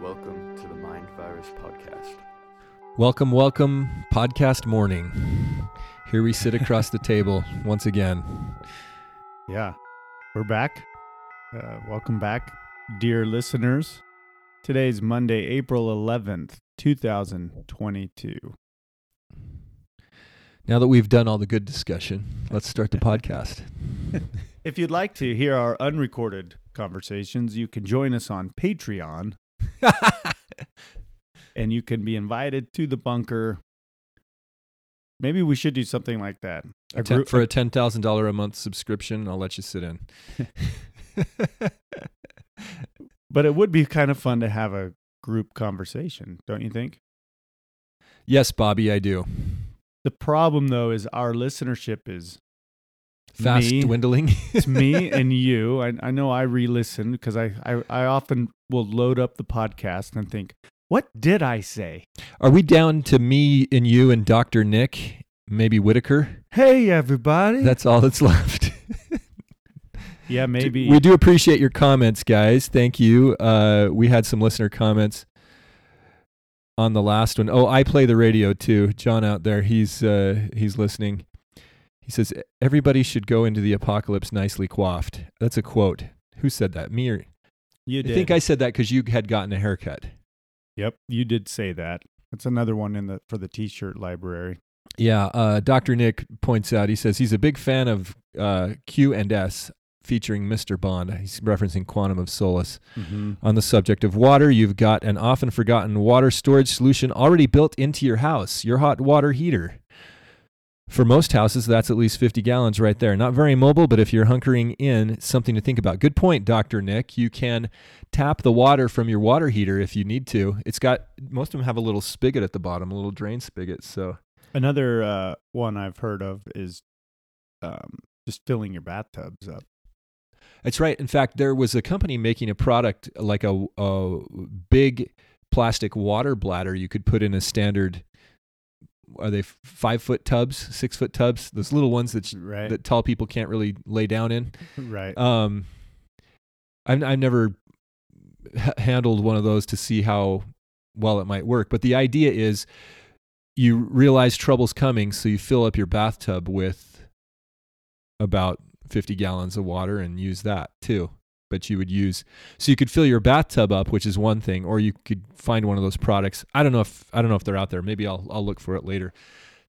Welcome to the Mind Virus Podcast. Welcome, welcome, podcast morning. Here we sit across the table once again. Yeah, we're back. Uh, welcome back, dear listeners. Today's Monday, April 11th, 2022. Now that we've done all the good discussion, let's start the podcast. If you'd like to hear our unrecorded conversations, you can join us on Patreon and you can be invited to the bunker. Maybe we should do something like that. A Ten- group- for a ten thousand dollar a month subscription, I'll let you sit in. but it would be kind of fun to have a group conversation, don't you think? yes, Bobby, I do. The problem though is our listenership is Fast me. dwindling. it's me and you. I, I know I re-listen because I, I I often will load up the podcast and think, what did I say? Are we down to me and you and Doctor Nick, maybe Whitaker? Hey everybody. That's all that's left. yeah, maybe. We do appreciate your comments, guys. Thank you. Uh, we had some listener comments on the last one. Oh, I play the radio too. John out there, he's uh, he's listening. He says everybody should go into the apocalypse nicely coiffed. That's a quote. Who said that? Me or you I think I said that because you had gotten a haircut. Yep, you did say that. That's another one in the for the T-shirt library. Yeah, uh, Dr. Nick points out, he says he's a big fan of uh, Q and S featuring Mr. Bond. He's referencing Quantum of Solace. Mm-hmm. On the subject of water, you've got an often forgotten water storage solution already built into your house, your hot water heater. For most houses, that's at least 50 gallons right there. Not very mobile, but if you're hunkering in, something to think about. Good point, Dr. Nick. You can tap the water from your water heater if you need to. It's got, most of them have a little spigot at the bottom, a little drain spigot. So Another uh, one I've heard of is um, just filling your bathtubs up. That's right. In fact, there was a company making a product like a, a big plastic water bladder you could put in a standard. Are they five foot tubs, six foot tubs? Those little ones that Right. that tall people can't really lay down in. right. Um, I've I've never h- handled one of those to see how well it might work, but the idea is you realize trouble's coming, so you fill up your bathtub with about 50 gallons of water and use that too. But you would use so you could fill your bathtub up, which is one thing, or you could find one of those products. I don't know if I don't know if they're out there. Maybe I'll I'll look for it later.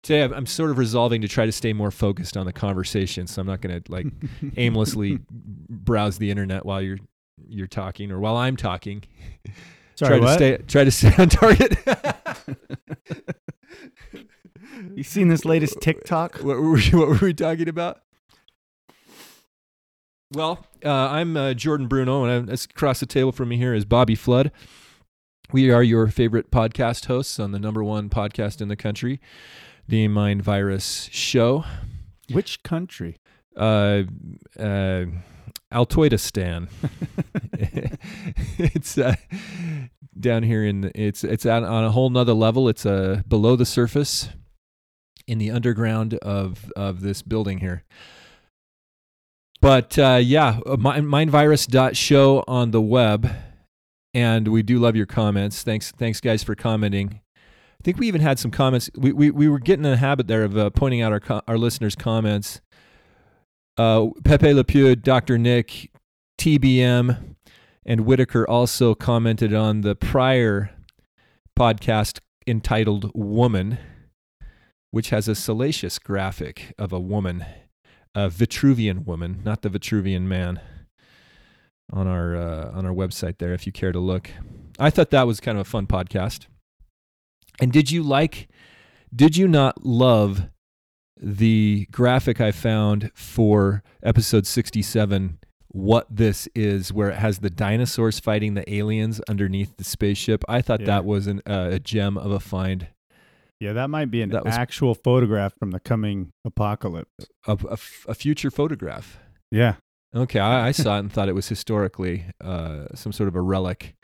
Today I'm- sort of resolving to try to stay more focused on the conversation, so I'm not going to like aimlessly browse the internet while you're you're talking or while I'm talking. Sorry, try what? to stay try to stay on target. You seen this latest TikTok? what were we, what were we talking about? Well, uh, I'm uh, Jordan Bruno, and I'm, across the table from me here is Bobby Flood. We are your favorite podcast hosts on the number one podcast in the country, the Mind Virus Show. Which country? uh, uh, Altoidistan. it's uh, down here in it's it's on, on a whole nother level. It's uh, below the surface in the underground of of this building here. But uh, yeah, uh, mind, mindvirus.show on the web, and we do love your comments. Thanks, thanks guys for commenting. I think we even had some comments. We we, we were getting in a habit there of uh, pointing out our co- our listeners' comments uh, Pepe Le Pew, Dr. Nick, TBM, and Whitaker also commented on the prior podcast entitled Woman, which has a salacious graphic of a woman, a Vitruvian woman, not the Vitruvian man, on our, uh, on our website there if you care to look. I thought that was kind of a fun podcast. And did you like, did you not love the graphic I found for episode 67, what this is, where it has the dinosaurs fighting the aliens underneath the spaceship. I thought Yeah. that was an, uh, a gem of a find. Yeah, that might be an That was- actual photograph from the coming apocalypse. a future photograph. Yeah. Okay, I, I saw it and thought it was historically uh, some sort of a relic.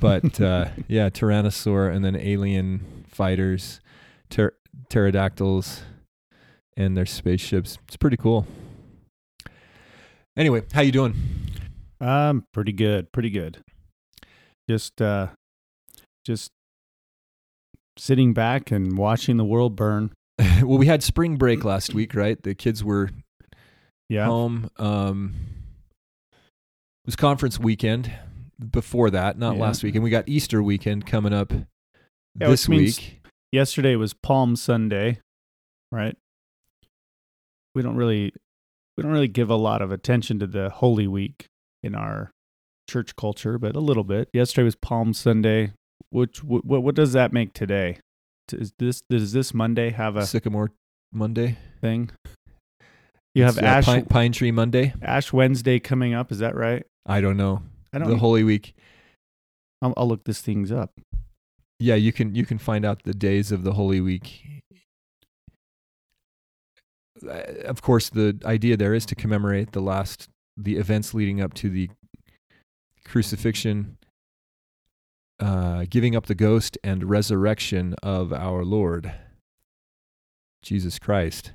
But uh, yeah, Tyrannosaur and then alien fighters, pter- pterodactyls, and their spaceships. It's pretty cool. Anyway, how you doing? Um, pretty good, pretty good. Just uh just sitting back and watching the world burn. well, we had spring break last week, right? The kids were Yeah. home. Um, it was conference weekend before that, not Yeah. last week, and we got Easter weekend coming up Yeah, this week. Yesterday was Palm Sunday, right? We don't really we don't really give a lot of attention to the Holy Week in our church culture, but a little bit. Yesterday was Palm Sunday. Which what what does that make today? Is this does this Monday have a Sycamore Monday. thing? You have uh, Ash Pine, Pine Tree Monday. Ash Wednesday coming up. Is that right? I don't know. I don't. the Holy Week. I'll, I'll look these things up. Yeah, you can you can find out the days of the Holy Week. Uh, Of course, the idea there is to commemorate the last the events leading up to the crucifixion, uh, giving up the ghost, and resurrection of our Lord Jesus Christ.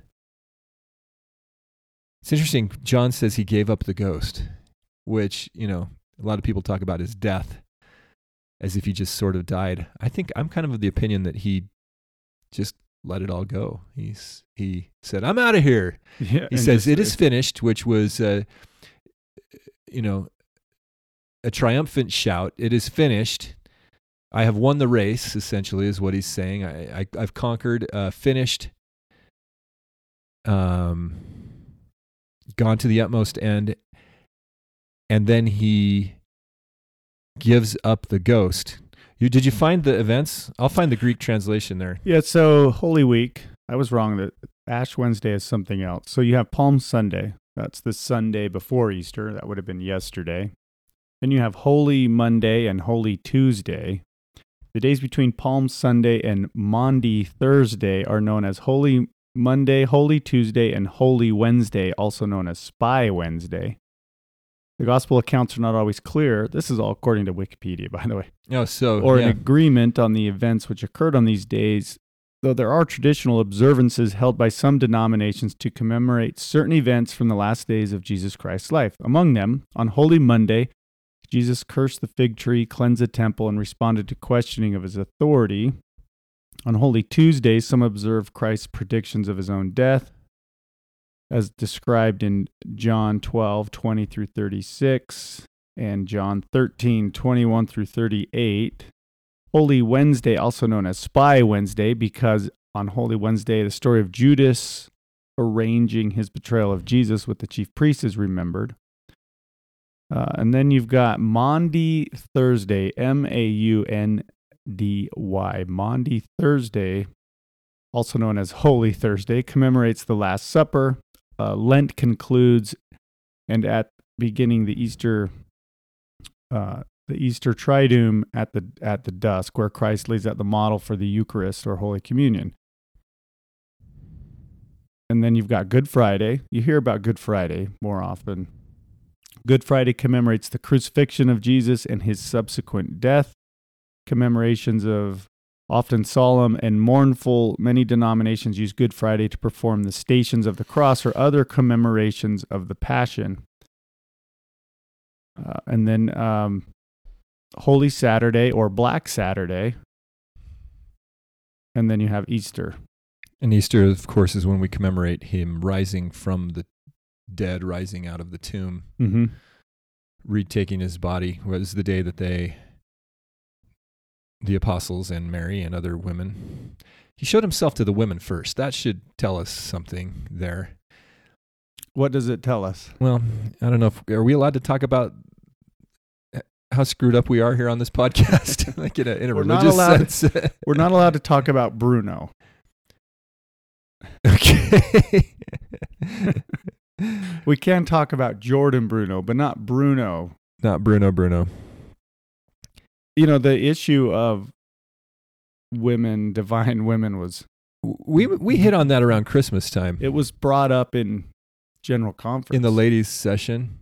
It's interesting. John says he gave up the ghost, which you know a lot of people talk about his death as if he just sort of died. I think I'm kind of of the opinion that he just let it all go. He's he said, "I'm out of here." Yeah, He says, just- "It is finished," which was, uh, you know, a triumphant shout. It is finished. I have won the race. Essentially, is what he's saying. I, I I've conquered, uh, finished, um, gone to the utmost end, and then he gives up the ghost. You did you find the events? I'll find the Greek translation there. Yeah, so Holy Week. I was wrong that Ash Wednesday is something else. So you have Palm Sunday. That's the Sunday before Easter. That would have been yesterday. Then you have Holy Monday and Holy Tuesday. The days between Palm Sunday and Maundy Thursday are known as Holy Monday, Holy Tuesday, and Holy Wednesday, also known as Spy Wednesday. The gospel accounts are not always clear. This is all according to Wikipedia, by the way Oh, so or yeah. an agreement on the events which occurred on these days, though there are traditional observances held by some denominations to commemorate certain events from the last days of Jesus Christ's life. Among them, on Holy Monday, Jesus cursed the fig tree, cleansed the temple, and responded to questioning of his authority. On Holy Tuesday, some observe Christ's predictions of his own death, as described in John 12, 20 through 36 and John 13, 21 through 38. Holy Wednesday, also known as Spy Wednesday, because on Holy Wednesday, the story of Judas arranging his betrayal of Jesus with the chief priests is remembered. Uh, and then you've got Maundy Thursday, M A U N D Y. Maundy Thursday, also known as Holy Thursday, commemorates the Last Supper. Uh, Lent concludes, and at beginning the Easter uh, the Easter Triduum at the at the dusk, where Christ lays out the model for the Eucharist or Holy Communion. And then you've got Good Friday. You hear about Good Friday more often. Good Friday commemorates the crucifixion of Jesus and his subsequent death. Commemorations of often solemn and mournful, many denominations use Good Friday to perform the stations of the cross or other commemorations of the Passion. Uh, and then um, Holy Saturday or Black Saturday. And then you have Easter. And Easter, of course, is when we commemorate him rising from the dead, rising out of the tomb, Mm-hmm. retaking his body. Was the day that they, the apostles and Mary and other women, he showed himself to the women first. That should tell us something there. What does it tell us? Well, I don't know. If, are we allowed to talk about how screwed up we are here on this podcast, like in a, in a religious sense? We're not allowed to talk about Bruno. okay. We can talk about Jordan Bruno, but not Bruno. Not Bruno Bruno. You know, the issue of women, divine women, was We we hit on that around Christmas time it was brought up in general conference in the ladies session.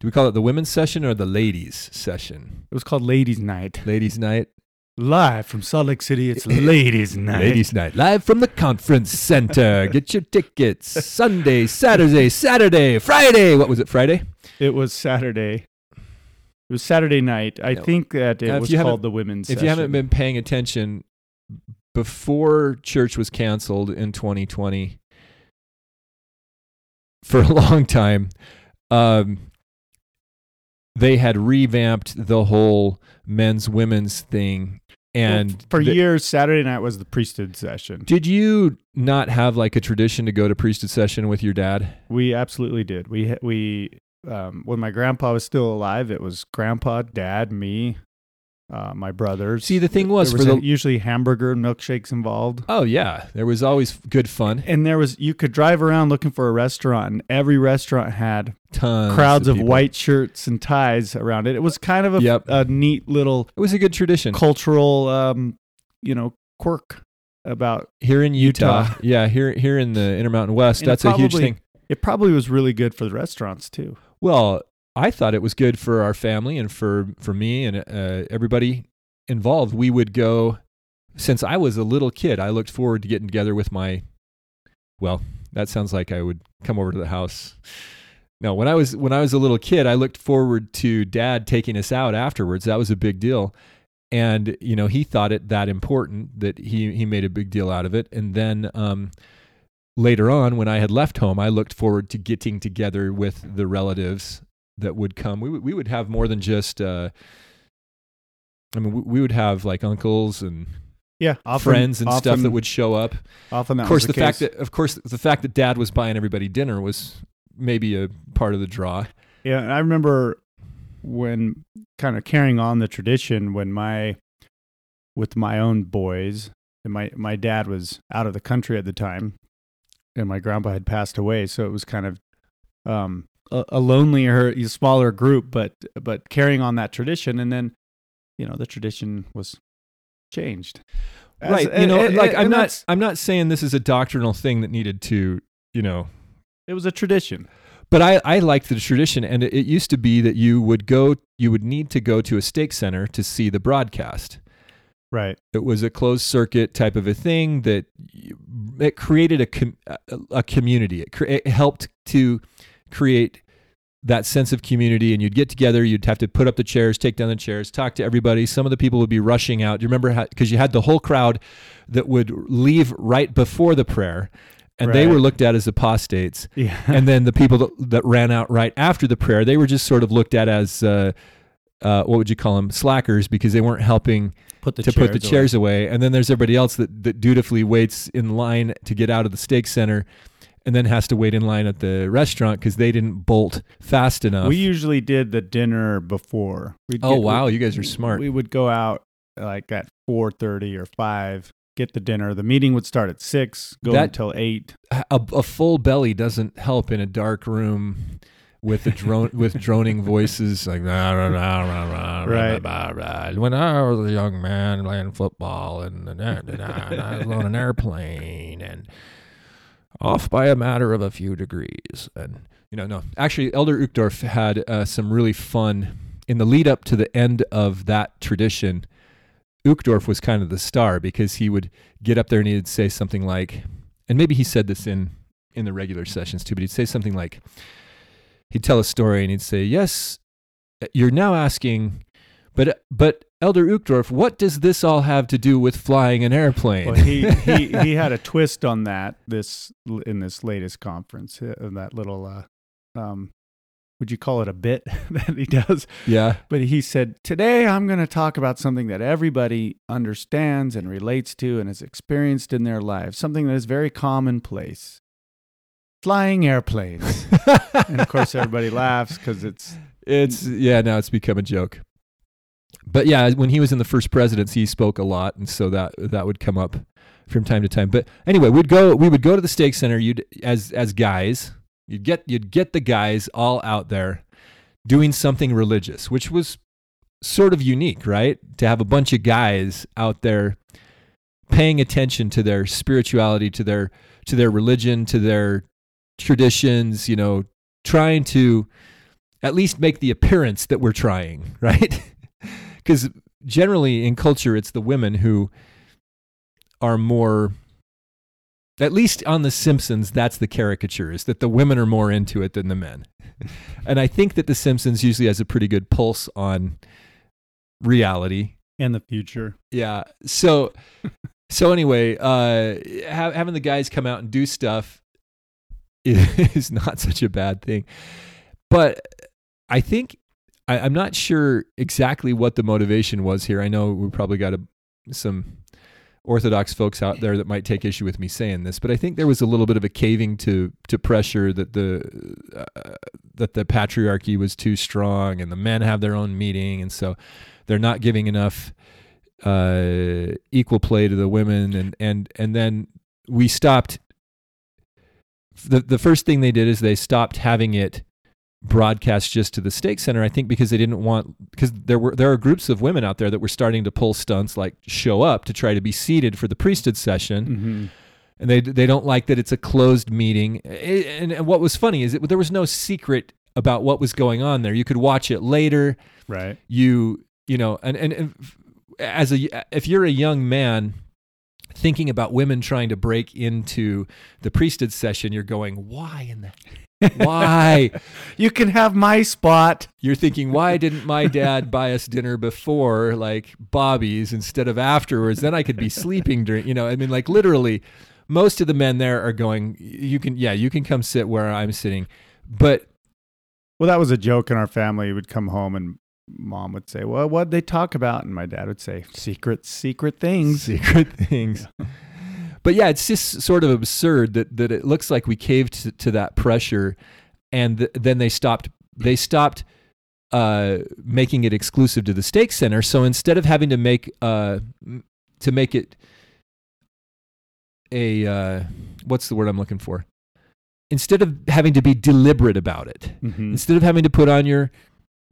Do we call it the women's session or the ladies session? It was called Ladies' Night. Ladies night. Live from Salt Lake City, it's Ladies' Night. Ladies night. Live from the conference center. Get your tickets. Sunday, Saturday, Saturday, Friday. What was it? Friday? It was Saturday. It was Saturday night. I think that it if was you haven't- called the Women's. if you haven't Session. been paying attention before church was canceled in 2020 for a long time um, they had revamped the whole men's women's thing and Well, for the- years, Saturday night was the priesthood session. did you not have like a tradition to go to priesthood session with your dad We absolutely did. We we um, when my grandpa was still alive, it was grandpa, dad, me, uh, my brothers. see the thing was there for the usually hamburger and milkshakes involved. oh yeah there was always good fun And there was you could drive around looking for a restaurant, and every restaurant had tons crowds of people. white shirts and ties around it. It was kind of a, Yep. a neat little it was a good tradition cultural, um, you know, quirk about. here in Utah, Utah. yeah, here here in the Intermountain West, And that's a huge thing. It probably was really good for the restaurants too. Well, I thought it was good for our family and for for me and uh, everybody involved. We would go since I was a little kid. I looked forward to getting together with my. Well, that sounds like I would come over to the house. No, when I was when I was a little kid, I looked forward to Dad taking us out afterwards. That was a big deal, and you know he thought it that important that he he made a big deal out of it. And then um, later on, when I had left home, I looked forward to getting together with the relatives that would come. We would, we would have more than just. Uh, I mean, we, we would have like uncles and Yeah, often, friends and stuff that would show up. Often, Of course, the, the, fact that of course the fact that Dad was buying everybody dinner was maybe a part of the draw. Yeah, and I remember when kind of carrying on the tradition when my with my own boys and my my dad was out of the country at the time and my grandpa had passed away so it was kind of um a, a lonelier a smaller group but but carrying on that tradition. And then you know the tradition was changed. As- right. you and- know, and- like and I'm not I'm not saying this is a doctrinal thing that needed to, you know, it was a tradition. But I, I liked the tradition and it, it used to be that you would go you would need to go to a stake center to see the broadcast. Right. It was a closed circuit type of a thing that y- it created a com- a, a community. It, cre- it helped to create that sense of community and you'd get together you'd have to put up the chairs take down the chairs talk to everybody. Some of the people would be rushing out. Do you remember because you had the whole crowd that would leave right before the prayer and they were looked at as apostates. Yeah. And then the people that, that ran out right after the prayer, they were just sort of looked at as uh, uh, what would you call them, slackers, because they weren't helping put the to put the chairs away. And then there's everybody else that, that dutifully waits in line to get out of the stake center, and then has to wait in line at the restaurant because they didn't bolt fast enough. We usually did the dinner before. We'd oh get- wow, you guys are smart. We would go out like at four thirty or five, get the dinner. The meeting would start at six, go That- until eight. a, a full belly doesn't help in a dark room with the drone with droning voices like "Rah, rah, rah, rah, rah, rah, Right. rah, rah, rah." when I was a young man playing football and, and, and, and I was on an airplane and off by a matter of a few degrees. And you know no actually Elder Uchtdorf had uh, some really fun in the lead up to the end of that tradition Uchtdorf was kind of the star because he would get up there and he'd say something like and maybe he said this in in the regular sessions too, but he'd say something like, he'd tell a story and he'd say, "Yes, you're now asking, but but Elder Uchtdorf, what does this all have to do with flying an airplane?" Well, he, he he had a twist on that this in this latest conference. uh, That little, uh, um, would you call it a bit that he does? yeah, But he said, Today I'm going to talk about something that everybody understands and relates to and has experienced in their lives, something that is very commonplace flying airplanes. and of course, everybody laughs because it's, it's yeah, now it's become a joke. But yeah, when he was in the first presidency, he spoke a lot, and so that that would come up from time to time. But anyway, we'd go we would go to the stake center. You'd as as guys, you'd get you'd get the guys all out there doing something religious, which was sort of unique, right? To have a bunch of guys out there paying attention to their spirituality, to their to their religion, to their traditions, you know, trying to at least make the appearance that we're trying, right? Because generally in culture, it's the women who are more, at least on The Simpsons, that's the caricature, is that the women are more into it than the men. and I think that The Simpsons usually has a pretty good pulse on reality. And the future. Yeah. So, so anyway, uh, ha- having the guys come out and do stuff is not such a bad thing. But I think I, I'm not sure exactly what the motivation was here. I know we probably got a, some Orthodox folks out there that might take issue with me saying this, but I think there was a little bit of a caving to to pressure that the uh, that the patriarchy was too strong, and the men have their own meeting, and so they're not giving enough uh, equal play to the women, and and and then we stopped. The the first thing they did is they stopped having it broadcast just to the stake center i think because they didn't want because there were there are groups of women out there that were starting to pull stunts like show up to try to be seated for the priesthood session Mm-hmm. and they they don't like that it's a closed meeting It- and, and what was funny is that there was no secret about what was going on there you could watch it later Right. you you know and and, and as a if you're a young man thinking about women trying to break into the priesthood session you're going why in the why You can have my spot. you're thinking why didn't my dad buy us dinner before like bobby's instead of afterwards then i could be sleeping during you know i mean like literally most of the men there are going you can yeah you can come sit where i'm sitting but Well, that was a joke in our family. We'd come home and mom would say, Well, what'd they talk about? And my dad would say, Secret, secret things. secret things but yeah it's just sort of absurd that that it looks like we caved to, to that pressure and th- then they stopped they stopped uh, making it exclusive to the stake center so instead of having to make uh, to make it a uh, what's the word i'm looking for instead of having to be deliberate about it Mhm. instead of having to put on your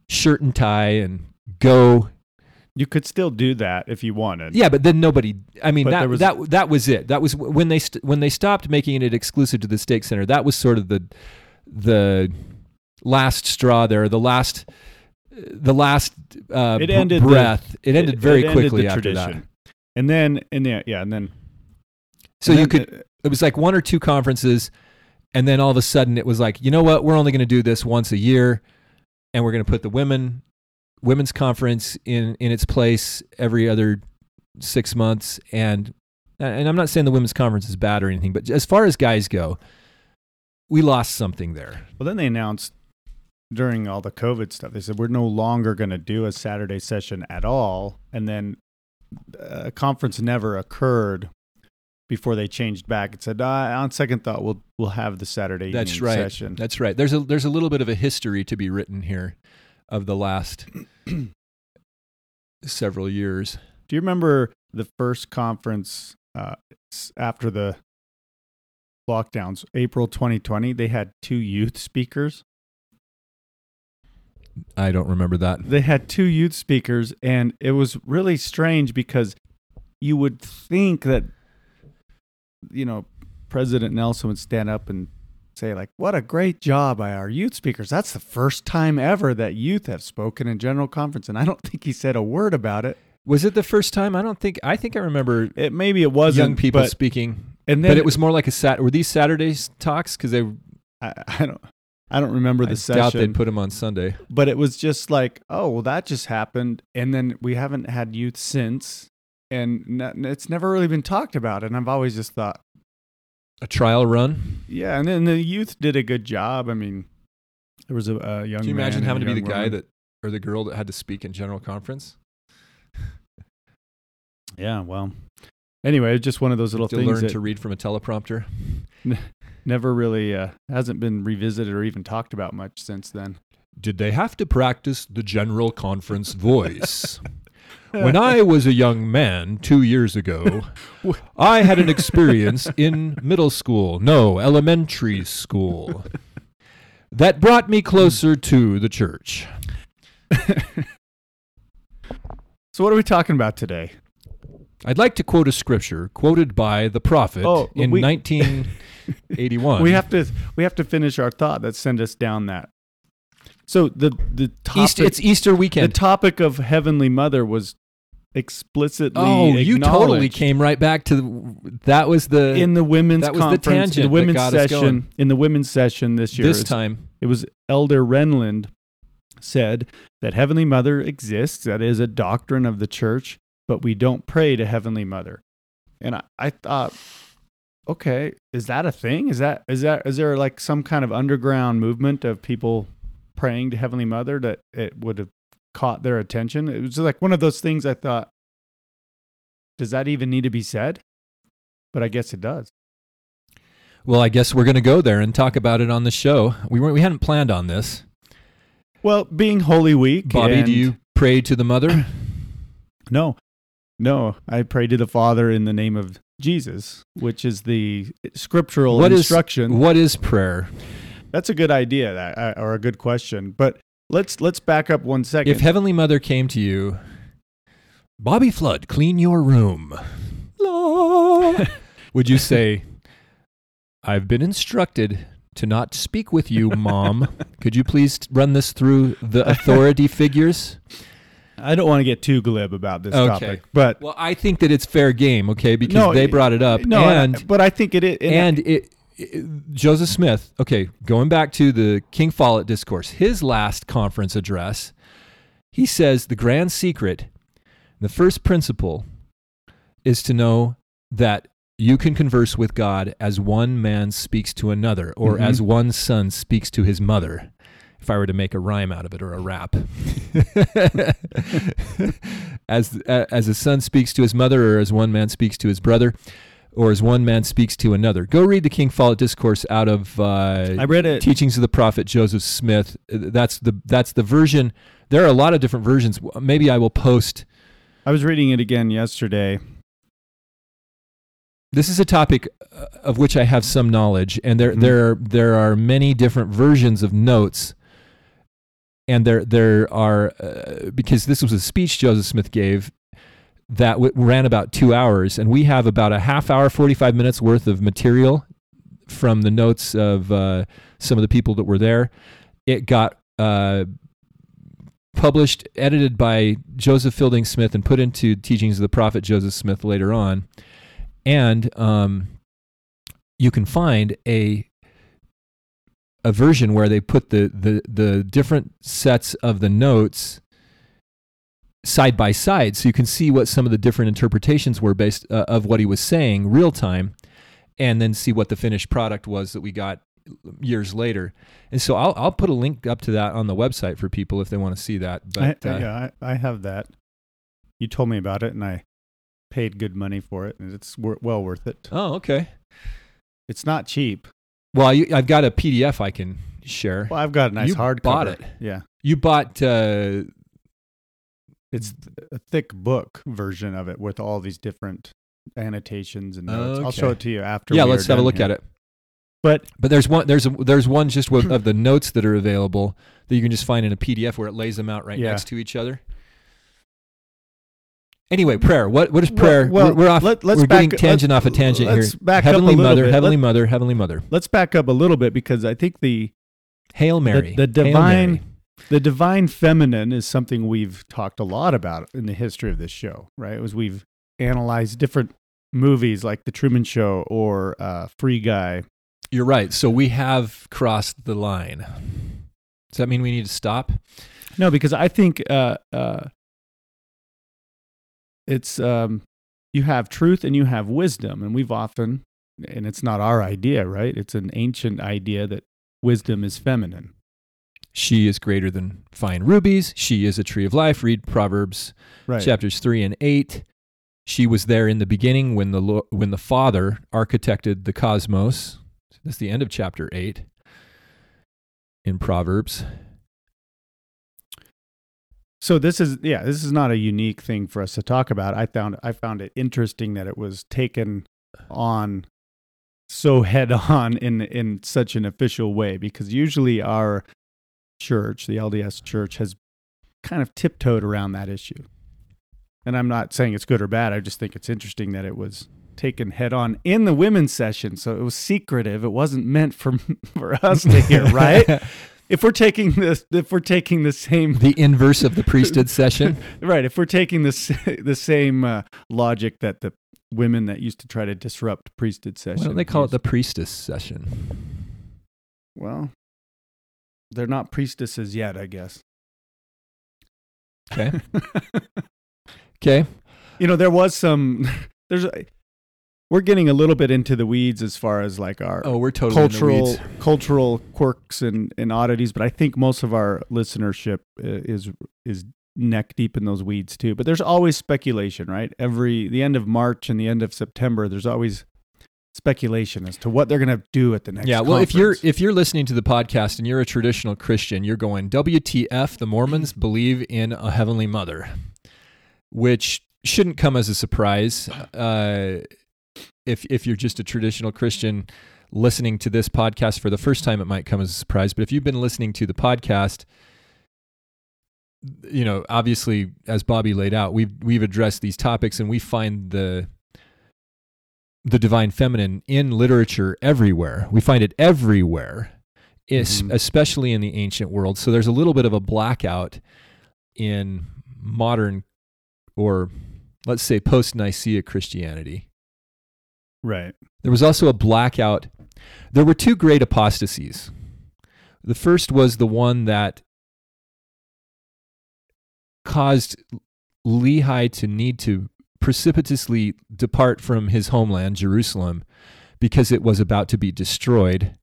shirt and tie and go You could still do that if you wanted. yeah, but then nobody. I mean, that was- that that was it. That was when they st- when they stopped making it exclusive to the stake center. That was sort of the the last straw there. The last the last uh, It ended the- breath. it ended very ended quickly the after that. tradition. And then, and yeah, yeah, and then. So and you then, could. It was like one or two conferences, and then all of a sudden it was like, you know what? We're only going to do this once a year, and we're going to put the women women's conference in in its place every other six months. And and I'm not saying the women's conference is bad or anything, but as far as guys go, we lost something there. Well, then they announced during all the COVID stuff, they said we're no longer going to do a Saturday session at all. And then a conference never occurred before they changed back and said, uh, on second thought, we'll we'll have the Saturday That's right. session. That's right. There's a there's a little bit of a history to be written here of the last several years. Do you remember the first conference uh, after the lockdowns, April 2020? They had two youth speakers. I don't remember that. They had two youth speakers, and it was really strange because you would think that, you know, President Nelson would stand up and say, like, what a great job by our youth speakers. That's the first time ever that youth have spoken in general conference. And I don't think he said a word about it. Was it the first time? I don't think. I think I remember It maybe it wasn't young people but, speaking, and then but it was more like a sat. Were these Saturdays talks? Because they I, I don't I don't remember the I session. doubt they'd put them on Sunday. but it was just like, oh, well, that just happened, and then we haven't had youth since, and it's never really been talked about. And I've always just thought, A trial run. yeah, and then the youth did a good job. I mean, there was a, a young. Can you imagine having to be the young guy that or the girl that had to speak in general conference? Yeah, well, anyway, just one of those little to things learn to read from a teleprompter. never really uh, hasn't been revisited or even talked about much since then. Did they have to practice the general conference voice? When I was a young man two years ago, I had an experience in middle school, no, elementary school, that brought me closer to the church. So, what are we talking about today? I'd like to quote a scripture quoted by the prophet Oh, in we- 1981. we have to we have to finish our thought that sent us down that. So the the topic Easter, it's Easter weekend. the topic of Heavenly Mother was explicitly oh, you totally came right back to the, that was the in the women's that was the tangent the got session in the women's session this year. this time. It was Elder Renlund said that Heavenly Mother exists. That is a doctrine of the church, but we don't pray to Heavenly Mother. And I, I thought, okay, is that a thing? Is that is that is there like some kind of underground movement of people praying to Heavenly Mother that it would have caught their attention? It was like one of those things I thought, does that even need to be said? But I guess it does. Well, I guess we're going to go there and talk about it on the show. We weren't we hadn't planned on this. Well, being Holy Week, Bobby, do you pray to the mother? No, no. I pray to the Father in the name of Jesus, which is the scriptural What is- instruction. what is prayer? That's a good idea, that, uh, or a good question. But let's let's back up one second. If Heavenly Mother came to you, Bobby Flood, clean your room. Would you say, I've been instructed to not speak with you, Mom. Could you please run this through the authority figures? I don't want to get too glib about this Okay. topic, but Well, I think that it's fair game, okay, because No, they brought it up. no, and but I think it is. and it, it- Joseph Smith, okay, going back to the King Follett discourse, his last conference address, he says the grand secret, the first principle is to know that you can converse with God as one man speaks to another, or Mhm. as one son speaks to his mother. If I were to make a rhyme out of it or a rap, as as a son speaks to his mother, or as one man speaks to his brother, or as one man speaks to another. Go read the King Follett discourse out of uh, I read it. Teachings of the Prophet Joseph Smith. Uh, That's the that's the version. There are a lot of different versions. Maybe I will post. I was reading it again yesterday. This is a topic uh, of which I have some knowledge, and there Mhm. there are, there are many different versions of notes. And there there are uh, because this was a speech Joseph Smith gave that w- ran about two hours, and we have about a half hour, forty five minutes worth of material from the notes of uh, some of the people that were there. It got uh, published, edited by Joseph Fielding Smith, and put into Teachings of the Prophet Joseph Smith later on. And um, you can find a a version where they put the, the the different sets of the notes side by side, so you can see what some of the different interpretations were based uh, of what he was saying real time, and then see what the finished product was that we got years later. And so I'll I'll put a link up to that on the website for people if they want to see that. But I, uh, yeah, I, I have that. You told me about it, and I paid good money for it, and it's wor- well worth it. oh, okay. It's not cheap. Well, I, I've got a PDF I can share. Well, I've got a nice hard. You hardcover. bought it. Yeah, You bought uh, it's a thick book version of it with all these different annotations and notes. I'll show it to you after. yeah. Let's have a look here. at it. But But there's one there's a, there's one just with, of the notes that are available that you can just find in a PDF where it lays them out right Yeah. next to each other. Anyway, prayer. What what is prayer? well, we're, we're off. let- let's we're getting back- tangent off a tangent here. back up a Heavenly Mother, bit. Heavenly Let- Mother, Heavenly Mother. let's back up a little bit because I think the Hail Mary. the Hail divine- Mary. The divine feminine is something we've talked a lot about in the history of this show, right? As we've analyzed different movies like The Truman Show or uh, Free Guy. You're right. So we have crossed the line. Does that mean we need to stop? No, because I think uh, uh, it's um, you have truth and you have wisdom, and we've often, and it's not our idea, right? It's an ancient idea that wisdom is feminine. She is greater than fine rubies. She is a tree of life. Read Proverbs Right. chapters 3 and 8 she was there in the beginning when the when the father architected the cosmos that's the end of chapter 8 in proverbs So this is yeah, this is not a unique thing for us to talk about. I found I found it interesting that it was taken on so head on in in such an official way because usually our church, the LDS church has kind of tiptoed around that issue. and I'm not saying it's good or bad. I just think it's interesting that it was taken head on in the women's session. So it was secretive. It wasn't meant for for us to hear, right? if we're taking this, if we're taking the same, the inverse of the priesthood session. right? If we're taking this the same uh, logic that the women that used to try to disrupt priesthood session, Why don't they call used- it the priestess session? Well, they're not priestesses yet, I guess. Okay. Okay. you know, there was some. There's. A, we're getting a little bit into the weeds as far as like our Oh, we're totally in the cultural weeds. cultural quirks and, and oddities, but I think most of our listenership uh, is is neck deep in those weeds too. But there's always speculation, right? Every the end of March and the end of September, there's always speculation as to what they're going to do at the next. Yeah, well, if you're if you're listening to the podcast and you're a traditional Christian, you're going WTF? The Mormons believe in a heavenly mother, which shouldn't come as a surprise. Uh, if if you're just a traditional Christian listening to this podcast for the first time, it might come as a surprise. But if you've been listening to the podcast, you know, obviously, as Bobby laid out, we've we've addressed these topics and we find the the divine feminine in literature everywhere. We find it everywhere, Mhm. especially in the ancient world. So there's a little bit of a blackout in modern or let's say post Nicaea Christianity. right, There was also a blackout. There were two great apostasies. The first was the one that caused Lehi to need to precipitously depart from his homeland, Jerusalem, because it was about to be destroyed.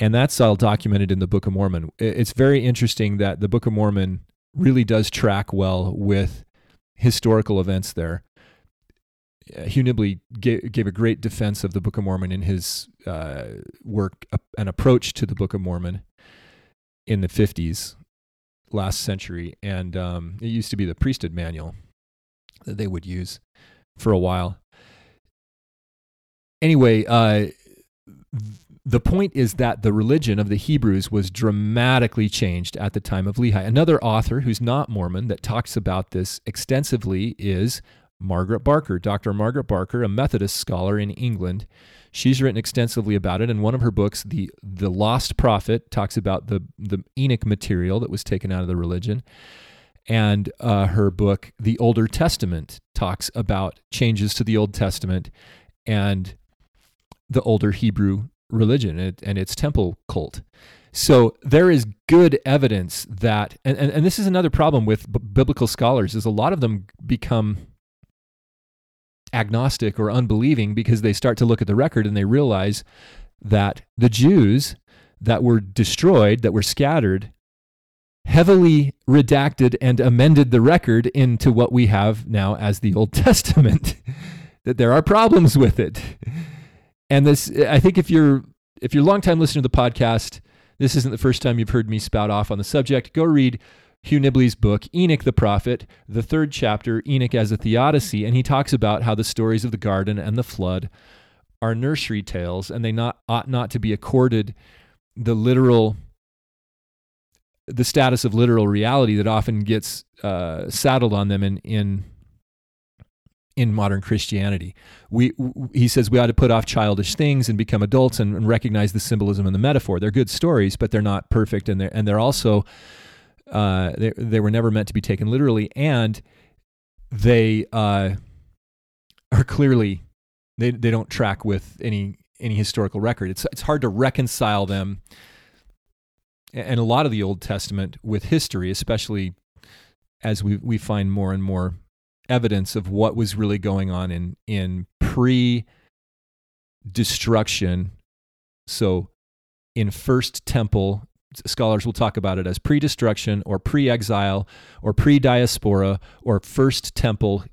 And that's all documented in the Book of Mormon. It's very interesting that the Book of Mormon really does track well with historical events there. Uh, Hugh Nibley gave, a great defense of the Book of Mormon in his uh, work, uh, An Approach to the Book of Mormon, in the 50s, last century. And um, it used to be the priesthood manual that they would use for a while. Anyway, uh, the point is that the religion of the Hebrews was dramatically changed at the time of Lehi. Another author who's not Mormon that talks about this extensively is Margaret Barker, Dr. Margaret Barker, a Methodist scholar in England. She's written extensively about it, and one of her books, the the Lost Prophet, talks about the the Enoch material that was taken out of the religion, and uh, her book, The Older Testament, talks about changes to the Old Testament and the older Hebrew religion and, and its temple cult. So there is good evidence that, and, and, and this is another problem with b- biblical scholars, is a lot of them become agnostic or unbelieving because they start to look at the record and they realize that the Jews that were destroyed, that were scattered, heavily redacted and amended the record into what we have now as the Old Testament. that there are problems with it. And this I think if you're if you're a long time listener to the podcast, this isn't the first time you've heard me spout off on the subject. Go read Hugh Nibley's book, Enoch the Prophet, the third chapter, Enoch as a Theodicy, and he talks about how the stories of the garden and the flood are nursery tales and they not ought not to be accorded the literal the status of literal reality that often gets uh, saddled on them in in in modern Christianity. We w- he says we ought to put off childish things and become adults and, and recognize the symbolism and the metaphor. They're good stories, but they're not perfect, and they're and they're also uh, they they were never meant to be taken literally, and they uh, are clearly they they don't track with any any historical record. It's it's hard to reconcile them and a lot of the Old Testament with history, especially as we we find more and more evidence of what was really going on in in pre destruction. So in first temple scholars will talk about it as pre-destruction or pre-exile or pre-diaspora or first temple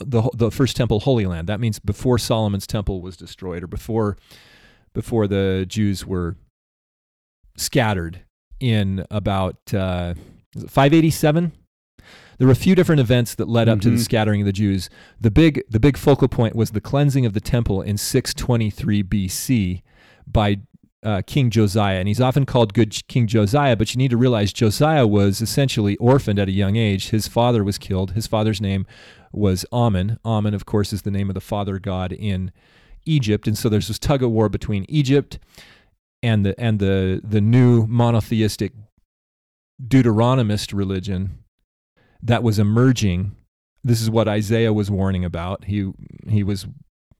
the the first temple holy land that means before Solomon's temple was destroyed or before before the Jews were scattered in about uh, 587 there were a few different events that led up to the Mhm. scattering of the Jews. The big, the big focal point was the cleansing of the temple in 623 BC by uh, King Josiah, and he's often called Good King Josiah. But you need to realize Josiah was essentially orphaned at a young age. His father was killed. His father's name was Ammon. Ammon, of course, is the name of the father god in Egypt, and so there's this tug of war between Egypt and the and the the new monotheistic Deuteronomist religion that was emerging. This is what Isaiah was warning about. He he was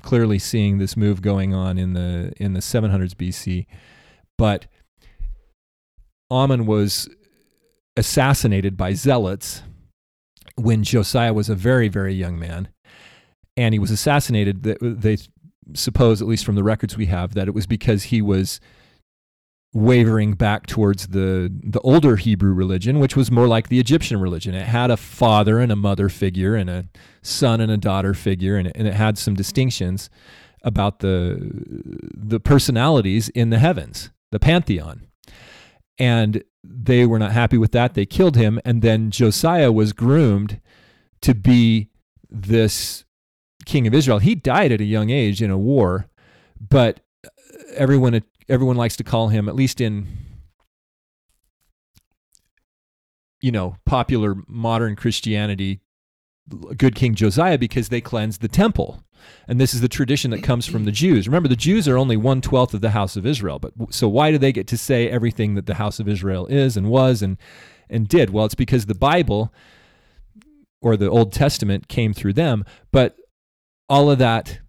clearly seeing this move going on in the in the 700s BC, but Amon was assassinated by zealots when Josiah was a very very young man, and he was assassinated. They suppose, at least from the records we have, that it was because he was wavering back towards the the older Hebrew religion, which was more like the Egyptian religion. It had a father and a mother figure, and a son and a daughter figure, and it, and it had some distinctions about the the personalities in the heavens, the pantheon. And they were not happy with that. They killed him, and then Josiah was groomed to be this king of Israel. He died at a young age in a war, but everyone everyone likes to call him, at least in you know popular modern Christianity, good King Josiah because they cleansed the temple. And this is the tradition that comes from the Jews. Remember, the Jews are only one twelfth of the house of Israel. But so why do they get to say everything that the house of Israel is and was and and did? Well, it's because the Bible or the Old Testament came through them. But all of that,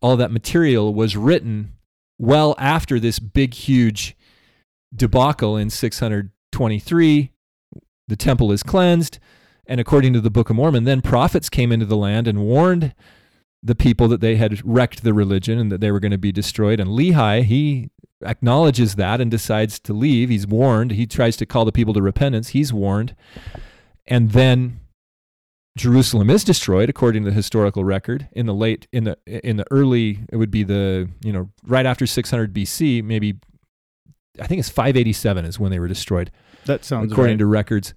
all of that material was written well after this big, huge debacle in 623. The temple is cleansed. And according to the Book of Mormon, then prophets came into the land and warned the people that they had wrecked the religion and that they were going to be destroyed. And Lehi, he acknowledges that and decides to leave. He's warned. He tries to call the people to repentance. He's warned. And then Jerusalem is destroyed according to the historical record in the late in the in the early it would be the you know right after 600 BC maybe I think it's 587 is when they were destroyed. That sounds according right. to records.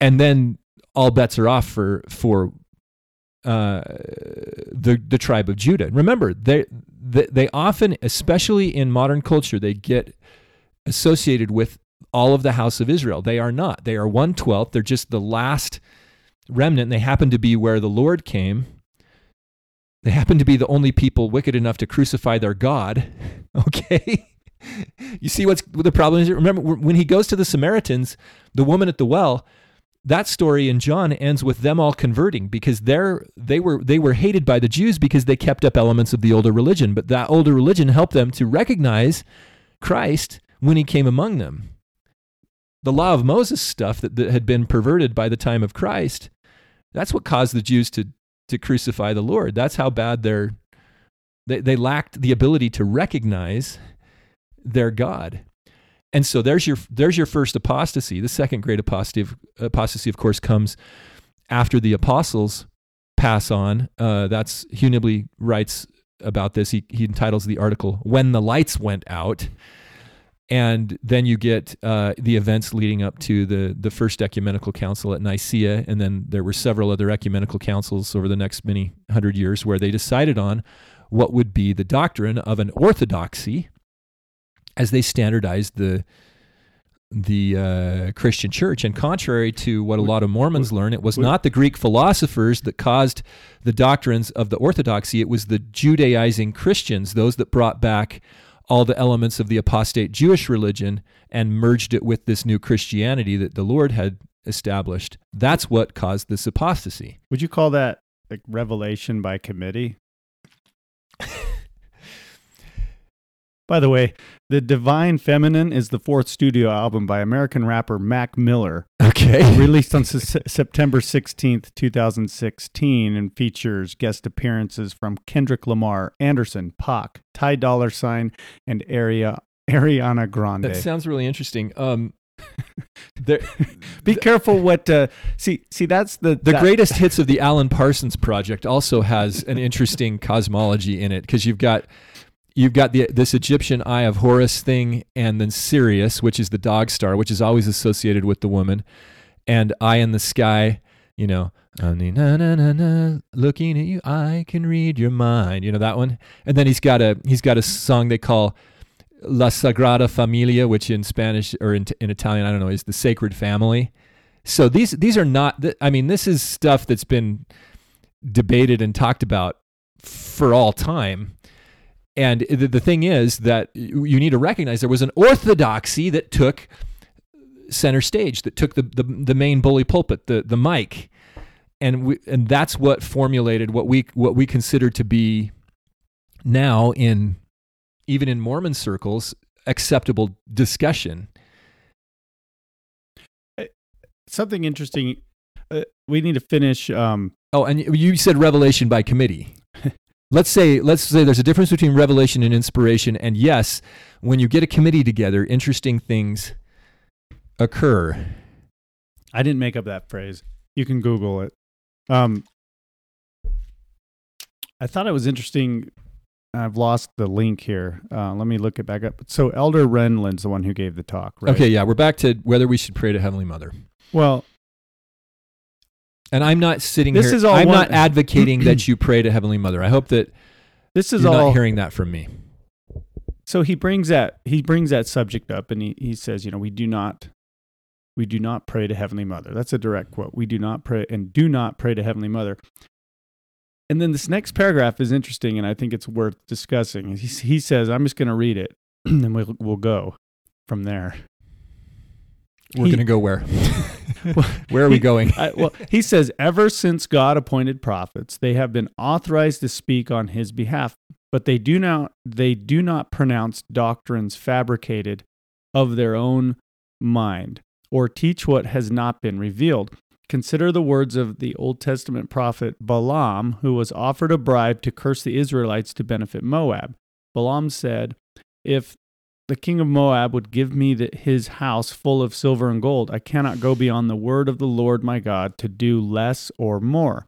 And then all bets are off for for uh, the the tribe of Judah. Remember, they, they they often, especially in modern culture, they get associated with all of the house of Israel. They are not. They are one twelfth. They're just the last remnant. They happen to be where the Lord came. They happen to be the only people wicked enough to crucify their God. Okay. you see what's what the problem is? Remember when he goes to the Samaritans, the woman at the well, that story in John ends with them all converting because they're they were they were hated by the Jews because they kept up elements of the older religion, but that older religion helped them to recognize Christ when he came among them. The law of Moses stuff that, that had been perverted by the time of Christ, that's what caused the Jews to to crucify the Lord. That's how bad their they, they lacked the ability to recognize their God. And so there's your there's your first apostasy. The second great apostasy, of, apostasy, of course, comes after the apostles pass on. Uh, that's Hugh Nibley writes about this. He he entitles the article "When the Lights Went Out," and then you get uh, the events leading up to the the first ecumenical council at Nicaea, and then there were several other ecumenical councils over the next many hundred years where they decided on what would be the doctrine of an orthodoxy as they standardized the the uh, Christian church. And contrary to what a lot of Mormons learn, it was not the Greek philosophers that caused the doctrines of the orthodoxy. It was the Judaizing Christians, those that brought back all the elements of the apostate Jewish religion and merged it with this new Christianity that the Lord had established. That's what caused this apostasy. Would you call that like revelation by committee? By the way, The Divine Feminine is the fourth studio album by American rapper Mac Miller, Okay. released on S- September 16th, 2016, and features guest appearances from Kendrick Lamar, Anderson, Paak, Ty Dolla Sign, and Aria, Ariana Grande. That sounds really interesting. Um, there, Be careful what uh, see see that's the the that- greatest hits of the Alan Parsons project also has an interesting cosmology in it because you've got you've got the this Egyptian Eye of Horus thing, and then Sirius, which is the dog star, which is always associated with the woman, and Eye in the Sky. You know, na na na na, looking at you, I can read your mind. You know that one. And then he's got a he's got a song they call La Sagrada Familia, which in Spanish or in, in Italian, I don't know, is the Sacred Family. So these these are not. I mean, this is stuff that's been debated and talked about for all time. And the, the thing is that you need to recognize there was an orthodoxy that took center stage, that took the the, the main bully pulpit, the the mic, and we, and that's what formulated what we what we consider to be now in even in Mormon circles acceptable discussion. Something interesting. Uh, we need to finish. Um, Oh, and you said revelation by committee. Let's say let's say there's a difference between revelation and inspiration and yes, when you get a committee together, interesting things occur. I didn't make up that phrase. You can Google it. Um, I thought it was interesting. I've lost the link here. Uh, let me look it back up. So Elder Renlund's the one who gave the talk, right? Okay, yeah, we're back to whether we should pray to Heavenly Mother. Well, And I'm not sitting This here is all I'm one- not advocating that you pray to Heavenly Mother. I hope that this is you're all. not hearing that from me. so he brings that he brings that subject up, and he he says, you know, we do not. We do not pray to Heavenly Mother. That's a direct quote. We do not pray and do not pray to Heavenly Mother. And then this next paragraph is interesting, and I think it's worth discussing. He, he says, I'm just going to read it, and we'll, we'll go from there. We're going to go where? where are we going? I, well, he says, ever since God appointed prophets, they have been authorized to speak on his behalf, but they do not they do not pronounce doctrines fabricated of their own mind or teach what has not been revealed. Consider the words of the Old Testament prophet Balaam, who was offered a bribe to curse the Israelites to benefit Moab. Balaam said, If the king of Moab would give me the, his house full of silver and gold, I cannot go beyond the word of the Lord my God to do less or more.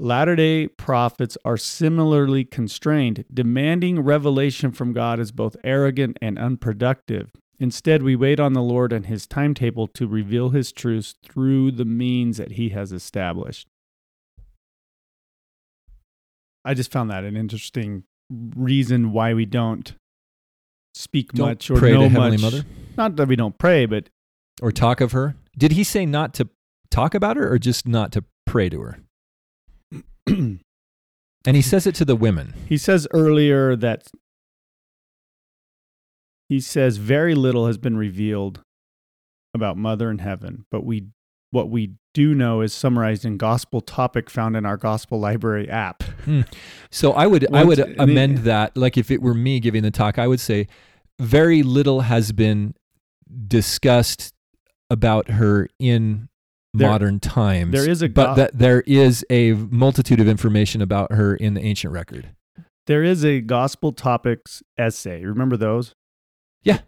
Latter day prophets are similarly constrained. Demanding revelation from God is both arrogant and unproductive. Instead, we wait on the Lord and his timetable to reveal his truths through the means that he has established. I just found that an interesting reason why we don't speak Don't much or pray know to Heavenly much. Mother Not that we don't pray, but or talk of her. Did he say not to talk about her or just not to pray to her? And he says it to the women. He says earlier that he says very little has been revealed about Mother in Heaven, but we what we do know is summarized in gospel topic found in our gospel library app. Hmm. So I would I would amend it- that. Like if it were me giving the talk, I would say very little has been discussed about her in There- modern times. there is a but go- that there is a multitude of information about her in the ancient record. There is a gospel topics essay. Remember those? Yeah.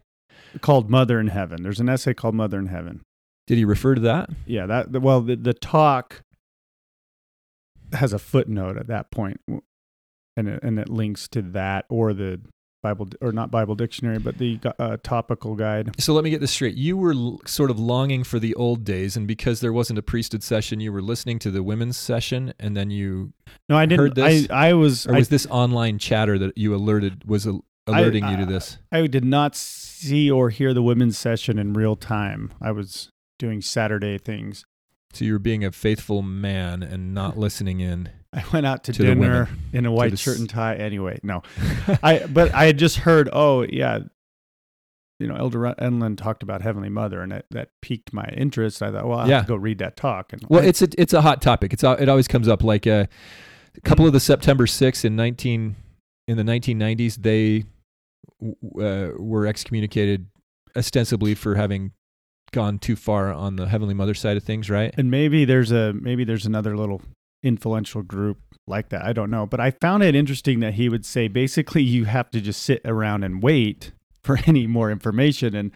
Called Mother in Heaven. There's an essay called Mother in Heaven. Did he refer to that? Yeah, that well the, the talk has a footnote at that point and it, and it links to that or the Bible or not Bible dictionary but the uh, topical guide. So let me get this straight. You were l- sort of longing for the old days, and because there wasn't a priesthood session, you were listening to the women's session, and then you, No, I didn't Heard this? I I was or I, was this online chatter that you alerted was al- alerting you to I- this? I did not see or hear the women's session in real time. I was doing Saturday things. So you were being a faithful man and not listening in. I went out to, To dinner in a white shirt and tie. Anyway, no, I but I had just heard. Oh yeah, you know, Elder Renlund talked about Heavenly Mother, and that, that piqued my interest. I thought, well, I Yeah. have to go read that talk. And Well, I- it's a it's a hot topic. It's al- it always comes up. Like uh, a couple of the September 6th in nineteen in the nineteen nineties, they uh, were excommunicated ostensibly for having gone too far on the Heavenly Mother side of things, right? and maybe there's a maybe there's another little influential group like that. I don't know, but I found it interesting that he would say basically you have to just sit around and wait for any more information. And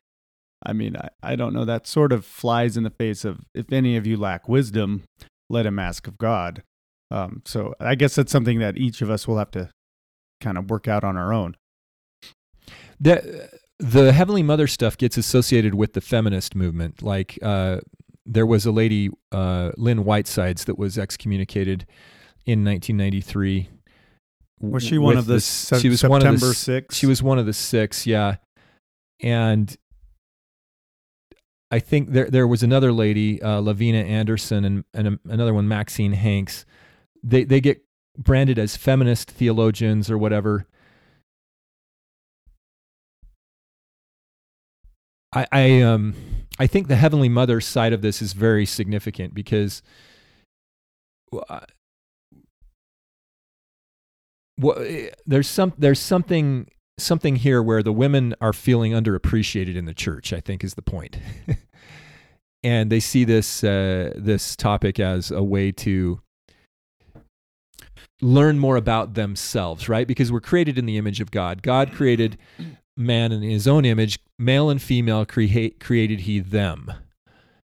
I mean, I, I don't know. That sort of flies in the face of if any of you lack wisdom, let him ask of God. Um, so I guess that's something that each of us will have to kind of work out on our own. the the Heavenly Mother stuff gets associated with the feminist movement. Like uh, there was a lady, uh, Lynn Whitesides, that was excommunicated in 1993 Was she one of the, this- se- she was September one of the six? She was one of the six, yeah. And I think there there was another lady, uh, Lavina Anderson, and and a- another one, Maxine Hanks. They they get branded as feminist theologians or whatever. I I um I think the Heavenly Mother side of this is very significant because. well, well, eh, there's some there's something something here where the women are feeling underappreciated in the church. I think is the point, and they see this uh, this topic as a way to learn more about themselves, right? Because we're created in the image of God. God created man in His own image, male and female. Create created He them.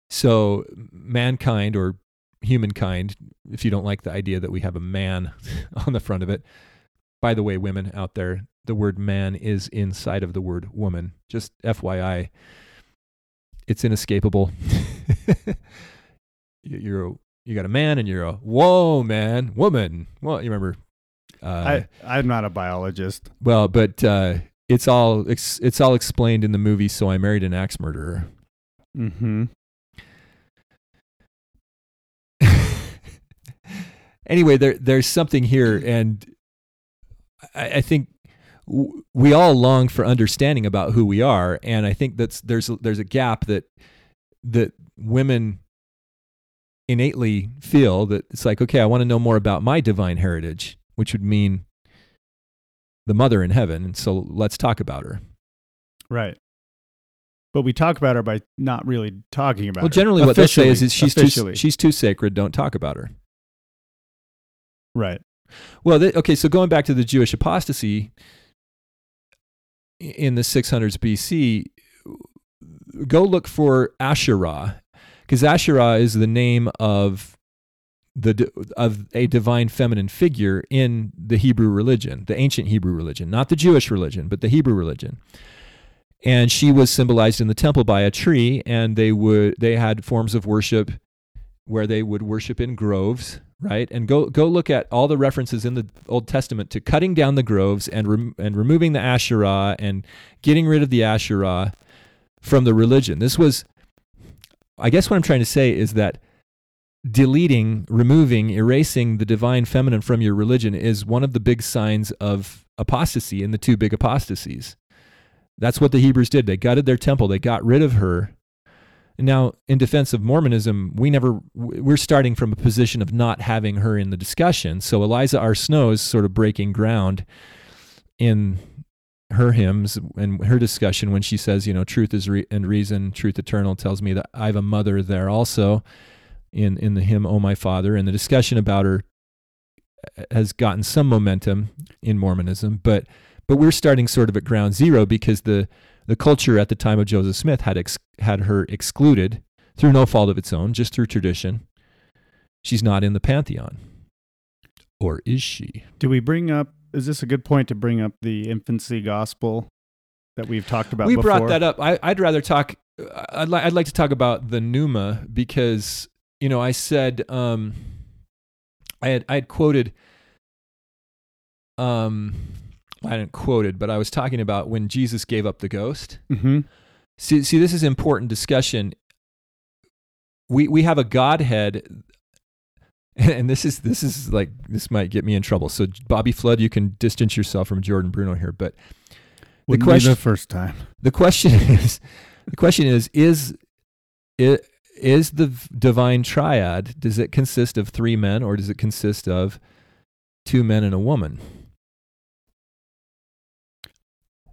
So mankind or humankind, if you don't like the idea that we have a man on the front of it. By the way, women out there, the word man is inside of the word woman. Just FYI, it's inescapable. You- you're a, you got a man and you're a whoa man woman. Well, you remember. Uh, I, I'm not a biologist. well, but uh, it's all ex- it's all explained in the movie. So I married an axe murderer. Mm-hmm. anyway, there there's something here, and I, I think w- we all long for understanding about who we are, and I think that's there's a, there's a gap that that women innately feel that it's like, okay, I want to know more about my divine heritage, which would mean the mother in heaven, and so let's talk about her. Right. But we talk about her by not really talking about Well, her. Well, generally, what they say is, Officially- is she's too she's too sacred. Don't talk about her. right. Well, th- okay, so going back to the Jewish apostasy in the 600s BC, go look for Asherah, because Asherah is the name of the of a divine feminine figure in the Hebrew religion, the ancient Hebrew religion, not the Jewish religion, but the Hebrew religion. And she was symbolized in the temple by a tree, and they would they had forms of worship where they would worship in groves, right? And go go look at all the references in the Old Testament to cutting down the groves and rem- and removing the Asherah and getting rid of the Asherah from the religion. This was, I guess, what I'm trying to say is that deleting, removing, erasing the divine feminine from your religion is one of the big signs of apostasy in the two big apostasies. That's what the Hebrews did. They gutted their temple. They got rid of her. Now, in defense of Mormonism, we never we're starting from a position of not having her in the discussion. So Eliza R. Snow is sort of breaking ground in her hymns and her discussion when she says, you know, truth is re- and reason, truth eternal tells me that I have a mother there also in in the hymn Oh My Father and the discussion about her has gotten some momentum in Mormonism, but but we're starting sort of at ground zero because the the culture at the time of Joseph Smith had ex- had her excluded through no fault of its own, just through tradition. She's not in the pantheon, or is she? Do we bring up? Is this a good point to bring up the infancy gospel that we've talked about? we before? brought that up. I, I'd rather talk. I'd, li- I'd like to talk about the pneuma because you know I said um, I had I had quoted um I didn't quoted, but I was talking about when Jesus gave up the ghost. Mm-hmm. See, see, this is important discussion. We we have a Godhead, and this is this is like this might get me in trouble. So Bobby Flood, you can distance yourself from Jordan Bruno here, but the Wouldn't question be the first time. the question is the question is is i- is the divine triad does it consist of three men or does it consist of two men and a woman?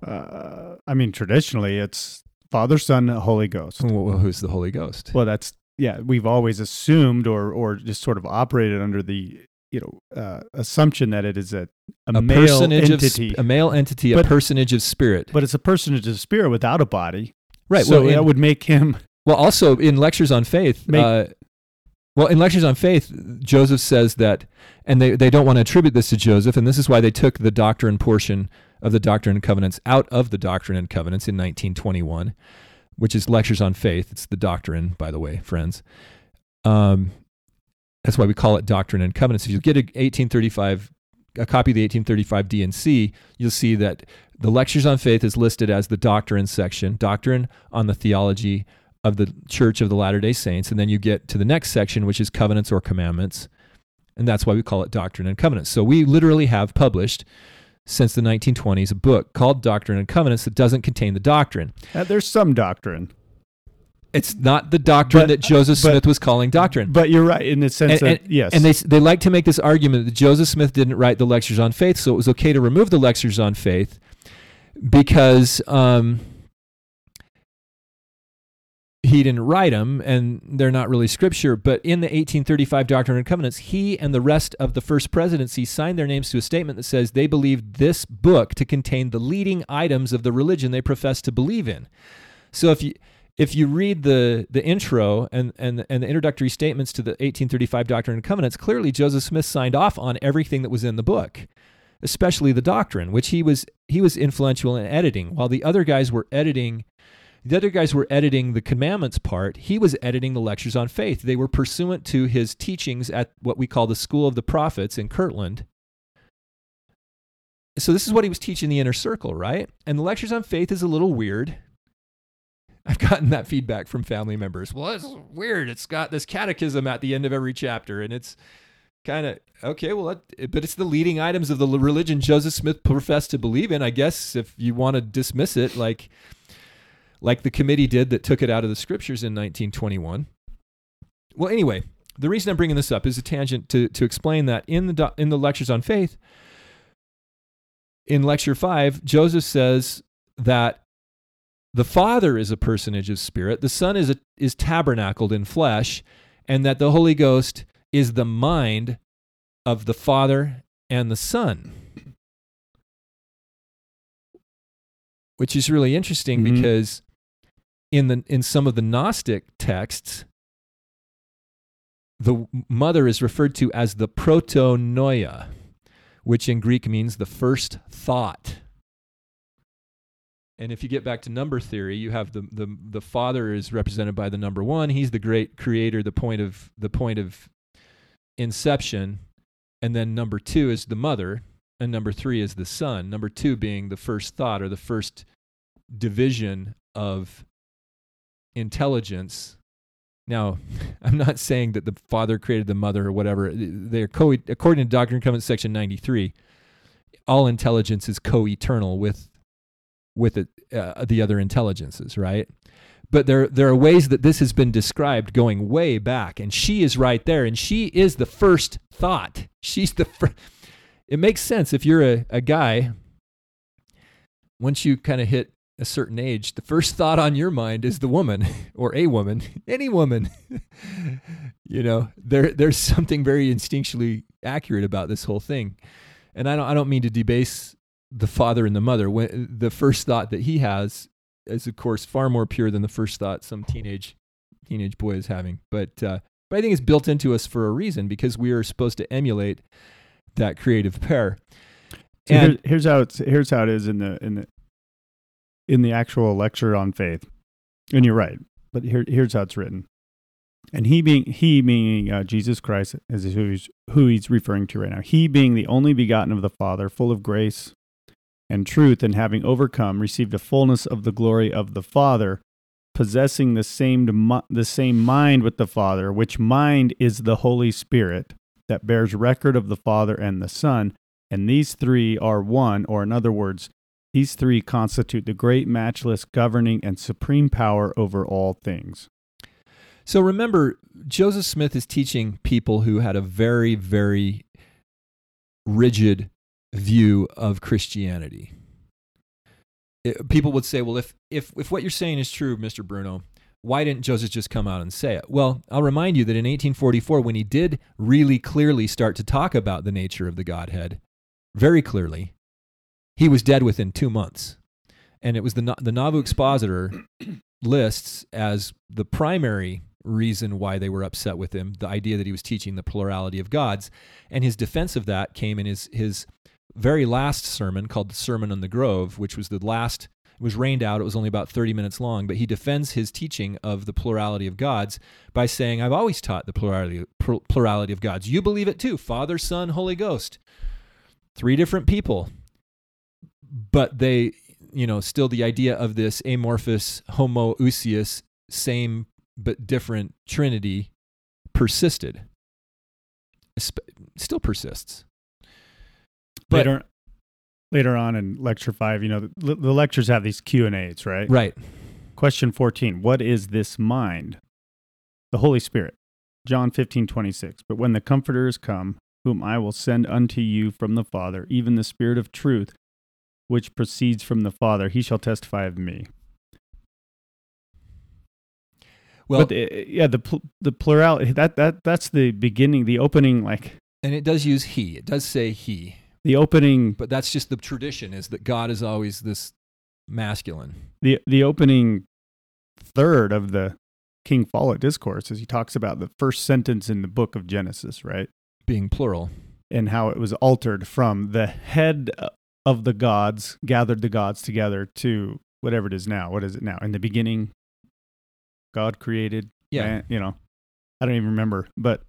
Uh, I mean, traditionally, it's Father, Son, Holy Ghost. Well, who's the Holy Ghost? Well, that's yeah. We've always assumed, or or just sort of operated under the you know uh, assumption that it is a a, a male personage entity, sp- a male entity, But- a personage of spirit. but it's a personage of spirit without a body. right. So well, would make him Well, also in Lectures on Faith, Make- uh, well, in Lectures on Faith, Joseph says that, and they, they don't want to attribute this to Joseph, and this is why they took the doctrine portion of the Doctrine and Covenants out of the Doctrine and Covenants in 1921, which is Lectures on Faith. It's the doctrine, by the way, friends. Um, that's why we call it Doctrine and Covenants. If you get an 1835 a copy of the 1835 D&C, you'll see that the Lectures on Faith is listed as the doctrine section, doctrine on the theology of the Church of the Latter day Saints. And then you get to the next section, which is covenants or commandments. And that's why we call it Doctrine and Covenants. So we literally have published since the 1920s a book called Doctrine and Covenants that doesn't contain the doctrine. Uh, there's some doctrine, It's not the doctrine But- that Joseph but- Smith was calling doctrine. but you're right in the sense And- that yes, And they they like to make this argument that Joseph Smith didn't write the lectures on faith, so it was okay to remove the lectures on faith because um, he didn't write them and they're not really scripture. But in the 1835 Doctrine and Covenants, he and the rest of the first presidency signed their names to a statement that says they believed this book to contain the leading items of the religion they profess to believe in. So if you if you read the the intro and, and and the introductory statements to the 1835 Doctrine and Covenants, clearly Joseph Smith signed off on everything that was in the book, especially the doctrine, which he was he was influential in editing. While the other guys were editing, the other guys were editing the commandments part. He was editing the lectures on faith. They were pursuant to his teachings at what we call the School of the Prophets in Kirtland. So this is what he was teaching the inner circle, right? And the lectures on faith is a little weird. I've gotten that feedback from family members. Well, it's weird. It's got this catechism at the end of every chapter, and it's kind of okay. Well, that, but it's the leading items of the religion Joseph Smith professed to believe in. I guess if you want to dismiss it, like like the committee did that took it out of the scriptures in 1921. Well, anyway, the reason I'm bringing this up is a tangent to to explain that in the do- in the lectures on faith, in lecture five, Joseph says that the Father is a personage of spirit, the Son is a, is tabernacled in flesh, and that the Holy Ghost is the mind of the Father and the Son. Which is really interesting Mhm. because in the in some of the Gnostic texts, the mother is referred to as the Protennoia, which in Greek means the first thought. And if you get back to number theory, you have the, the the father is represented by the number one. He's the great creator, the point of the point of inception, and then number two is the mother, and number three is the son. Number two being the first thought or the first division of intelligence. Now, I'm not saying that the father created the mother or whatever. They're co according to Doctrine and Covenants section 93. All intelligence is co-eternal with with it, uh, the other intelligences, right? But there, there are ways that this has been described going way back, and she is right there, and she is the first thought. She's the first. It makes sense if you're a, a guy. Once you kind of hit a certain age, the first thought on your mind is the woman or a woman, any woman. you know, there, there's something very instinctually accurate about this whole thing, and I don't, I don't mean to debase the father and the mother. When the first thought that he has is of course far more pure than the first thought some teenage teenage boy is having. But uh, but i think it's built into us for a reason because we are supposed to emulate that creative pair. So and here- here's how it's here's how it is in the in the in the actual lecture on faith. And you're right, but here here's how it's written. And he being he meaning uh, Jesus Christ is who he's who he's referring to right now. He being the only begotten of the Father, full of grace and truth, and having overcome, received a fullness of the glory of the Father, possessing the same the same mind with the Father, which mind is the Holy Spirit that bears record of the Father and the Son. And these three are one, or in other words, these three constitute the great, matchless, governing, and supreme power over all things. so remember joseph smith is teaching people who had a very very rigid view of christianity It- people would say well if if if what you're saying is true mr bruno why didn't Joseph just come out and say it? Well, I'll remind you that in 1844, when he did really clearly start to talk about the nature of the Godhead, very clearly, he was dead within two months. And it was the, the Nauvoo Expositor lists as the primary reason why they were upset with him the idea that he was teaching the plurality of gods. And his defense of that came in his, his very last sermon called the Sermon on the Grove, which was the last it was rained out. It was only about 30 minutes long, but he defends his teaching of the plurality of gods by saying, I've always taught the plurality, pl- plurality of gods. You believe it too Father, Son, Holy Ghost. three different people, but they, you know, still the idea of this amorphous homoousios, same but different Trinity persisted. Still persists. But- later, later on in lecture five, you know, the, the lectures have these Q and A's, right? Right. Question 14 What is this mind? The Holy Spirit. John 15, 26. But when the Comforter is come, whom I will send unto you from the Father, even the Spirit of truth, which proceeds from the Father, he shall testify of me. Well, but uh, yeah, the the plurality that that that's the beginning, the opening, like and it does use he. It does say he. the opening, But that's just the tradition is that God is always this masculine. the the opening third of the King Follett discourse, as he talks about the first sentence in the book of Genesis, right? being plural. and how it was altered from the head of the gods gathered the gods together to whatever it is now. What is it now? In the beginning, God created. Yeah. man- you know, I don't even remember, but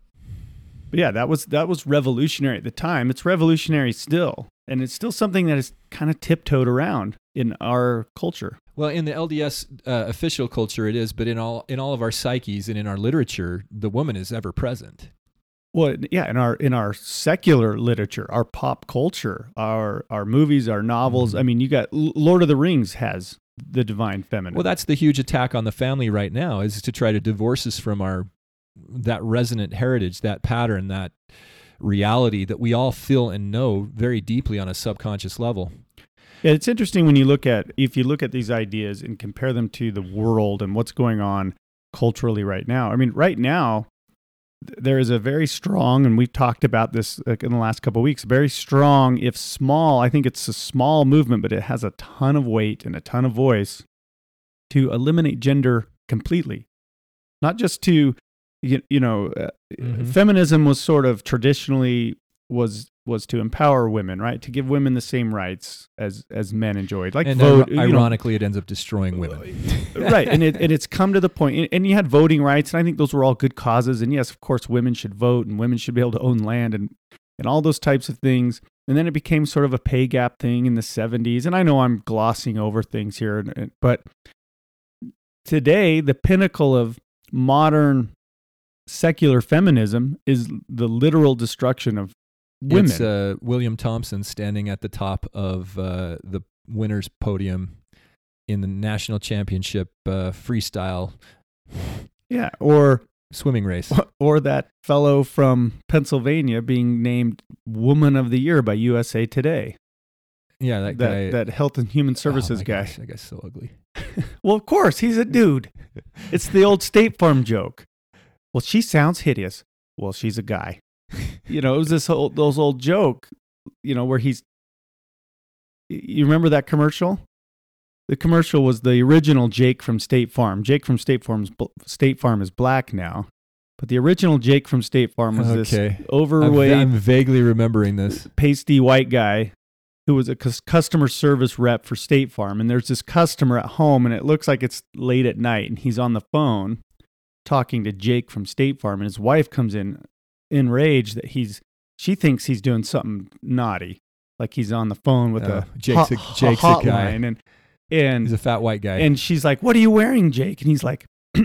but yeah, that was that was revolutionary at the time. It's revolutionary still, and it's still something that is kind of tiptoed around in our culture. Well, in the LDS uh, official culture, it is, but in all in all of our psyches and in our literature, the woman is ever present. Well, yeah, in our in our secular literature, our pop culture, our our movies, our novels. Mhm. I mean, you got Lord of the Rings has the divine feminine. Well, that's the huge attack on the family right now is to try to divorce us from our that resonant heritage, that pattern, that reality that we all feel and know very deeply on a subconscious level. Yeah, it's interesting when you look at if you look at these ideas and compare them to the world and what's going on culturally right now. I mean, right now there is a very strong, and we've talked about this in the last couple of weeks. Very strong, if small. I think it's a small movement, but it has a ton of weight and a ton of voice to eliminate gender completely, not just to you, you know, uh, Mhm. feminism was sort of traditionally was was to empower women, right? To give women the same rights as as men enjoyed, like and vote. ir- you know, ironically, it ends up destroying women. right, and it and it's come to the point, and, and you had voting rights, and I think those were all good causes. And yes, of course, women should vote, and women should be able to own land, and and all those types of things. And then it became sort of a pay gap thing in the '70s. And I know I'm glossing over things here, but today the pinnacle of modern secular feminism is the literal destruction of women. It's uh, William Thompson standing at the top of uh, the winners' podium in the national championship uh, freestyle yeah, or swimming race. or that fellow from Pennsylvania being named Woman of the Year by USA Today. Yeah, that, That guy. that, Health and Human oh Services my guy. gosh, that guy's so ugly. Well, of course, he's a dude. It's the old State Farm joke. Well, she sounds hideous. Well, she's a guy. You know, it was this old, those old joke, you know, where he's. You remember that commercial? The commercial was the original Jake from State Farm. Jake from State Farm's State Farm is black now, but the original Jake from State Farm was this Okay. I'm, overweight, va- I'm vaguely remembering this. pasty white guy who was a customer service rep for State Farm. And there's this customer at home, and it looks like it's late at night, and he's on the phone talking to Jake from State Farm, and his wife comes in enraged that he's she thinks he's doing something naughty, like he's on the phone with Oh, a Jake's a- hot- Jake's a guy. and and He's a fat white guy. and she's like, "What are you wearing, Jake?" And he's like,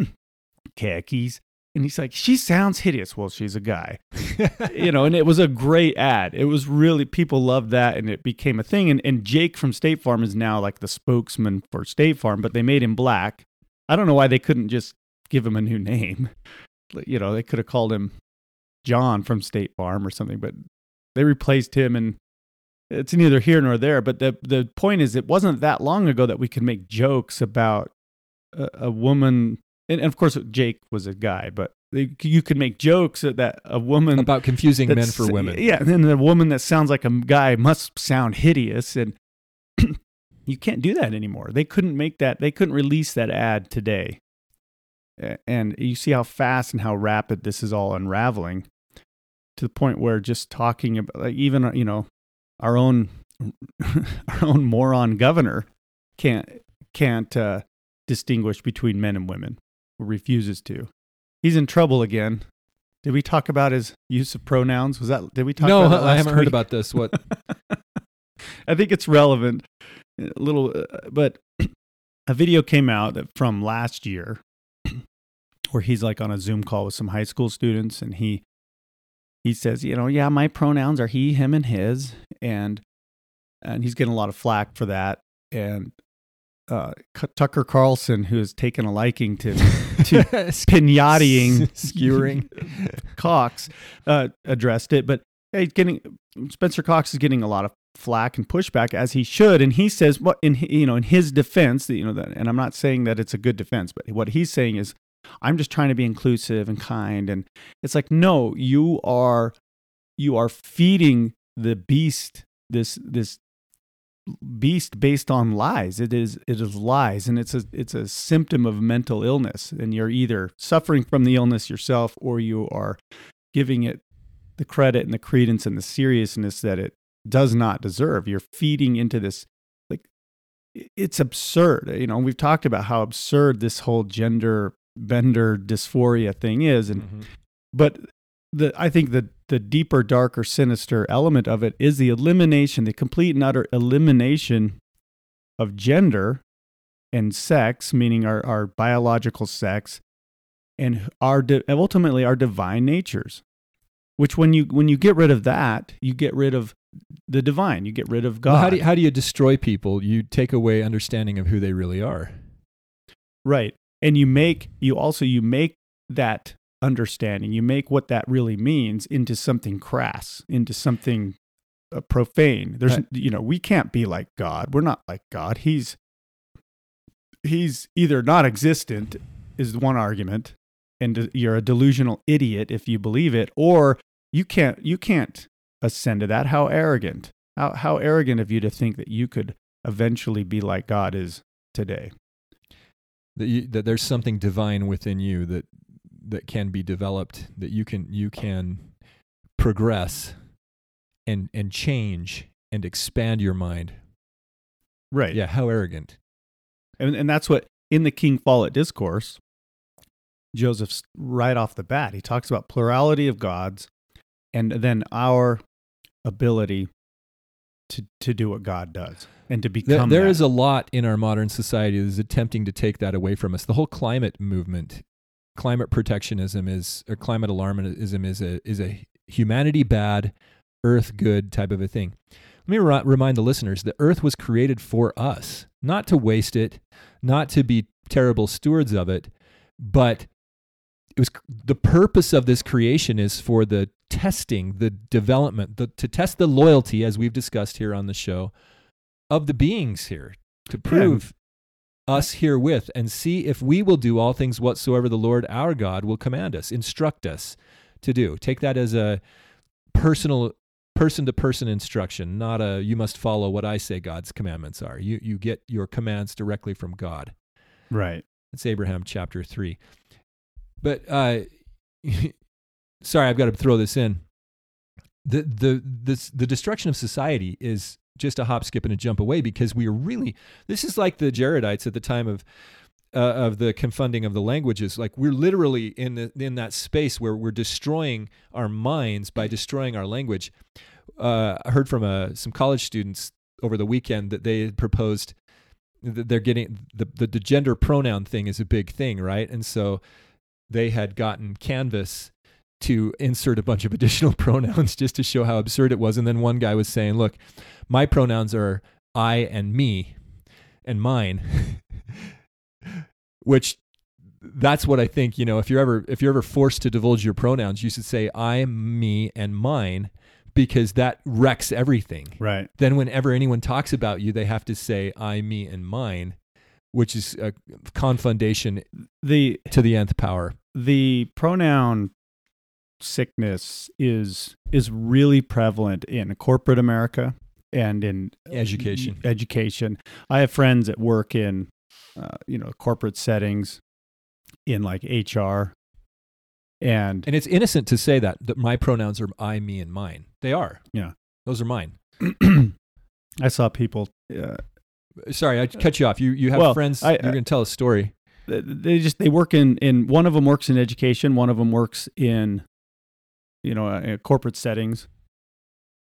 "Khakis." And he's like, "She sounds hideous." Well, she's a guy you know, and it was a great ad. It was really people loved that, and it became a thing. And and Jake from State Farm is now like the spokesman for State Farm, but they made him black. I don't know why they couldn't just give him a new name. You know, they could have called him John from State Farm or something, but they replaced him, and it's neither here nor there. But the the point is, it wasn't that long ago that we could make jokes about a, a woman, and, and of course Jake was a guy, but they, you could make jokes that a woman about confusing men for women. Yeah, and then the woman that sounds like a guy must sound hideous, and you can't do that anymore. They couldn't make that. They couldn't release that ad today. And you see how fast and how rapid this is all unraveling, to the point where just talking about, like even you know, our own our own moron governor can't can't uh, distinguish between men and women, or refuses to. He's in trouble again Did we talk about his use of pronouns? Was that did we talk no, about that I haven't heard about this. What? I think it's relevant. A little, uh, but a video came out that- from last year where he's like on a Zoom call with some high school students, and he he says, you know, yeah, my pronouns are he, him, and his, and and he's getting a lot of flack for that. And uh, Tucker Carlson, who has taken a liking to to pinataing skewering. Cox uh, addressed it, but hey, getting Spencer Cox is getting a lot of flack and pushback as he should, and he says what in you know in his defense, that, you know, that, and I'm not saying that it's a good defense, but what he's saying is, I'm just trying to be inclusive and kind, and it's like no, you are you are feeding the beast this this beast based on lies. It is it is lies and it's a it's a symptom of mental illness and you're either suffering from the illness yourself or you are giving it the credit and the credence and the seriousness that it does not deserve. You're feeding into this like it's absurd. You know we've talked about how absurd this whole gender bender dysphoria thing is and Mhm. but the I think the the deeper, darker, sinister element of it is the elimination, the complete and utter elimination of gender and sex, meaning our, our biological sex, and our di- ultimately our divine natures. Which when you when you get rid of that, you get rid of the divine. You get rid of God. Well, how do you, how do you destroy people? You take away understanding of who they really are. Right. And you make you also you make that understanding, you make what that really means into something crass, into something uh, profane. There's Right. you know, we can't be like God. We're not like God. He's he's either not existent is one argument and you're a delusional idiot if you believe it or you can't you can't ascend to that. How arrogant. How how arrogant of you to think that you could eventually be like God is today. That, you, that there's something divine within you that that can be developed. That you can you can progress and and change and expand your mind. Right. Yeah, how arrogant. And, and that's what in the King Follett discourse, Joseph's right off the bat, he talks about plurality of gods and then our ability to, to do what God does and to become there that. is a lot in our modern society that is attempting to take that away from us. The whole climate movement, climate protectionism is, or climate alarmism is a is a humanity bad, earth good type of a thing. Let me ri- remind the listeners the Earth was created for us, not to waste it, not to be terrible stewards of it, but it was the purpose of this creation is for the testing, the development, the, to test the loyalty, as we've discussed here on the show, of the beings here, to prove us herewith and see if we will do all things whatsoever the Lord our God will command us, instruct us to do. Take that as a personal person to person instruction, not a you must follow what I say God's commandments are. You you get your commands directly from God. right. It's Abraham chapter 3. But uh sorry, I've got to throw this in. The the this the destruction of society is just a hop, skip, and a jump away because we are really this is like the Jaredites at the time of uh, of the confunding of the languages. Like we're literally in the in that space where we're destroying our minds by destroying our language. Uh, I heard from uh, some college students over the weekend that they proposed that they're getting the, the the gender pronoun thing is a big thing, right? And so they had gotten Canvas to insert a bunch of additional pronouns just to show how absurd it was. And then one guy was saying, "Look, my pronouns are I and me, and mine," which that's what I think. You know, if you're ever if you're ever forced to divulge your pronouns, you should say I, me, and mine, because that wrecks everything Right. then whenever anyone talks about you, they have to say I, me, and mine, which is a confundation The to the nth power. The pronoun sickness is is really prevalent in corporate America and in Education. Education. I have friends that work in uh, you know corporate settings in like HR and And it's innocent to say that, that my pronouns are I, me, and mine. They are. Yeah. Those are mine. I saw people uh, Sorry, I cut you off. You you have Well, friends. I- you're going to tell a story. They just they work in in one of them works in education one of them works in you know, uh, corporate settings,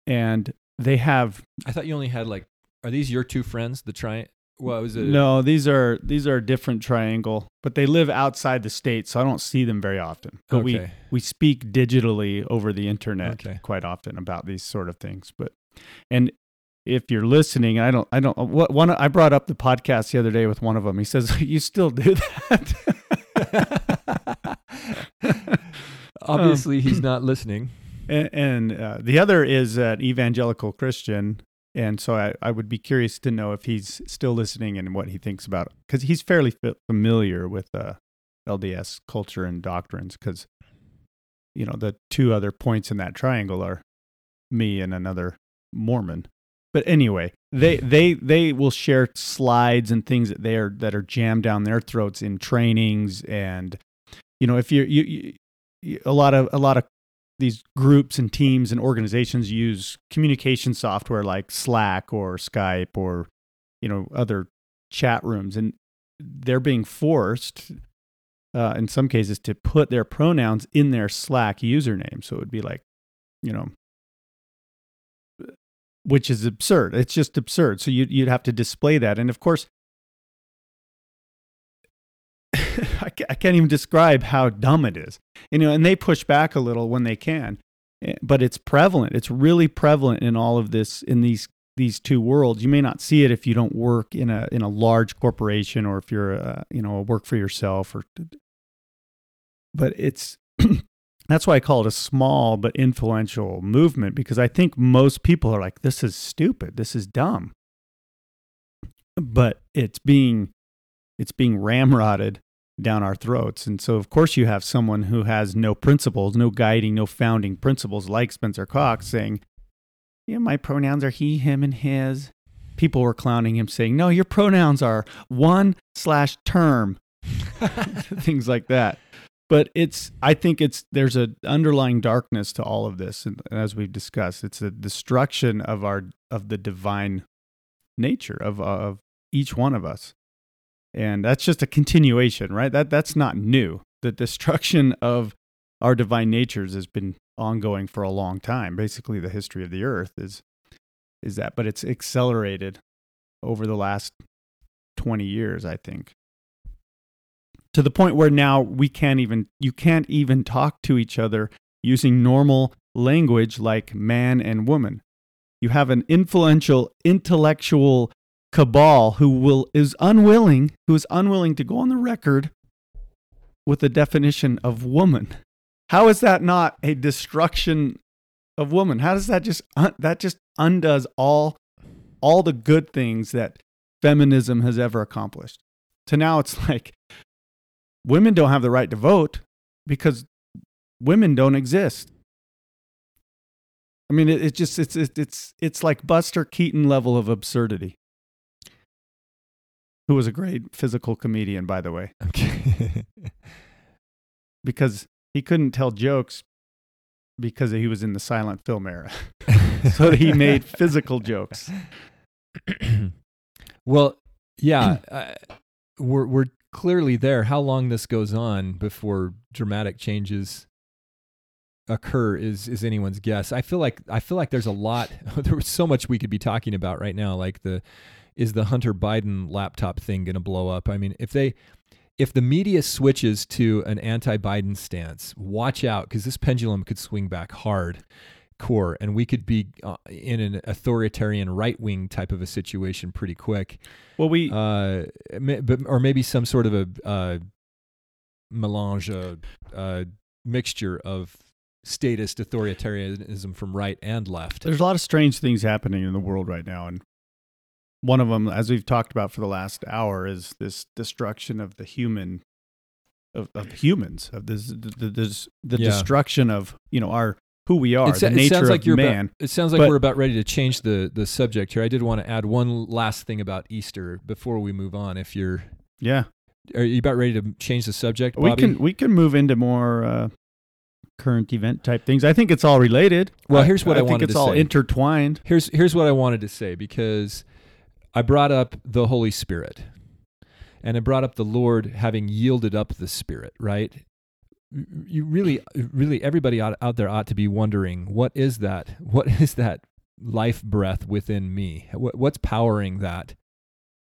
and they have I thought you only had like. Are these your two friends? The tri. What was it? no. These are these are a different triangle, but they live outside the state, so I don't see them very often. But we we speak digitally over the internet Okay. quite often about these sort of things. But and if you're listening, I don't I don't what one I brought up the podcast the other day with one of them. He says you still do that. Obviously, he's not listening. and and uh, the other is an evangelical Christian. And so I, I would be curious to know if he's still listening and what he thinks about it. Because he's fairly fa- familiar with uh, LDS culture and doctrines. Because, you know, the two other points in that triangle are me and another Mormon. But anyway, they they they will share slides and things that they are that are jammed down their throats in trainings and you know if you're you, you you- a lot of a lot of these groups and teams and organizations use communication software like Slack or Skype or you know other chat rooms and they're being forced uh, in some cases to put their pronouns in their Slack username. So it would be like you know which is absurd it's just absurd so you, you'd have to display that and of course I ca- I can't even describe how dumb it is you know, and they push back a little when they can, Eh, but it's prevalent. It's really prevalent in all of this in these these two worlds. You may not see it if you don't work in a in a large corporation or if you're a, you know a work for yourself or, but it's that's why I call it a small but influential movement because I think most people are like, this is stupid, this is dumb, but it's being it's being ramrodded down our throats. And so, of course, you have someone who has no principles, no guiding, no founding principles, like Spencer Cox saying, Yeah, my pronouns are he, him, and his. People were clowning him, saying, No, your pronouns are one slash term, things like that. But it's, I think it's, there's an underlying darkness to all of this. And as we've discussed, it's a destruction of our, of the divine nature of, of each one of us. And that's just a continuation right? That that's not new. The destruction of our divine natures has been ongoing for a long time. Basically the history of the earth is is that but it's accelerated over the last 20 years i think to the point where now we can't even you can't even talk to each other using normal language like man and woman. You have an influential intellectual cabal who will is unwilling who is unwilling to go on the record with the definition of woman. How is that not a destruction of woman? How does that just un- that just undoes all all the good things that feminism has ever accomplished? To now it's like women don't have the right to vote because women don't exist i mean it, it just it's it, it's it's like buster keaton level of absurdity who was a great physical comedian, by the way, Okay. because he couldn't tell jokes because he was in the silent film era. so he made physical jokes. well, yeah, uh, we're we're clearly there. How long this goes on before dramatic changes occur is is anyone's guess. I feel like I feel like there's a lot. there was so much we could be talking about right now. Like the is the Hunter Biden laptop thing going to blow up? I mean, if they if the media switches to an anti-Biden stance, watch out because this pendulum could swing back hard core and we could be uh, in an authoritarian right-wing type of a situation pretty quick Well, we uh, but, or maybe some sort of a uh, melange, a, a mixture of statist authoritarianism from right and left. there's a lot of strange things happening in the world right now, and one of them, as we've talked about for the last hour, is this destruction of the human, of, of humans, of this, the, the, this, the Yeah. destruction of you know our who we are, It's- the it nature sounds like of you're man. About, it sounds like But- we're about ready to change the the subject here. I did want to add one last thing about Easter before we move on. If you're yeah, are you about ready to change the subject, we can we can move into more uh, current event type things. I think it's all related. Well, here's what I think wanted think it's to all say. intertwined. here's here's what I wanted to say because I brought up the Holy Spirit and I brought up the Lord having yielded up the Spirit, right? You really, really, everybody out, out there ought to be wondering what is that? What is that life breath within me? What, what's powering that?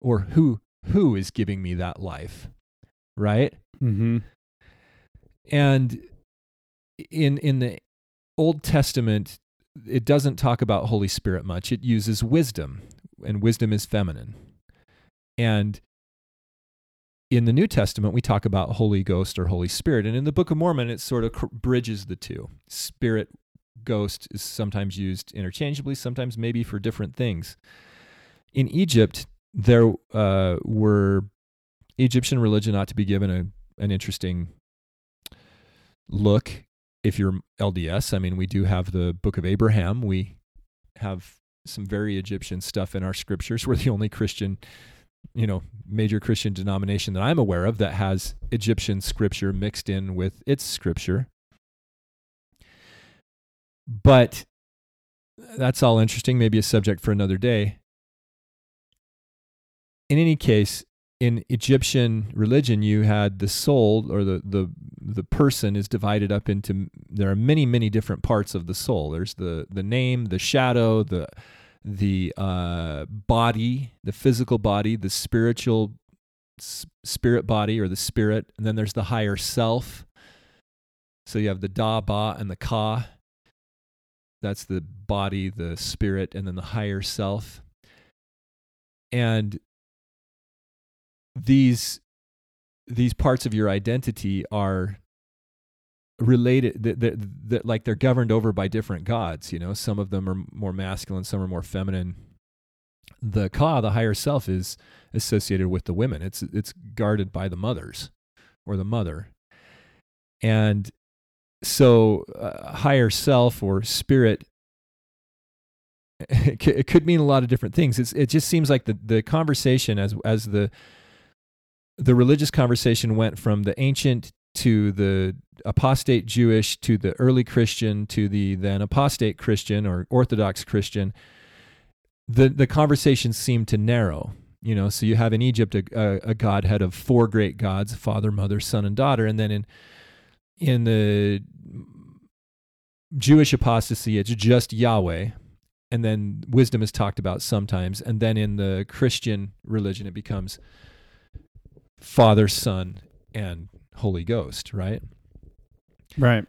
Or who who is giving me that life? Right? Mm-hmm. And in in the Old Testament, it doesn't talk about Holy Spirit much. It uses wisdom, and wisdom is feminine. And in the New Testament, we talk about Holy Ghost or Holy Spirit. And in the Book of Mormon, it sort of bridges the two. Spirit, ghost is sometimes used interchangeably, sometimes maybe for different things. In Egypt, there uh, were Egyptian religion ought to be given a, an interesting look if you're LDS. I mean, we do have the Book of Abraham. We have some very Egyptian stuff in our scriptures. We're the only Christian you know major christian denomination that i'm aware of that has egyptian scripture mixed in with its scripture. But that's all interesting maybe a subject for another day. In any case in egyptian religion you had the soul or the the the person is divided up into there are many many different parts of the soul. There's the the name the shadow the the uh, body, the physical body, the spiritual spirit body or the spirit, and then there's the higher self. So you have the da, ba, and the ka. That's the body, the spirit, and then the higher self. And these these parts of your identity are related that, that, that like they're governed over by different gods you know? Some of them are more masculine some are more feminine. The ka the higher self is associated with the women. It's it's guarded by the mothers or the mother. And so uh, higher self or spirit it could mean a lot of different things. It's, it just seems like the, the conversation as as the the religious conversation went from the ancient to the apostate Jewish to the early Christian to the then apostate Christian or Orthodox Christian, the the conversation seemed to narrow. You know, so you have in Egypt a, a, a godhead of four great gods: Father, Mother, Son, and Daughter, and then in in the Jewish apostasy, it's just Yahweh, and then wisdom is talked about sometimes, and then in the Christian religion, it becomes Father, Son, and Holy Ghost, right? Right.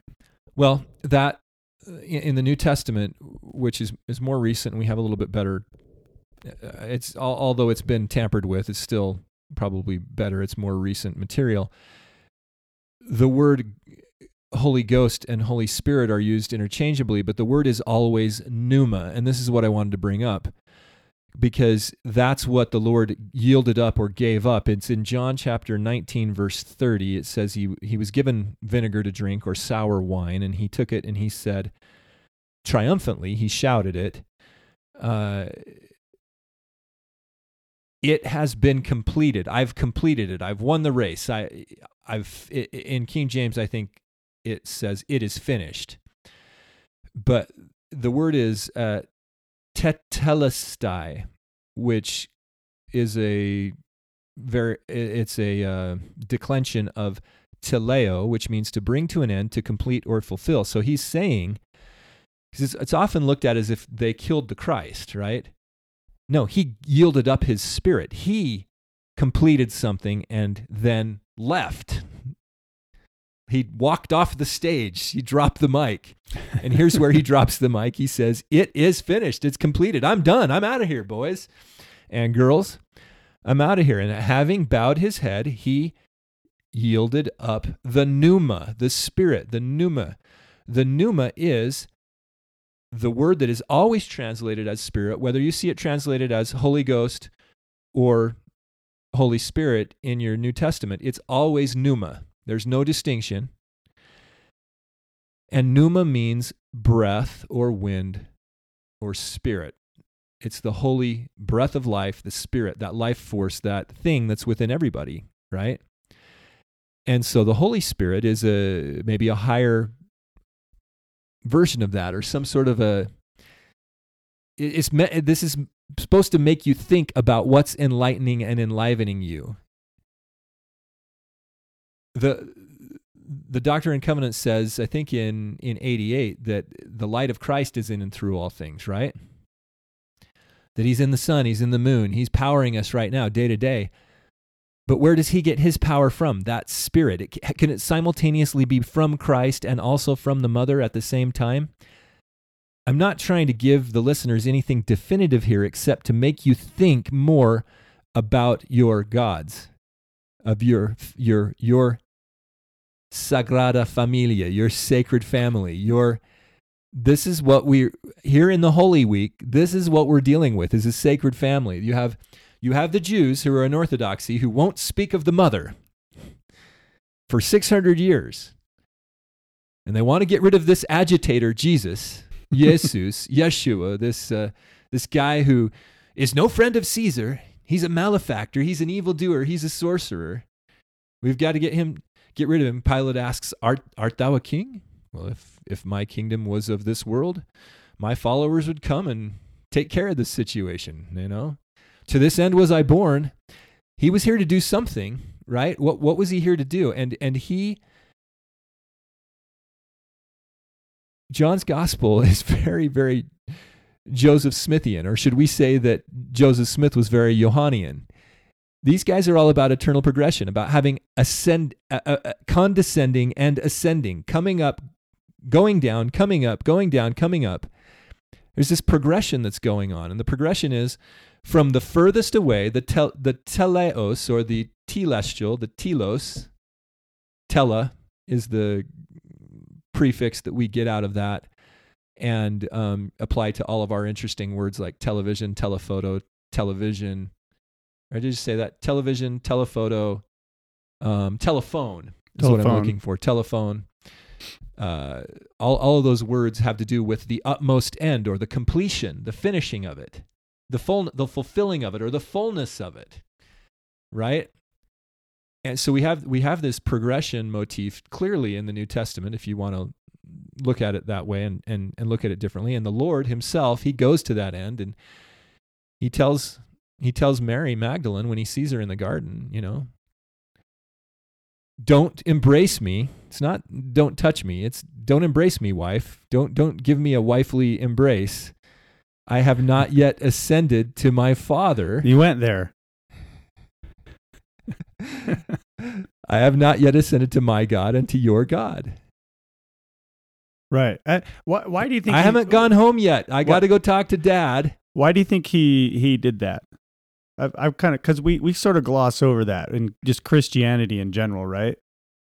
Well, that uh, in the New Testament, which is is more recent, we have a little bit better. Uh, it's although it's been tampered with, it's still probably better. It's more recent material. The word Holy Ghost and Holy Spirit are used interchangeably, but the word is always pneuma, and this is what I wanted to bring up because that's what the Lord yielded up or gave up. It's in John chapter 19, verse 30. It says he, he was given vinegar to drink or sour wine, and he took it and he said, triumphantly, he shouted it, uh, it has been completed. I've completed it. I've won the race. I, I've in King James, I think it says it is finished. But the word is uh, tetelestai, which is a very it's a uh, declension of teleo, which means to bring to an end, to complete or fulfill. So he's saying, because it's, it's often looked at as if they killed the Christ, right? No, he yielded up his spirit. He completed something and then left he walked off the stage. He dropped the mic. And here's where he drops the mic. He says, It is finished. It's completed. I'm done. I'm out of here, boys and girls. I'm out of here. And having bowed his head, he yielded up the pneuma, the spirit, the pneuma. The pneuma is the word that is always translated as spirit, whether you see it translated as Holy Ghost or Holy Spirit in your New Testament, it's always pneuma. There's no distinction. And pneuma means breath or wind or spirit. It's the holy breath of life, the spirit, that life force, that thing that's within everybody, right? And so the Holy Spirit is a maybe a higher version of that or some sort of a it's this is supposed to make you think about what's enlightening and enlivening you the the Doctrine and Covenant says, I think in in 88, that the light of Christ is in and through all things, right? That he's in the sun, he's in the moon, he's powering us right now, day to day. But where does he get his power from? That spirit. It, can it simultaneously be from Christ and also from the mother at the same time? I'm not trying to give the listeners anything definitive here except to make you think more about your gods, of your your your Sagrada Familia, your sacred family, your this is what we're here in the Holy Week. This is what we're dealing with is a sacred family. You have you have the Jews who are in Orthodoxy who won't speak of the mother for 600 years. And they want to get rid of this agitator, Jesus, Jesus, Yeshua, this, uh, this guy who is no friend of Caesar. He's a malefactor. He's an evildoer. He's a sorcerer. We've got to get him, get rid of him. Pilate asks, Art, art thou a king? Well, if, if my kingdom was of this world, my followers would come and take care of this situation, you know? To this end was I born. He was here to do something, right? What what was he here to do? And and he John's gospel is very very Joseph Smithian, or should we say that Joseph Smith was very Johannian? These guys are all about eternal progression, about having ascend, uh, uh, condescending and ascending, coming up, going down, coming up, going down, coming up. There's this progression that's going on, and the progression is from the furthest away, the, tel- the teleos or the telestial, the telos, tele is the prefix that we get out of that and um, apply to all of our interesting words like television, telephoto, television. Or did you say that? Television, telephoto, um, telephone is Telephone. what I'm looking for. Telephone. Uh, all, all of those words have to do with the utmost end or the completion, the finishing of it the full the fulfilling of it or the fullness of it right and so we have we have this progression motif clearly in the new testament if you want to look at it that way and, and and look at it differently and the lord himself he goes to that end and he tells he tells mary magdalene when he sees her in the garden you know don't embrace me it's not don't touch me it's don't embrace me wife don't don't give me a wifely embrace I have not yet ascended to my Father. You went there. I have not yet ascended to my God and to your God. Right. Uh, why, why do you think I he- haven't gone home yet. I got to go talk to dad. Why do you think he he did that? I've, I've kind of because we we sort of gloss over that and just Christianity in general, right?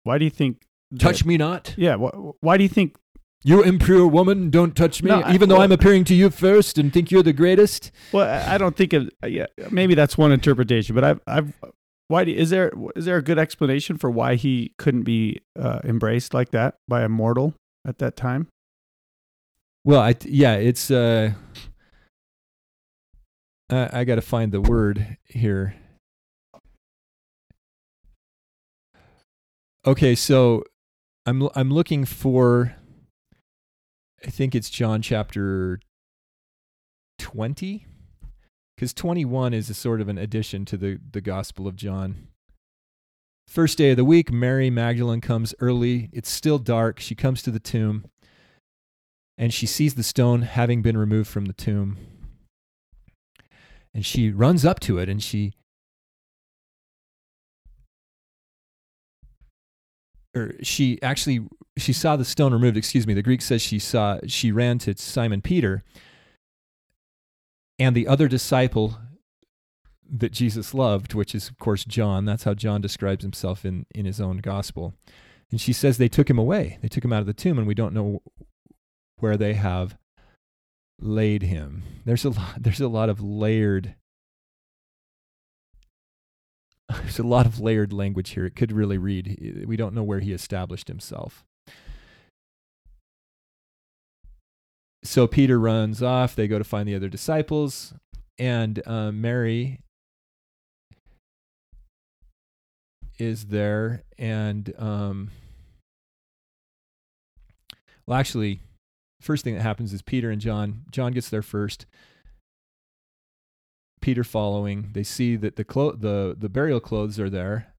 Why do you think? that- Touch me not. Yeah. Wh- why do you think? You impure woman, don't touch me. No, I- even though well- I'm appearing to you first and think you're the greatest. Well, I I don't think of. Yeah, maybe that's one interpretation, but I've I've. Why do, is there is there a good explanation for why he couldn't be uh, embraced like that by a mortal at that time? Well, I yeah, it's uh I, I got to find the word here. Okay, so I'm I'm looking for I think it's John chapter 20 cuz 21 is a sort of an addition to the the Gospel of John. First day of the week, Mary Magdalene comes early. It's still dark. She comes to the tomb and she sees the stone having been removed from the tomb. And she runs up to it and she or she actually she saw the stone removed, excuse me. The Greek says she saw she ran to Simon Peter and the other disciple that Jesus loved, which is of course John. That's how John describes himself in in his own gospel. And she says they took him away. They took him out of the tomb and we don't know where they have laid him. There's a lot, there's a lot of layered there's a lot of layered language here. It could really read. We don't know where he established himself. So Peter runs off. They go to find the other disciples, and uh, Mary is there. And um, well, actually, first thing that happens is Peter and John. John gets there first. Peter following. They see that the clo- the the burial clothes are there,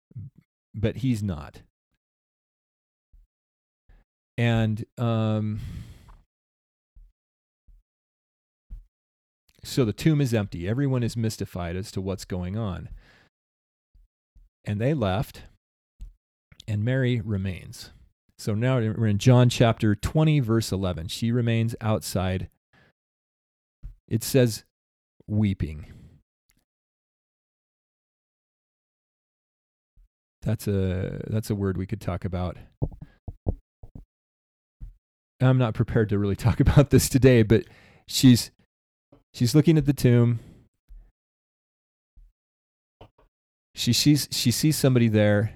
but he's not. And um, so the tomb is empty. Everyone is mystified as to what's going on. And they left, and Mary remains. So now we're in John chapter 20, verse 11. She remains outside. It says, weeping. That's a that's a word we could talk about. I'm not prepared to really talk about this today, but she's she's looking at the tomb. She sees she sees somebody there.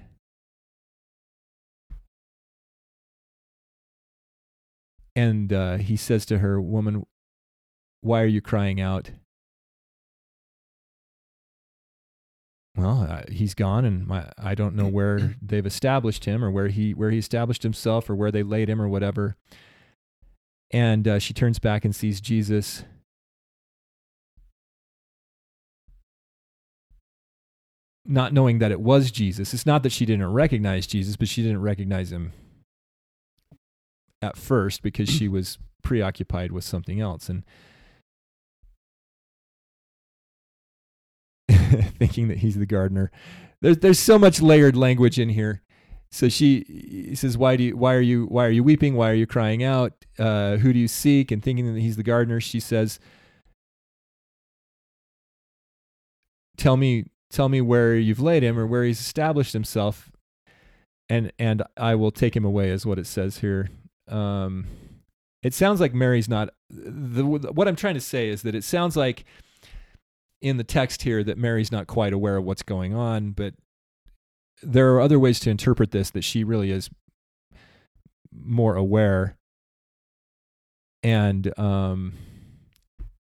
And uh, he says to her, "Woman, why are you crying out?" well, uh, he's gone, and my, I don't know where they've established him, or where he where he established himself, or where they laid him, or whatever. And uh, she turns back and sees Jesus. Not knowing that it was Jesus. It's not that she didn't recognize Jesus, but she didn't recognize him at first because she was preoccupied with something else. And thinking that he's the gardener. There's there's so much layered language in here. So she says, "Why do you? Why are you? Why are you weeping? Why are you crying out? Uh, who do you seek?" And thinking that he's the gardener, she says, "Tell me, tell me where you've laid him, or where he's established himself, and and I will take him away." Is what it says here. Um, it sounds like Mary's not. The, what I'm trying to say is that it sounds like in the text here that Mary's not quite aware of what's going on, but there are other ways to interpret this that she really is more aware. And um,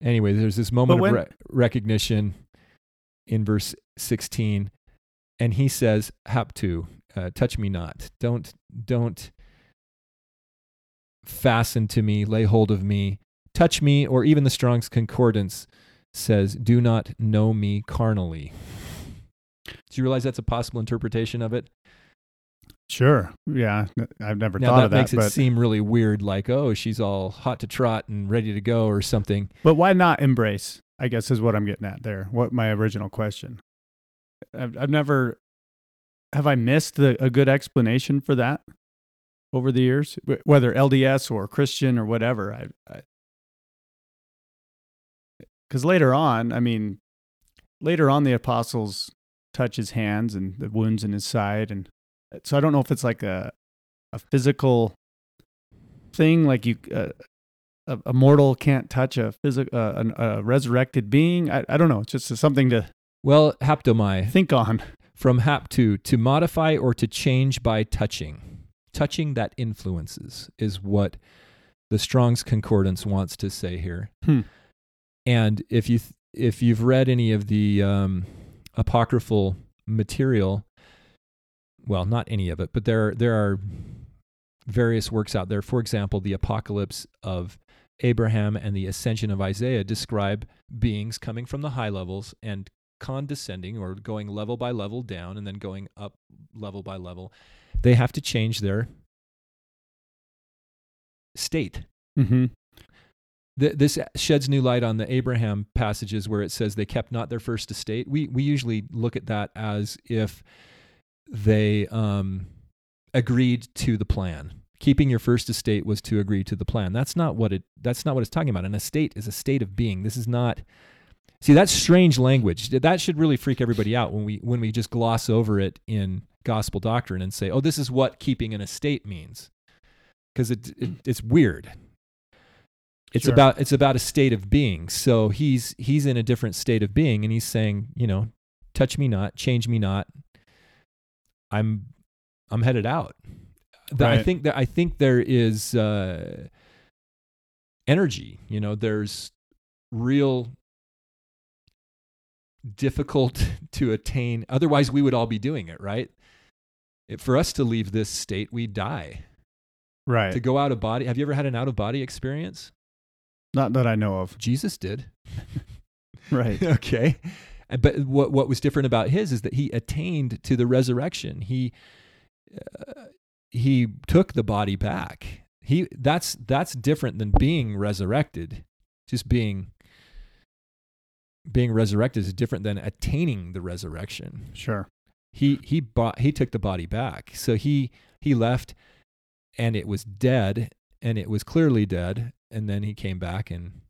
anyway, there's this moment when, of re- recognition in verse 16, and he says, "Haptu, uh, touch me not. Don't don't fasten to me, lay hold of me, touch me." Or even the Strong's Concordance says, Do not know me carnally. Do you realize that's a possible interpretation of it? Sure. Yeah. I've never now thought that of that. makes but... it seem really weird, like, oh, she's all hot to trot and ready to go or something. But why not embrace? I guess is what I'm getting at there. What my original question. I've, I've never, have I missed the, a good explanation for that over the years? Whether LDS or Christian or whatever, I, because later on, I mean, later on, the apostles touch his hands and the wounds in his side, and uh, so I don't know if it's like a a physical thing, like you uh, a, a, mortal can't touch a physical uh, a, a, resurrected being. I, I don't know. It's just something to well haptomai think on from haptu to modify or to change by touching. Touching that influences is what the Strong's Concordance wants to say here. Hmm. And if you th- if you've read any of the um, apocryphal material, well, not any of it, but there there are various works out there. For example, the Apocalypse of Abraham and the Ascension of Isaiah describe beings coming from the high levels and condescending or going level by level down and then going up level by level. They have to change their state. Mm-hmm this sheds new light on the Abraham passages where it says they kept not their first estate. We we usually look at that as if they um, agreed to the plan. Keeping your first estate was to agree to the plan. That's not what it. That's not what it's talking about. An estate is a state of being. This is not. See, that's strange language. That should really freak everybody out when we when we just gloss over it in gospel doctrine and say, "Oh, this is what keeping an estate means," because it, it it's weird it's sure. about it's about a state of being. So he's he's in a different state of being, and he's saying, you know, touch me not, change me not. I'm I'm headed out. Right. I think that I think there is uh, energy. You know, there's real difficult to attain. Otherwise, we would all be doing it, right? It, for us to leave this state, we die. Right. To go out of body. Have you ever had an out of body experience? Not that I know of. Jesus did. right. okay. But what what was different about his is that he attained to the resurrection. He uh, he took the body back. He that's that's different than being resurrected. Just being being resurrected is different than attaining the resurrection. Sure. He he bought he took the body back. So he he left and it was dead and it was clearly dead and then he came back and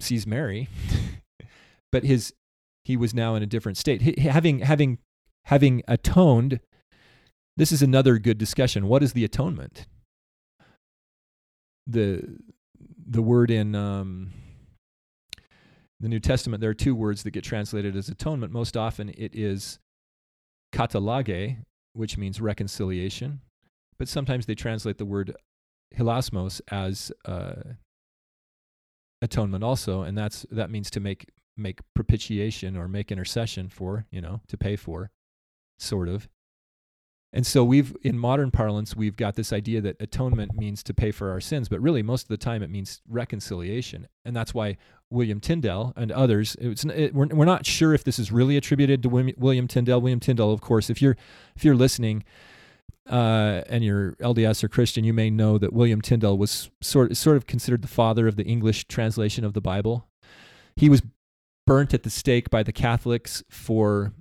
sees Mary. but his he was now in a different state. He, having having having atoned this is another good discussion. What is the atonement? The the word in um, the New Testament, there are two words that get translated as atonement. Most often it is katallage, which means reconciliation, but sometimes they translate the word hilasmos as uh, atonement also, and that's that means to make make propitiation or make intercession for, you know, to pay for, sort of. And so we've, in modern parlance, we've got this idea that atonement means to pay for our sins, but really most of the time it means reconciliation. And that's why William Tyndale and others, it, we're, we're not sure if this is really attributed to William Tyndale. William Tyndale, of course, if you're, if you're listening uh, and you're LDS or Christian, you may know that William Tyndale was sort, sort of considered the father of the English translation of the Bible. He was burnt at the stake by the Catholics for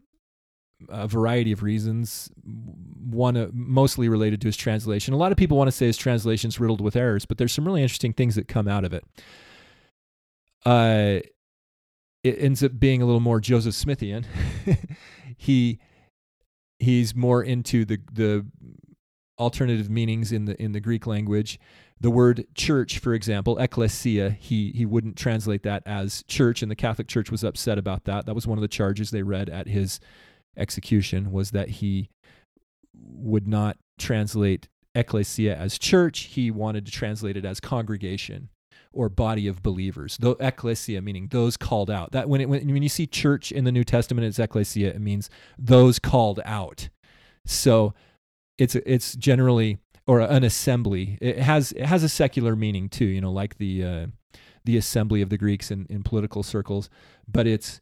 a variety of reasons. One uh, mostly related to his translation. A lot of people want to say his translation is riddled with errors, but there's some really interesting things that come out of it. Uh, it ends up being a little more Joseph Smithian. he he's more into the the alternative meanings in the in the Greek language. The word church, for example, ecclesia, he he wouldn't translate that as church, and the Catholic Church was upset about that. That was one of the charges they read at his execution was that he would not translate ecclesia as church. He wanted to translate it as congregation or body of believers. Though ecclesia meaning those called out. That when it, when, when you see church in the New Testament, it's ecclesia. It means those called out. So it's it's generally or an assembly. It has it has a secular meaning too. You know, like the uh, the assembly of the Greeks in, in political circles, but it's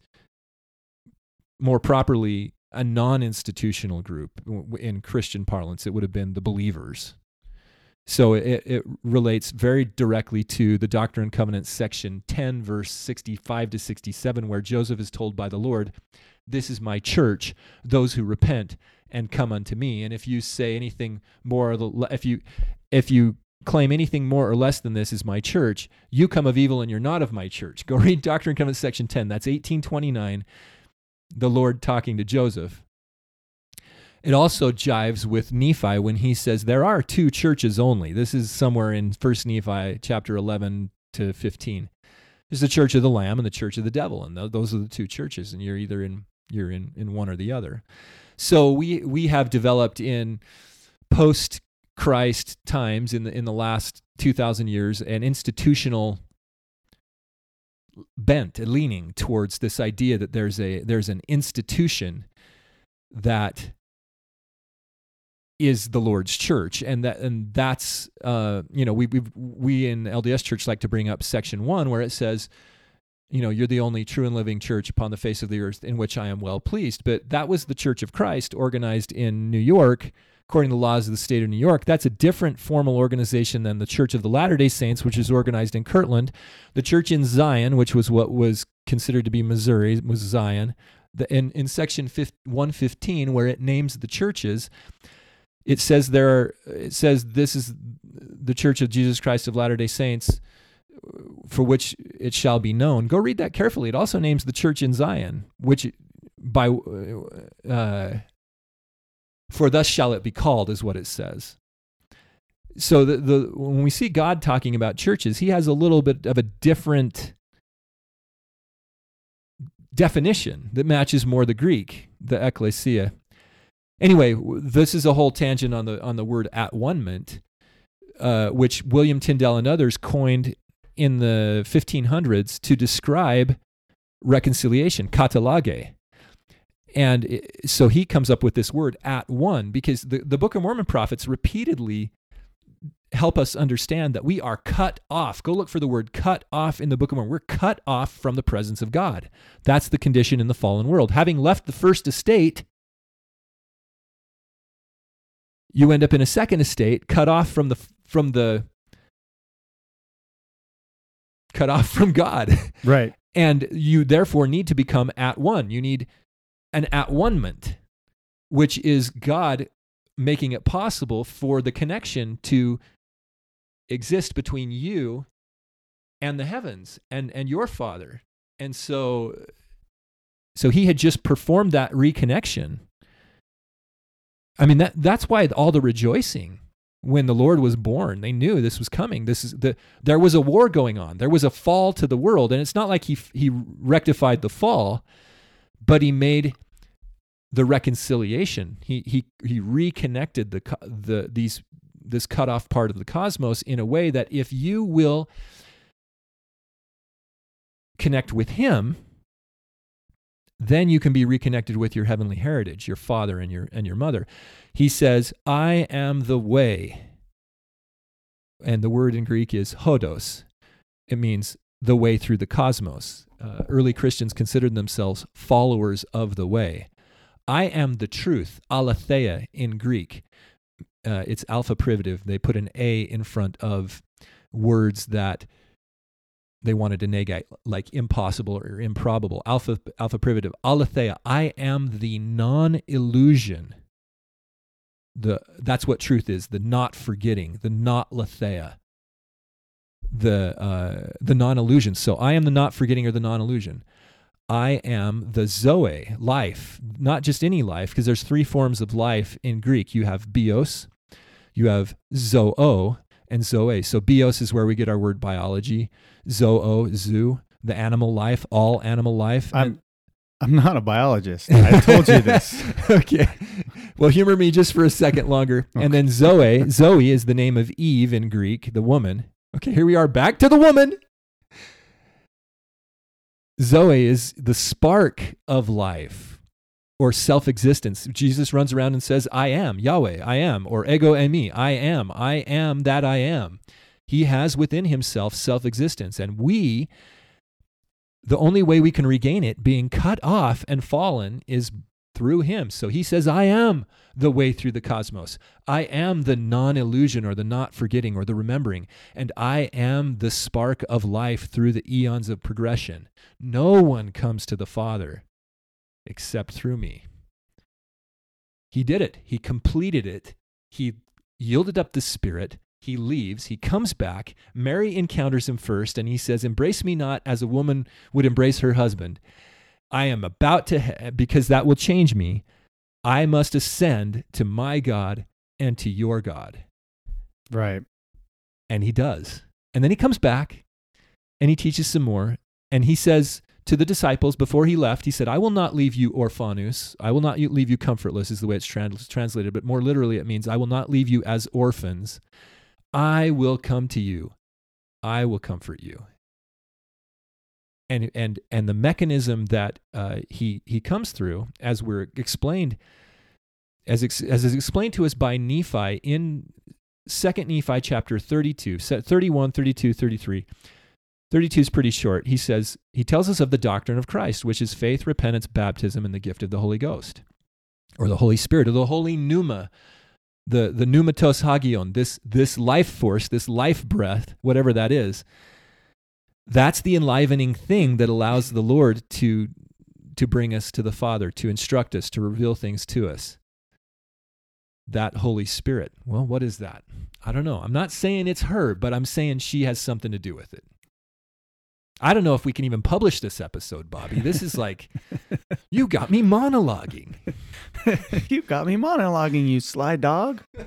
more properly a non-institutional group in Christian parlance. It would have been the believers. So it, it relates very directly to the Doctrine and Covenants section 10, verse 65 to 67, where Joseph is told by the Lord, This is my church, those who repent and come unto me. And if you say anything more, if you if you claim anything more or less than this is my church, you come of evil and you're not of my church. Go read Doctrine and Covenants section 10. That's 1829 the Lord talking to Joseph. It also jives with Nephi when he says there are two churches only. This is somewhere in First Nephi chapter 11 to 15. There's the church of the Lamb and the church of the devil, and those are the two churches, and you're either in you're in, in one or the other. So we we have developed in post Christ times in the in the last 2,000 years an institutional bent, and leaning towards this idea that there's a there's an institution that is the Lord's church, and that and that's uh, you know we we we in LDS Church like to bring up section one where it says, you know, you're the only true and living church upon the face of the earth in which I am well pleased. But that was the Church of Christ organized in New York according to the laws of the state of New York. That's a different formal organization than the Church of the Latter day Saints, which is organized in Kirtland. The church in Zion, which was what was considered to be Missouri, was Zion. The, in, in section 115, where it names the churches, it says there are, it says this is the Church of Jesus Christ of Latter day Saints for which it shall be known. Go read that carefully. It also names the church in Zion, which by uh, for thus shall it be called, is what it says. So the, the when we see God talking about churches, he has a little bit of a different definition that matches more the Greek, the ecclesia. Anyway, this is a whole tangent on the on the word at one uh, which William Tyndale and others coined in the 1500s to describe reconciliation, katallage. And it, so he comes up with this word at one because the, the Book of Mormon prophets repeatedly help us understand that we are cut off. Go look for the word cut off in the Book of Mormon. We're cut off from the presence of God. That's the condition in the fallen world. Having left the first estate, you end up in a second estate, cut off from the from the cut off from God. Right. And you therefore need to become at one. You need an at one-ment, which is God making it possible for the connection to exist between you and the heavens and, and your father. And so so he had just performed that reconnection. I mean that that's why all the rejoicing when the Lord was born. They knew this was coming. This is the there was a war going on. There was a fall to the world, and it's not like he he rectified the fall, but he made the reconciliation. He he he reconnected the the these this cut off part of the cosmos in a way that if you will connect with him then you can be reconnected with your heavenly heritage, your father and your and your mother. He says, "I am the way." And the word in Greek is hodos. It means the way through the cosmos. Uh, early Christians considered themselves followers of the way. I am the truth, aletheia in Greek. Uh, it's alpha privative. They put an A in front of words that they wanted to negate like impossible or improbable alpha alpha privative aletheia i am the non-illusion the that's what truth is the not forgetting the not letheia the uh, the non-illusion so i am the not forgetting or the non-illusion i am the zoe life not just any life because there's three forms of life in greek you have bios you have zoo and zoe so bios is where we get our word biology zoo, zoo, the animal life, all animal life. I'm, I'm not a biologist. I told you this. okay. Well, humor me just for a second longer. Okay. And then Zoe, Zoe is the name of Eve in Greek, the woman. Okay, here we are back to the woman. Zoe is the spark of life or self existence. Jesus runs around and says, I am Yahweh, I am, or ego eimi, I am, I am that I am. He has within himself self existence. And we, the only way we can regain it, being cut off and fallen, is through him. So he says, I am the way through the cosmos. I am the non illusion or the not forgetting or the remembering. And I am the spark of life through the eons of progression. No one comes to the Father except through me. He did it, he completed it. He yielded up the Spirit he leaves. He comes back. Mary encounters him first, and he says, Embrace me not as a woman would embrace her husband. I am about to, because that will change me. I must ascend to my God and to your God. Right. And he does. And then he comes back and he teaches some more. And he says to the disciples before he left, he said, I will not leave you orphanous. I will not leave you comfortless, is the way it's translated. But more literally, it means, I will not leave you as orphans. I will come to you. I will comfort you. And, and, and the mechanism that uh, he, he comes through, as we're explained, as, ex, as is explained to us by Nephi in Second Nephi chapter 32, 31, 32, 33. 32 is pretty short. He says, he tells us of the doctrine of Christ, which is faith, repentance, baptism, and the gift of the Holy Ghost, or the Holy Spirit, or the Holy Pneuma, the the pneumatos hagion, this this life force, this life breath, whatever that is, that's the enlivening thing that allows the Lord to to bring us to the Father, to instruct us, to reveal things to us. That Holy Spirit. Well, what is that? I don't know. I'm not saying it's her, but I'm saying she has something to do with it. I don't know if we can even publish this episode, Bobby. This is like, you got me monologuing. you got me monologuing, you sly dog.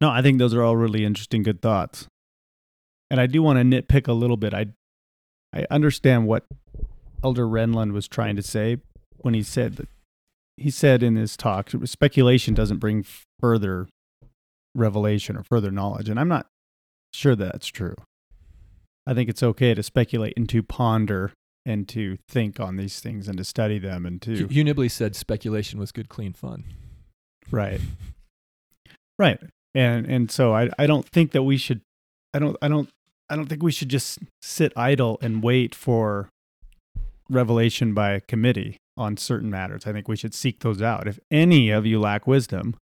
no, I think those are all really interesting, good thoughts. And I do want to nitpick a little bit. I, I understand what Elder Renlund was trying to say when he said that he said in his talk, speculation doesn't bring further revelation or further knowledge. And I'm not sure that's true. I think it's okay to speculate and to ponder and to think on these things and to study them and to. Hugh Nibley said speculation was good, clean fun. Right. Right. And and so I I don't think that we should I don't I don't I don't think we should just sit idle and wait for revelation by a committee. on certain matters. I think we should seek those out. If any of you lack wisdom,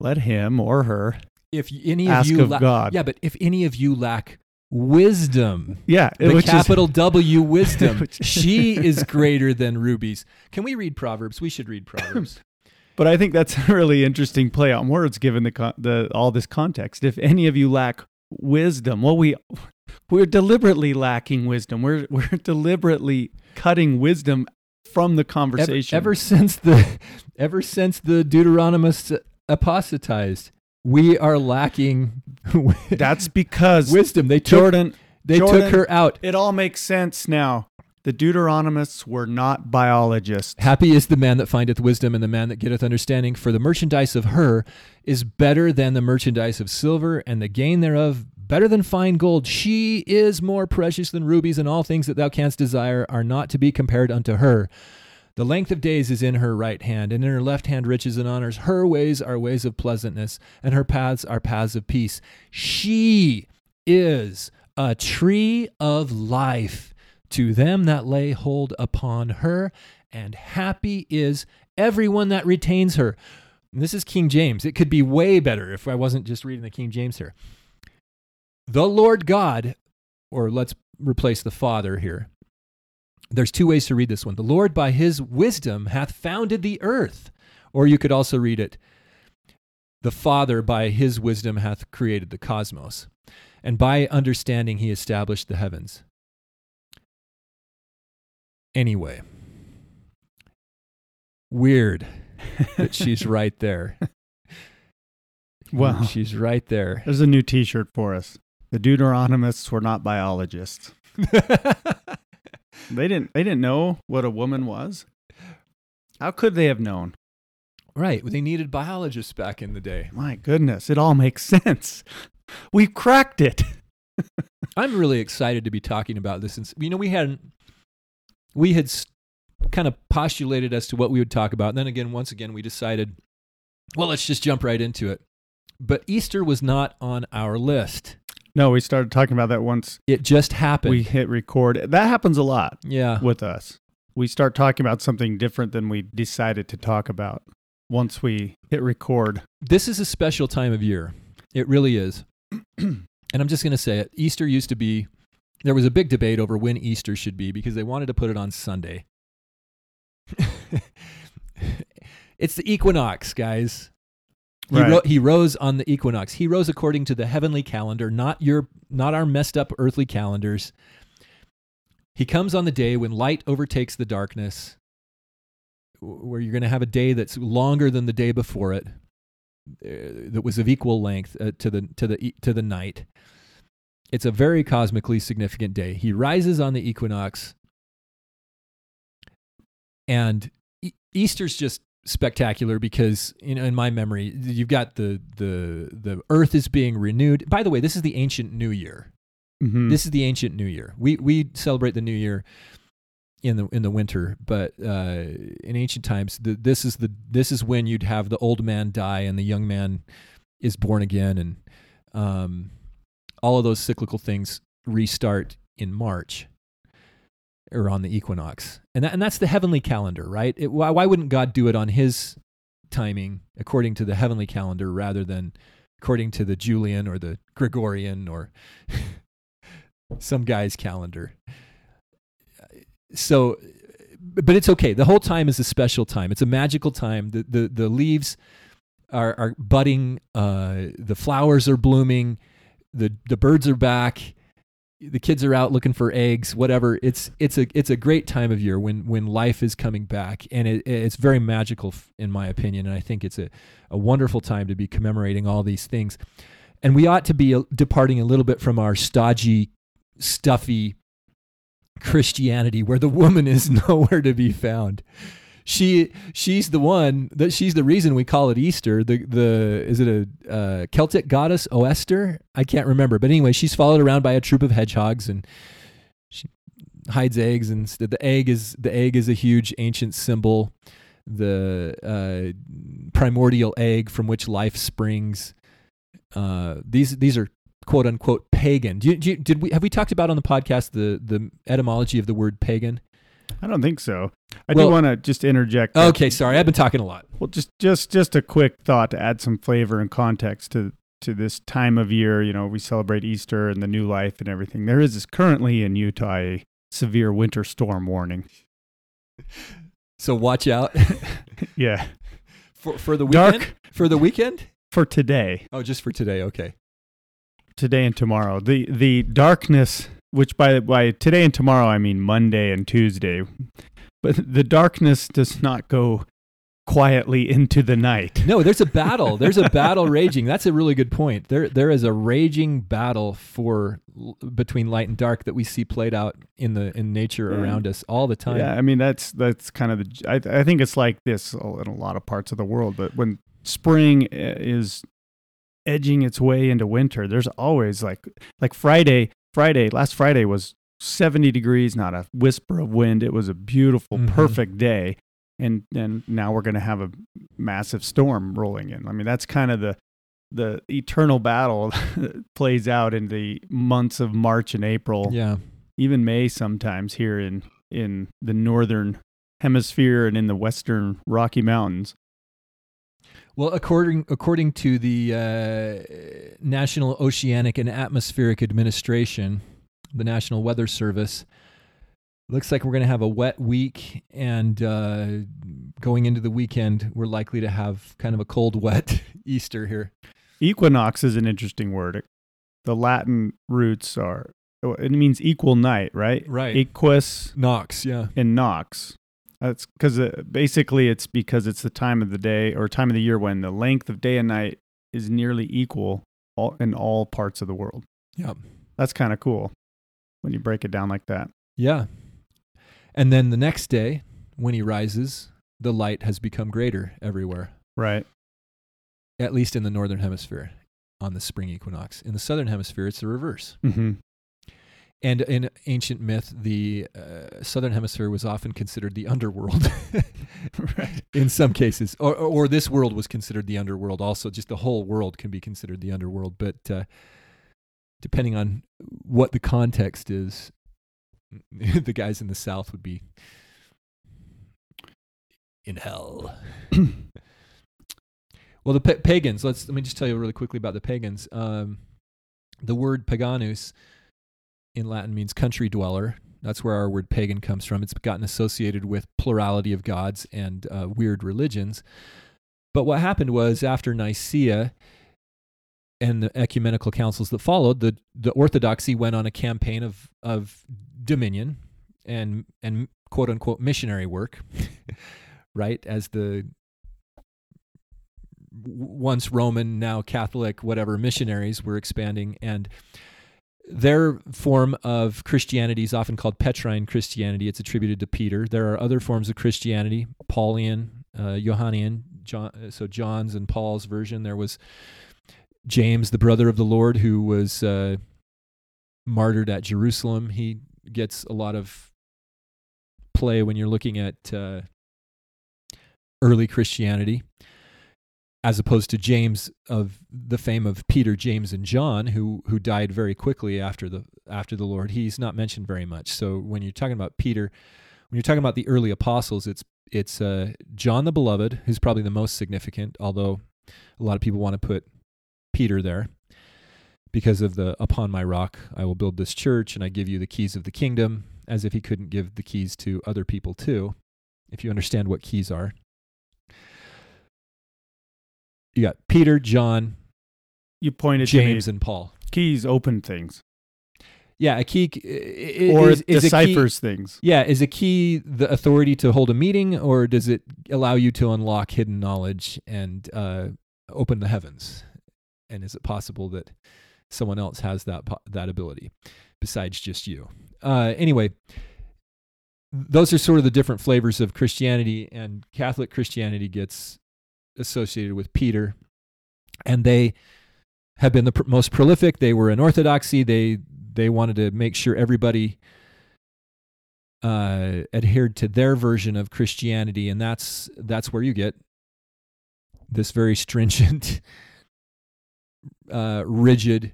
let him or her If any of ask you of la- God. Yeah, but if any of you lack wisdom, Yeah, the which is- capital W wisdom, she is greater than rubies. Can we read Proverbs? We should read Proverbs. But I think that's a really interesting play on words given the, con- the all this context. If any of you lack wisdom, well, we we're deliberately lacking wisdom. We're we're deliberately cutting wisdom from the ever, conversation. ever since the ever since the Deuteronomists apostatized, we are lacking that's because wisdom. They took Jordan. they Jordan- took her out. It all makes sense now. The Deuteronomists were not biologists. Happy is the man that findeth wisdom, and the man that getteth understanding. For the merchandise of her is better than the merchandise of silver, and the gain thereof better than fine gold. She is more precious than rubies, and all things that thou canst desire are not to be compared unto her. The length of days is in her right hand, and in her left hand riches and honors. Her ways are ways of pleasantness, and her paths are paths of peace. She is a tree of life to them that lay hold upon her, and happy is everyone that retains her. And this is King James. It could be way better if I wasn't just reading the King James here. The Lord God, or let's replace the Father here. There's two ways to read this one. The Lord by his wisdom hath founded the earth. Or you could also read it The Father by his wisdom hath created the cosmos. And by understanding he established the heavens. Anyway, weird that she's right there. Well, she's right there. there's a new T-shirt for us. The Deuteronomists were not biologists. They didn't. They didn't know what a woman was. How could they have known? right. They needed biologists back in the day. My goodness, it all makes sense. We cracked it. I'm really excited to be talking about this. And you know, we hadn't, we had kind of postulated as to what we would talk about. And then again, once again, we decided, well, let's just jump right into it. But Easter was not on our list. No, we started talking about that once It just happened. we hit record. That happens a lot yeah. with us. We start talking about something different than we decided to talk about once we hit record. This is a special time of year. It really is. and I'm just going to say it. Easter used to be, there was a big debate over when Easter should be because they wanted to put it on Sunday. it's the equinox, guys. He, Right. ro- he rose on the equinox. He rose according to the heavenly calendar, not your, not our messed up earthly calendars. He comes on the day when light overtakes the darkness, where you're going to have a day that's longer than the day before it, uh, that was of equal length uh, to the to the to the night. It's a very cosmically significant day. He rises on the equinox, and e- Easter's just spectacular because you know in my memory you've got the the the earth is being renewed by the way this is the ancient new year Mhm. this is the ancient new year we we celebrate the new year in the in the winter but uh in ancient times the, this is the this is when you'd have the old man die and the young man is born again and um all of those cyclical things restart in march or on the equinox and that, and that's the heavenly calendar right it, why, why wouldn't god do it on his timing according to the heavenly calendar rather than according to the julian or the gregorian or some guy's calendar. So, but it's okay. The whole time is a special time. It's a magical time. The the the leaves are are budding. Uh, the flowers are blooming. The the birds are back. The kids are out looking for eggs. Whatever. It's it's a it's a great time of year when when life is coming back, and it, it's very magical in my opinion. And I think it's a a wonderful time to be commemorating all these things. And we ought to be uh, departing a little bit from our stodgy, stuffy Christianity where the woman is nowhere to be found. She she's the one that she's the reason we call it Easter. The the is it a uh, Celtic goddess Oester? I can't remember, but anyway, she's followed around by a troop of hedgehogs and she hides eggs and the egg is the egg is a huge ancient symbol. The uh, primordial egg from which life springs. Uh, these these are quote unquote pagan. Do you, do you, did we have we talked about on the podcast the the etymology of the word pagan? I don't think so. I Well- do want to just interject. that- Okay, sorry, I've been talking a lot. Well, just just just a quick thought to add some flavor and context to to this time of year. You know, we celebrate Easter and the new life and everything. There is currently in Utah a severe winter storm warning. So watch out Yeah, for for the weekend. dark For the weekend? for today, Oh, just for today. Okay. today and tomorrow. The the darkness, which by by today and tomorrow I mean Monday and Tuesday, but the darkness does not go quietly into the night. No, there's a battle. There's a battle raging. That's a really good point. There, there is a raging battle for between light and dark that we see played out in the in nature Yeah. around us all the time. Yeah, I mean that's that's kind of the. I, I think it's like this in a lot of parts of the world. But when spring uh, is edging its way into winter, there's always like like Friday. Friday last Friday was 70 degrees, not a whisper of wind. It was a beautiful, Mhm. perfect day. And and now we're going to have a massive storm rolling in. I mean that's kind of the the eternal battle that plays out in the months of March and April Yeah. even May sometimes here in in the northern hemisphere and in the western Rocky Mountains. Well, according according to the uh, National Oceanic and Atmospheric Administration, the National Weather Service, looks like we're going to have a wet week, and uh, going into the weekend, we're likely to have kind of a cold, wet Easter here. Equinox is an interesting word. The Latin roots are it means equal night, right? Right. Equus nox, yeah. and nox. That's because uh, basically it's because it's the time of the day or time of the year when the length of day and night is nearly equal all, in all parts of the world. Yeah. That's kind of cool when you break it down like that. Yeah. And then the next day, when he rises, the light has become greater everywhere, Right. at least in the northern hemisphere on the spring equinox. In the southern hemisphere, it's the reverse. Mm-hmm. And in ancient myth, the uh, southern hemisphere was often considered the underworld. right. in some cases, or, or, this world was considered the underworld. Also, just the whole world can be considered the underworld. But uh, depending on what the context is, the guys in the south would be in hell. well, the pa- pagans. Let's let me just tell you really quickly about the pagans. Um, the word paganus in Latin means country dweller. That's where our word pagan comes from. It's gotten associated with plurality of gods and uh, weird religions. But what happened was after Nicaea and the ecumenical councils that followed, the, the orthodoxy went on a campaign of, of dominion and, and quote unquote missionary work, right? As the once Roman, now Catholic, whatever missionaries were expanding. And their form of Christianity is often called Petrine Christianity. It's attributed to Peter. There are other forms of Christianity, Paulian, uh, Johannian, John, uh, so John's and Paul's version. There was James, the brother of the Lord, who was uh, martyred at Jerusalem. He gets a lot of play when you're looking at uh, early Christianity as opposed to James of the fame of Peter, James, and John, who who died very quickly after the after the Lord. He's not mentioned very much. So when you're talking about Peter, when you're talking about the early apostles, it's it's uh, John the Beloved, who's probably the most significant. Although a lot of people want to put Peter there because of the "Upon my rock I will build this church, and I give you the keys of the kingdom," as if he couldn't give the keys to other people too. If you understand what keys are, you got Peter, John, You pointed James, and Paul. keys open things Yeah, a key i- i- or is, is a key- deciphers things. yeah, is a key the authority to hold a meeting, or does it allow you to unlock hidden knowledge and uh, open the heavens? And is it possible that someone else has that that ability besides just you? Uh, anyway, those are sort of the different flavors of Christianity, and Catholic Christianity gets associated with Peter, and they have been the pr- most prolific. They were in Orthodoxy. They they wanted to make sure everybody uh, adhered to their version of Christianity, and that's that's where you get this very stringent, uh, rigid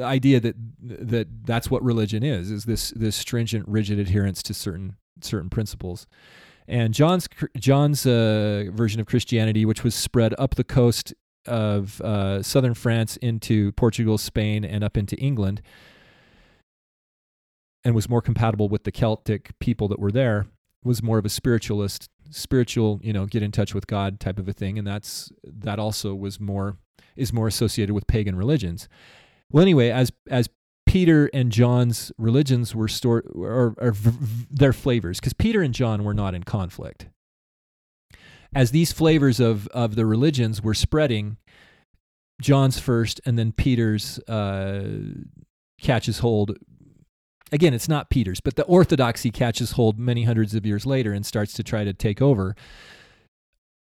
idea that that that's what religion is is this this stringent rigid adherence to certain certain principles and john's john's uh, version of christianity which was spread up the coast of uh, southern france into portugal spain and up into england and was more compatible with the celtic people that were there was more of a spiritualist spiritual you know get in touch with god type of a thing. And that's that also was more is more associated with pagan religions. Well, anyway, as as Peter and John's religions were stored, or, or their flavors, because Peter and John were not in conflict. As these flavors of of the religions were spreading, John's first, and then Peter's uh, catches hold. Again, it's not Peter's, but the orthodoxy catches hold many hundreds of years later and starts to try to take over.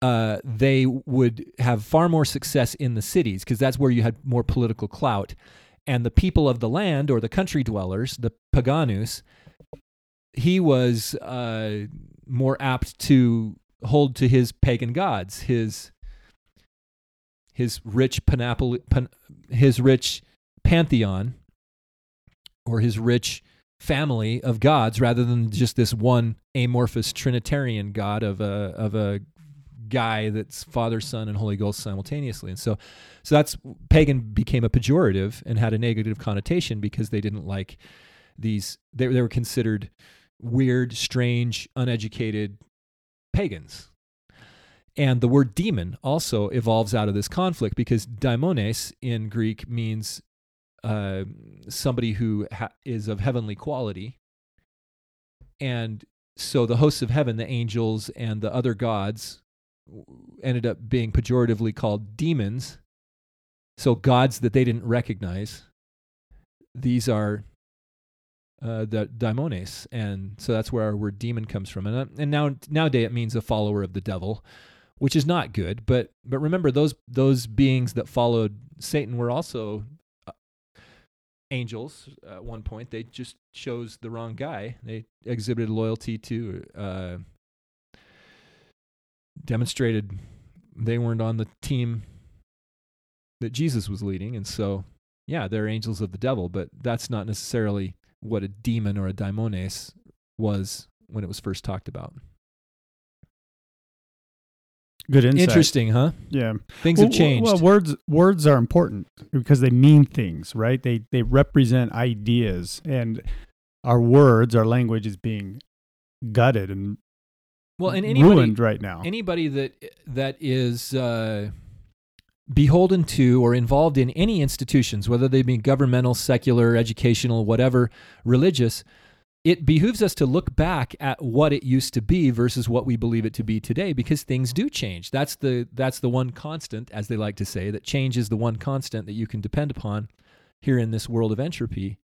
Uh, they would have far more success in the cities because that's where you had more political clout. And the people of the land or the country dwellers, the paganus, he was uh, more apt to hold to his pagan gods, his his rich panoply, pan, his rich pantheon, or his rich family of gods, rather than just this one amorphous Trinitarian god of a of a guy that's Father, Son, and Holy Ghost simultaneously. And so, so that's pagan became a pejorative and had a negative connotation because they didn't like these. They, they were considered weird, strange, uneducated pagans. And the word demon also evolves out of this conflict because daimones in Greek means uh, somebody who ha- is of heavenly quality. And so the hosts of heaven, the angels and the other gods, ended up being pejoratively called demons. So gods that they didn't recognize. These are uh, the daimones, and so that's where our word demon comes from. And uh, and now nowadays it means a follower of the devil, which is not good. But but remember those those beings that followed Satan were also uh, angels at one point. They just chose the wrong guy. They exhibited loyalty to uh, demonstrated they weren't on the team that Jesus was leading. And so, yeah, they're angels of the devil, but that's not necessarily what a demon or a daimones was when it was first talked about. Good insight. Interesting, huh? Yeah. Things well, have changed. Well, words words are important because they mean things, right? They they represent ideas, and our words, our language, is being gutted and well, and anybody, ruined right now. Anybody that that is uh, beholden to or involved in any institutions, whether they be governmental, secular, educational, whatever, religious, it behooves us to look back at what it used to be versus what we believe it to be today because things do change. That's the that's the one constant as they like to say that change is the one constant that you can depend upon here in this world of entropy.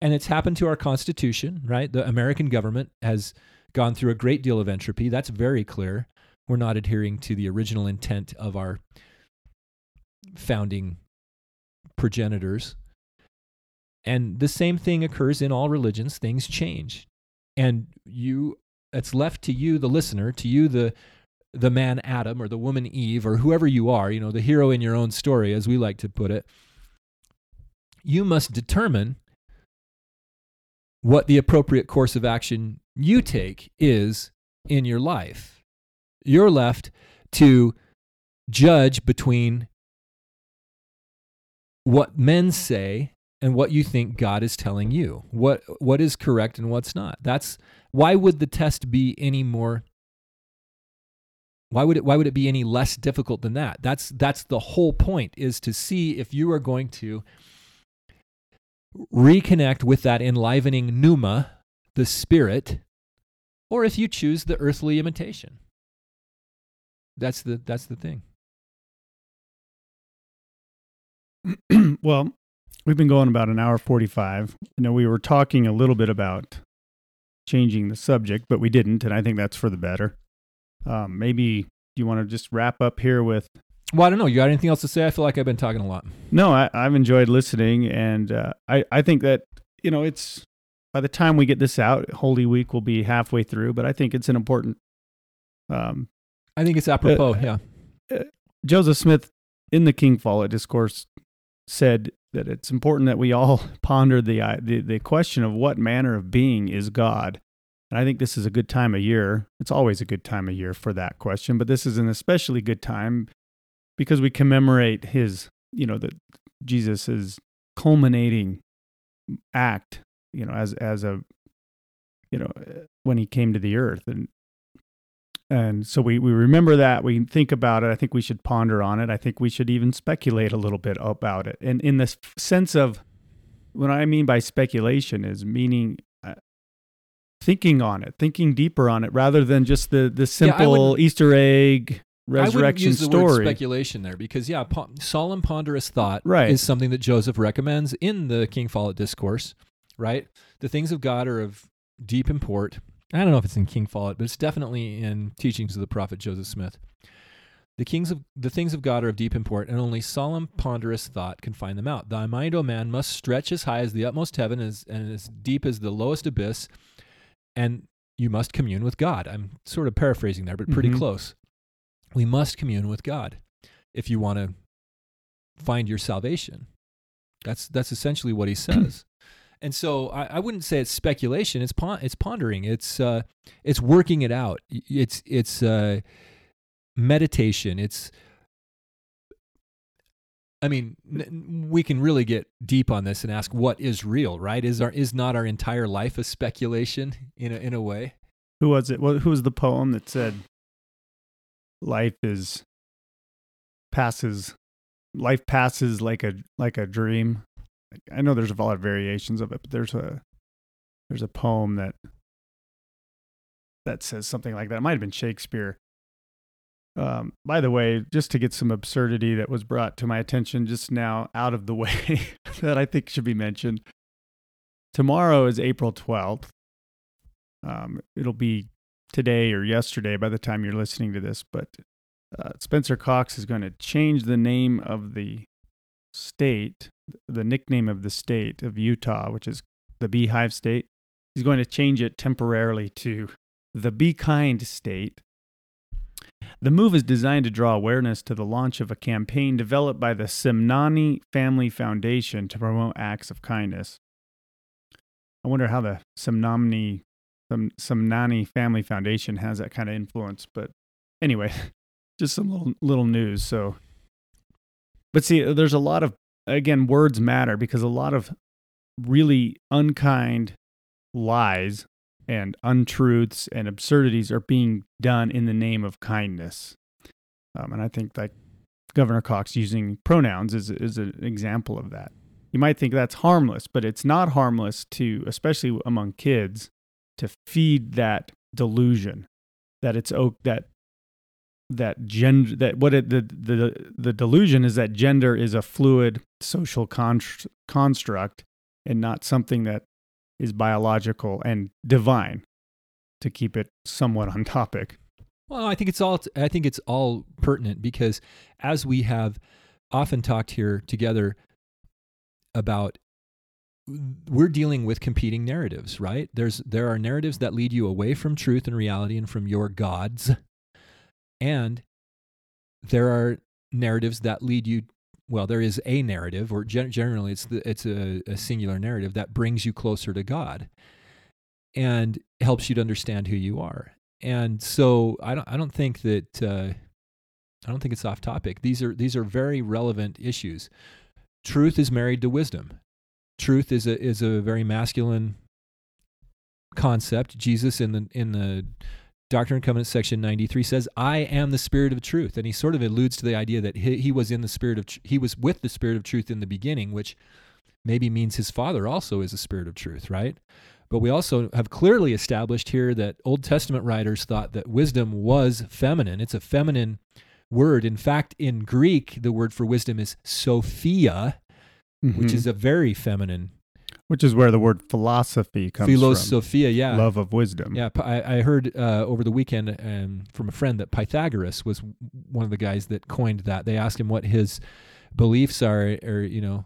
And it's happened to our constitution, right? The American government has gone through a great deal of entropy. That's very clear. We're not adhering to the original intent of our founding progenitors. And the same thing occurs in all religions. Things change. And you it's left to you the listener, to you the the man Adam or the woman Eve or whoever you are, you know, the hero in your own story as we like to put it. You must determine what the appropriate course of action you take is in your life. You're left to judge between what men say and what you think God is telling you. What what is correct and what's not. That's why would the test be any more why would it why would it be any less difficult than that? That's that's the whole point is to see if you are going to reconnect with that enlivening pneuma, the spirit, or if you choose the earthly imitation. That's the that's the thing. well, we've been going about an hour 45. You know, we were talking a little bit about changing the subject, but we didn't, and I think that's for the better. Um, maybe you want to just wrap up here with well, I don't know. You got anything else to say? I feel like I've been talking a lot. No, I, have enjoyed listening, and uh, I I think that you know it's by the time we get this out, Holy Week will be halfway through. But I think it's an important. Um, I think it's apropos. Uh, yeah. Uh, Joseph Smith in the King Follett discourse said that it's important that we all ponder the, uh, the the question of what manner of being is God. And I think this is a good time of year. It's always a good time of year for that question, but this is an especially good time because we commemorate his, you know, that Jesus' culminating act, you know, as as a you know, when he came to the earth and and so we, we remember that we think about it i think we should ponder on it i think we should even speculate a little bit about it. And in this sense of what i mean by speculation is meaning uh, thinking on it thinking deeper on it rather than just the the simple yeah, easter egg resurrection I wouldn't use the story. word speculation there because yeah po- solemn ponderous thought Right. is something that joseph recommends in the king follett discourse right the things of god are of deep import i don't know if it's in king follett but it's definitely in teachings of the prophet joseph smith the kings of the things of god are of deep import and only solemn ponderous thought can find them out thy mind o man must stretch as high as the utmost heaven as, and as deep as the lowest abyss and you must commune with god i'm sort of paraphrasing there but pretty Mhm. close we must commune with God if you want to find your salvation. That's that's essentially what he says. And so I, I wouldn't say it's speculation. It's pon- it's pondering. It's uh, it's working it out. It's it's uh, meditation. It's I mean, we can really get deep on this and ask what is real, right? Is our is not our entire life a speculation in a, in a way? who was it well, who was the poem that said life is passes life passes like a like a dream i know there's a lot of variations of it but there's a there's a poem that that says something like that. It might have been shakespeare. Um, by the way just to get some absurdity that was brought to my attention just now out of the way that i think should be mentioned tomorrow is april 12th um, it'll be today or yesterday by the time you're listening to this, but uh, Spencer Cox is going to change the name of the state, the nickname of the state of Utah, which is the Beehive State. He's going to change it temporarily to the Be Kind State. The move is designed to draw awareness to the launch of a campaign developed by the Semnani Family Foundation to promote acts of kindness. I wonder how the Semnani some Family Foundation has that kind of influence. But anyway, just some little little news. So, but see, there's a lot of again words matter because a lot of really unkind lies and untruths and absurdities are being done in the name of kindness. Um, and I think like Governor Cox using pronouns is is an example of that. You might think that's harmless, but it's not harmless to, especially among kids, to feed that delusion that it's o- that that gender that what it, the the the delusion is that gender is a fluid social const- construct and not something that is biological and divine to keep it somewhat on topic Well, I think it's all I think it's all pertinent because as we have often talked here together about we're dealing with competing narratives, right? There's there are narratives that lead you away from truth and reality and from your gods. And there are narratives that lead you well, there is a narrative or gen- generally it's the, it's a, a singular narrative that brings you closer to God and helps you to understand who you are. And so I don't I don't think that uh, I don't think it's off topic. These are these are very relevant issues. Truth is married to wisdom. Truth is a is a very masculine concept. Jesus in the in the Doctrine and Covenants section 93 says, "I am the spirit of truth." And he sort of alludes to the idea that he, he was in the spirit of tr- he was with the spirit of truth in the beginning, which maybe means his father also is a spirit of truth, right? But we also have clearly established here that Old Testament writers thought that wisdom was feminine. It's a feminine word. In fact, in Greek, the word for wisdom is Sophia, which Mhm. is a very feminine which is where the word philosophy comes from. philosophia. Yeah, love of wisdom Yeah, I heard uh, over the weekend um, from a friend that Pythagoras was one of the guys that coined that. They asked him what his beliefs are, or you know,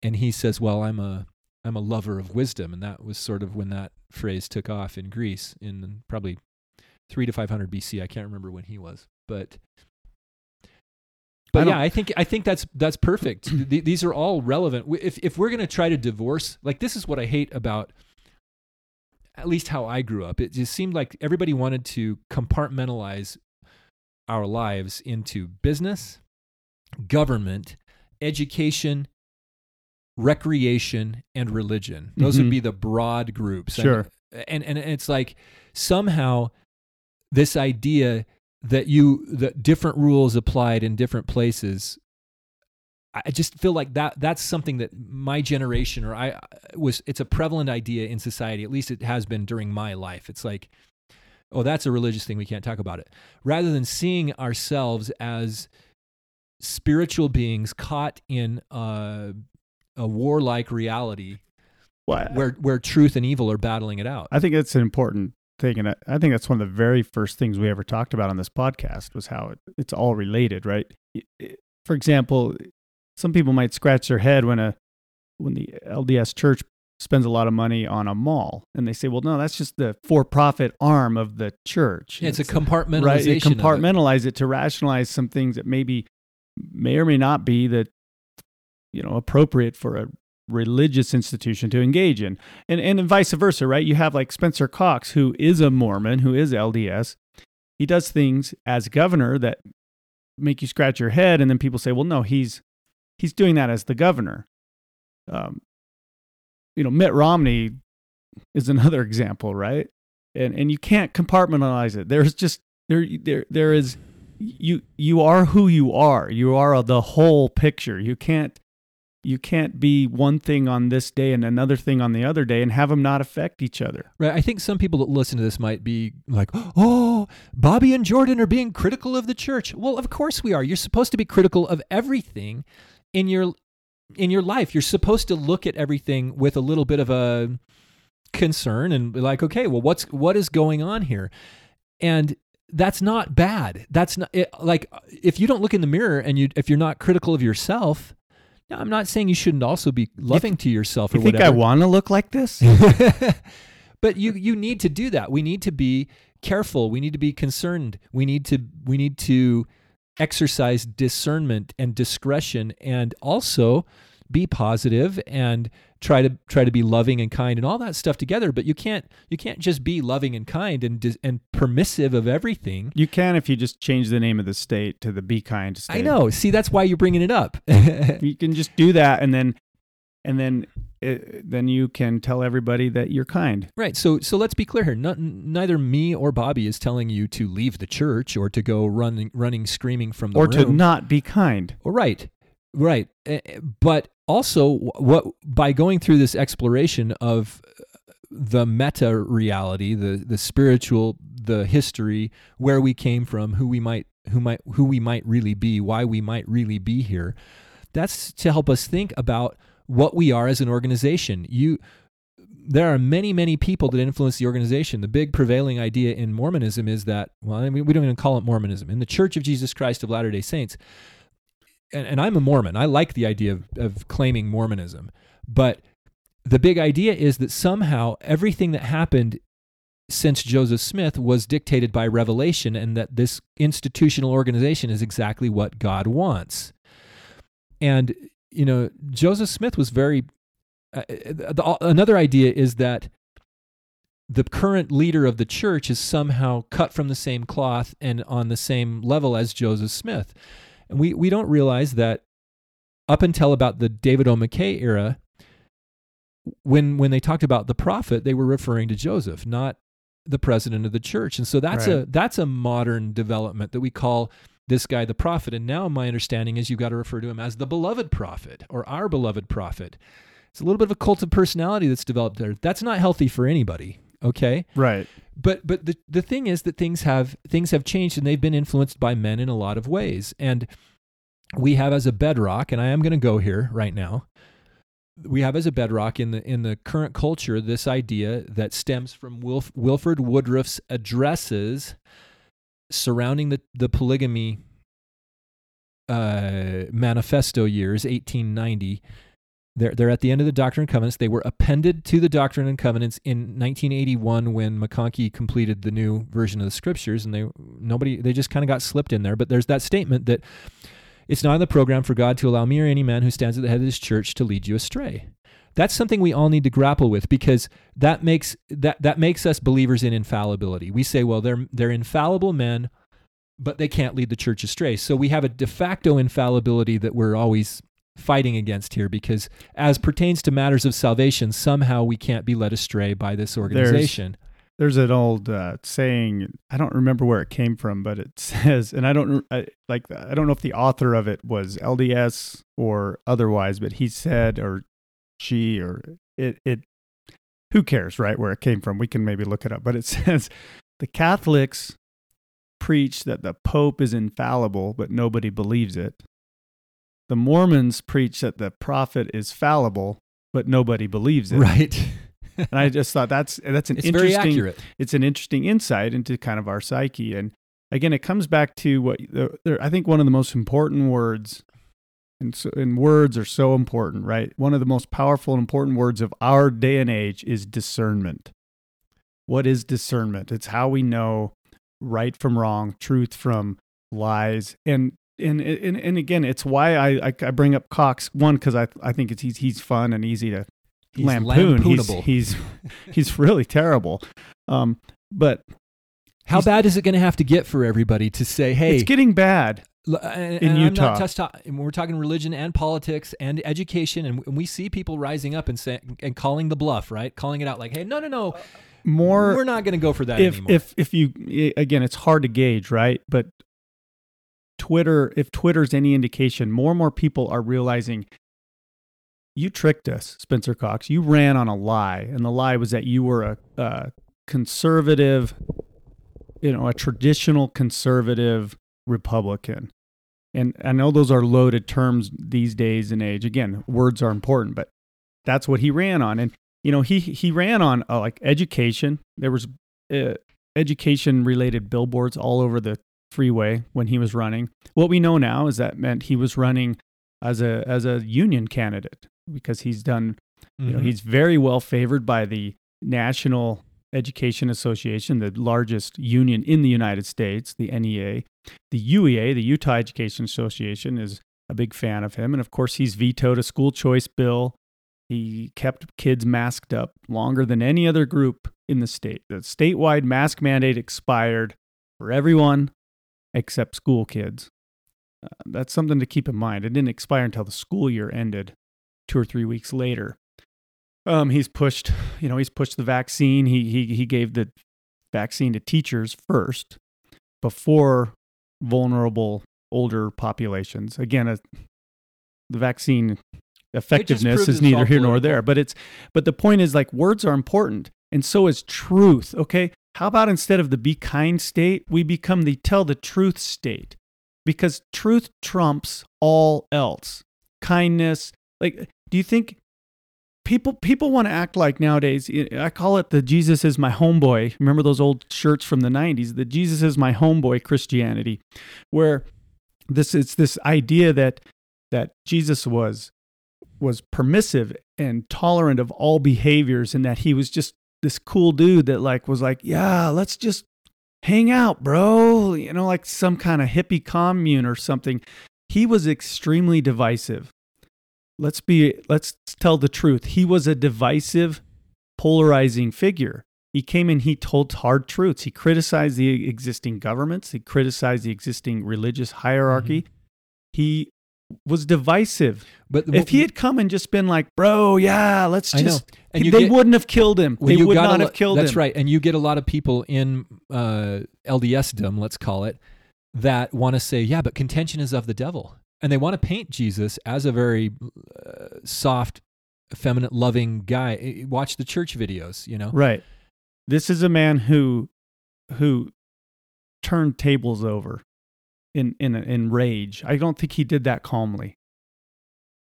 and he says, "Well, I'm a I'm a lover of wisdom," and that was sort of when that phrase took off in Greece in probably three to five hundred BC. I can't remember when he was, but But don't- yeah, I think I think that's that's perfect. These are all relevant. If if we're going to try to divorce, like this is what I hate about at least how I grew up. It just seemed like everybody wanted to compartmentalize our lives into business, government, education, recreation, and religion. Those Mhm. would be the broad groups. Sure. and and it's like somehow this idea that you that different rules applied in different places I just feel like that that's something that my generation or I uh, was it's a prevalent idea in society at least it has been during my life. It's like oh that's a religious thing we can't talk about it. Rather than seeing ourselves as spiritual beings caught in a, a warlike reality Well, where where truth and evil are battling it out. I think that's an important thing, and I, I think that's one of the very first things we ever talked about on this podcast was how it, it's all related, right? For example, some people might scratch their head when a when the LDS Church spends a lot of money on a mall, and they say, "Well, no, that's just the for-profit arm of the church." Yeah, it's a right. compartmentalization. You of it. compartmentalize it to rationalize some things that maybe may or may not be that you know appropriate for a religious institution to engage in. And and vice versa right? You have like spencer cox who is a mormon who is lds he does things as governor that make you scratch your head and then people say well no he's he's doing that as the governor. Um, you know mitt romney is another example right? And and you can't compartmentalize it. There's just there there there is you you are who you are. You are the whole picture. You can't you can't be one thing on this day and another thing on the other day and have them not affect each other Right. I think some people that listen to this might be like, oh, Bobby and Jordan are being critical of the church. Well, of course we are. You're supposed to be critical of everything in your in your life. You're supposed to look at everything with a little bit of a concern and be like, okay, well, what's what is going on here? And that's not bad. That's not it, like if you don't look in the mirror and you if you're not critical of yourself. Now, I'm not saying you shouldn't also be loving to yourself or you think whatever. i want to look like this but you you need to do that. We need to be careful. We need to be concerned. We need to we need to exercise discernment and discretion and also be positive and try to try to be loving and kind and all that stuff together but you can't you can't just be loving and kind and and permissive of everything you can if you just change the name of the state to the be kind state i know see that's why you're bringing it up you can just do that and then and then it, then you can tell everybody that you're kind Right. So so let's be clear here. No, neither me or Bobby is telling you to leave the church or to go running running screaming from the or room. to not be kind Right. Right. Eh, eh, But also what by going through this exploration of the meta reality, the the spiritual, the history, where we came from, who we might who might who we might really be, why we might really be here. That's to help us think about what we are as an organization. You there are many, many people that influence the organization. The big prevailing idea in Mormonism is that, well, I mean, we don't even call it Mormonism. In the Church of Jesus Christ of Latter day Saints, and, and I'm a Mormon. I like the idea of, of claiming Mormonism. But the big idea is that somehow everything that happened since Joseph Smith was dictated by revelation and that this institutional organization is exactly what God wants. And, you know, Joseph Smith was very. Uh, the, another idea is that the current leader of the church is somehow cut from the same cloth and on the same level as Joseph Smith. And we, we don't realize that up until about the David O. McKay era, when when they talked about the prophet, they were referring to Joseph, not the president of the church. And so that's a that's a modern development that we call this guy the prophet. And now my understanding is you've got to refer to him as the beloved prophet or our beloved prophet. It's a little bit of a cult of personality that's developed there. That's not healthy for anybody. Okay right but but the the thing is that things have things have changed and they've been influenced by men in a lot of ways. And we have as a bedrock and I am going to go here right now we have as a bedrock in the in the current culture this idea that stems from Wilf, Wilford Woodruff's addresses surrounding the the polygamy uh, manifesto years 1890 they're, they're at the end of the Doctrine and Covenants. They were appended to the Doctrine and Covenants in 1981 when McConkie completed the new version of the Scriptures, and they nobody they just kind of got slipped in there. But there's that statement that It's not in the program for God to allow me or any man who stands at the head of this church to lead you astray. That's something we all need to grapple with because that makes that that makes us believers in infallibility. We say, well, they're they're infallible men, but they can't lead the church astray. So we have a de facto infallibility that we're always fighting against here because as pertains to matters of salvation, somehow we can't be led astray by this organization. There's an old uh, saying. I don't remember where it came from, but it says, and I don't I, like. I don't know if the author of it was LDS or otherwise, but he said, or she, or it. It. Who cares, right? Where it came from? We can maybe look it up. But it says the Catholics preach that the Pope is infallible, but nobody believes it. The Mormons preach that the prophet is fallible, but nobody believes it. Right. and I just thought that's that's an it's very interesting accurate. it's an interesting insight into kind of our psyche. And again, it comes back to what I think one of the most important words, and, so, and words are so important, right? One of the most powerful and important words of our day and age is discernment. What is discernment? It's how we know right from wrong, truth from lies, and and and, and again, it's why I I, bring up Cox one because I I think it's he's he's fun and easy to He's lampoon. He's, he's he's really terrible. Um, but How bad is it going to have to get for everybody to say, "Hey, it's getting bad. L- and, in and Utah. not touch ta- and we're talking religion and politics and education, and, and we see people rising up and saying and calling the bluff, right? Calling it out, like, "Hey, no, no, no, More we're not going to go for that if anymore." if if you again, it's hard to gauge, right? But Twitter, if Twitter's any indication, more and more people are realizing you tricked us, Spencer Cox. You ran on a lie, and the lie was that you were a, a conservative, you know, a traditional conservative Republican. And I know those are loaded terms these days and age. Again, words are important, but that's what he ran on. And you know, he he ran on uh, like education. There was uh, education related billboards all over the freeway when he was running. What we know now is that meant he was running as a as a union candidate because he's done you know Mhm. he's very well favored by the National Education Association, the largest union in the United States, the NEA. The UEA, the Utah Education Association, is a big fan of him, and of course he's vetoed a school choice bill. He kept kids masked up longer than any other group in the state. The statewide mask mandate expired for everyone except school kids. Uh, that's something to keep in mind. It didn't expire until the school year ended, two or three weeks later. Um, he's pushed, you know, he's pushed the vaccine. He he he gave the vaccine to teachers first, before vulnerable older populations. Again, a, the vaccine effectiveness is neither here nor there. But it's but the point is like words are important, and so is truth. Okay, how about instead of the be kind state, we become the tell the truth state, because truth trumps all else. Kindness, like, do you think? People people want to act like nowadays. I call it the Jesus is my homeboy. Remember those old shirts from the '90s? The Jesus is my homeboy Christianity, where this it's this idea that that Jesus was was permissive and tolerant of all behaviors and that he was just this cool dude that like was like yeah let's just hang out bro you know like some kind of hippie commune or something. He was extremely divisive. Let's be let's tell the truth. He was a divisive polarizing figure. He came in he told hard truths. He criticized the existing governments. He criticized the existing religious hierarchy. Mm-hmm. He was divisive but if he had come and just been like, "Bro, yeah, let's just," And you they get- wouldn't have killed him. Well, they would not lo- have killed That's him. That's right, and you get a lot of people in uh, LDSdom, let's call it, that want to say, "Yeah, but contention is of the devil," and they want to paint Jesus as a very uh, soft, effeminate, loving guy. Watch the church videos, you know. Right. This is a man who, who, turned tables over, in in in rage. I don't think he did that calmly.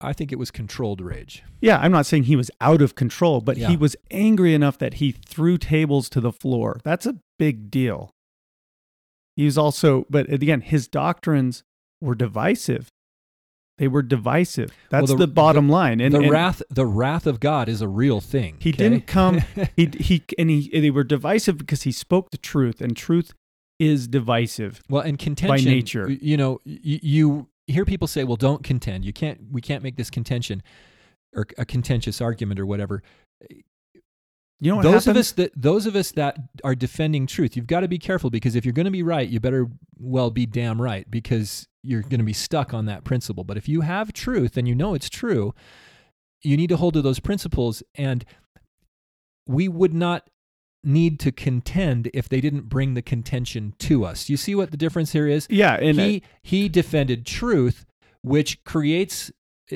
I think it was controlled rage. Yeah, I'm not saying he was out of control, but Yeah. he was angry enough that he threw tables to the floor. That's a big deal. He was also, but again, his doctrines were divisive. They were divisive. That's the- the, bottom line. And the and wrath, the wrath of God is a real thing. He okay? didn't come. he he and he they were divisive because he spoke the truth, and truth is divisive. Well, and contention by nature. You know, y- you hear people say, "Well, don't contend. You can't. We can't make this contention or a contentious argument or whatever." You know what those of us that those of us that are defending truth, you've got to be careful because if you're going to be right, you better well be damn right because you're going to be stuck on that principle. But if you have truth and you know it's true, you need to hold to those principles and we would not need to contend if they didn't bring the contention to us. You see what the difference here is? yeah, and he he defended truth which creates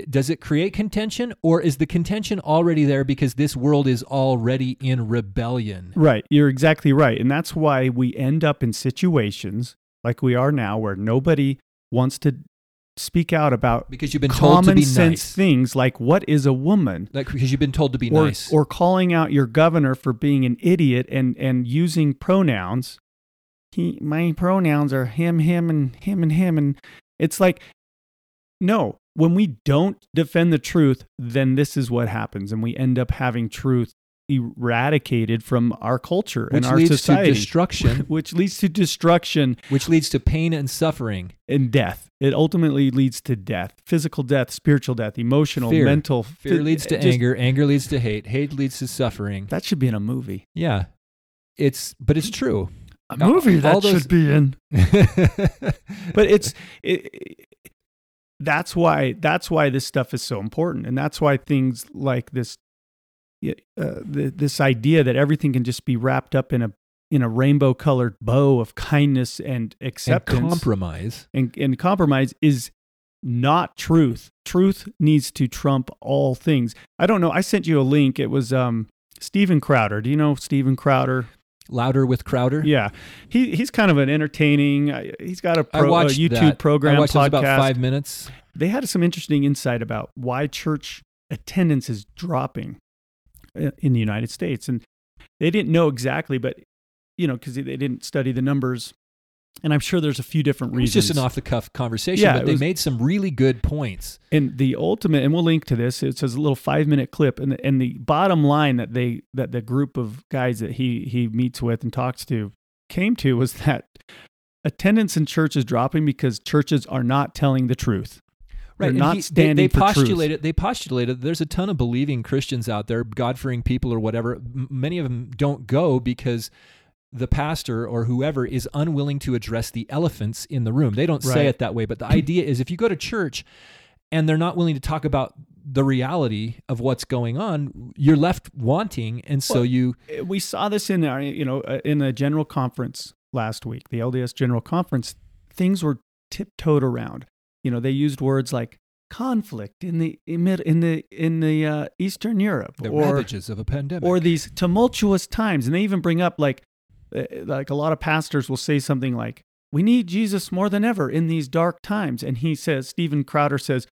does it create contention or is the contention already there because this world is already in rebellion Right. You're exactly right. And that's why we end up in situations like we are now where nobody wants to speak out about because you've been told to common be sense nice things like what is a woman? like because you've been told to be or, nice or calling out your governor for being an idiot and, and using pronouns. He, my pronouns are him, him, and him, and him. And it's like, no, when we don't defend the truth, then this is what happens. And we end up having truth eradicated from our culture which and our leads society. to destruction which leads to destruction which leads to pain and suffering and death. It ultimately leads to death, physical death, spiritual death, emotional, Fear. mental. fear leads to just- anger anger leads to hate hate leads to suffering That should be in a movie. yeah it's but it's true A movie that those- should be in. But it's it, it- that's why that's why this stuff is so important, and that's why things like this, uh, the, this idea that everything can just be wrapped up in a in a rainbow colored bow of kindness and and acceptance compromise and, and compromise is not truth. Truth needs to trump all things. I don't know. I sent you a link. It was um, Steven Crowder. Do you know Steven Crowder? louder with crowder Yeah, he he's kind of an entertaining. uh, He's got a, pro, a YouTube that. program I watched podcast. about five minutes They had some interesting insight about why church attendance is dropping Uh, in the United States, and they didn't know exactly, but you know, because they didn't study the numbers, and I'm sure there's a few different It was reasons. just an off the cuff conversation, Yeah, but they was- made some really good points. And the ultimate, and we'll link to this. It says a little five minute clip, and the, and the bottom line that they that the group of guys that he he meets with and talks to came to was that attendance in church is dropping because churches are not telling the truth. They're and not he- standing they, they for truth. postulated they postulated there's a ton of believing Christians out there, God-fearing people or whatever. M- many of them don't go because the pastor or whoever is unwilling to address the elephants in the room. They don't say it that way, but the idea is if you go to church and they're not willing to talk about the reality of what's going on, you're left wanting, and so Well, you we saw this in our you know uh, in the general conference last week the lds general conference things were tiptoed around you know they used words like conflict in the in the in the uh, eastern europe the or ravages of a pandemic. or these tumultuous times. And they even bring up like uh, like a lot of pastors will say something like we need jesus more than ever in these dark times. And he says steven crowder says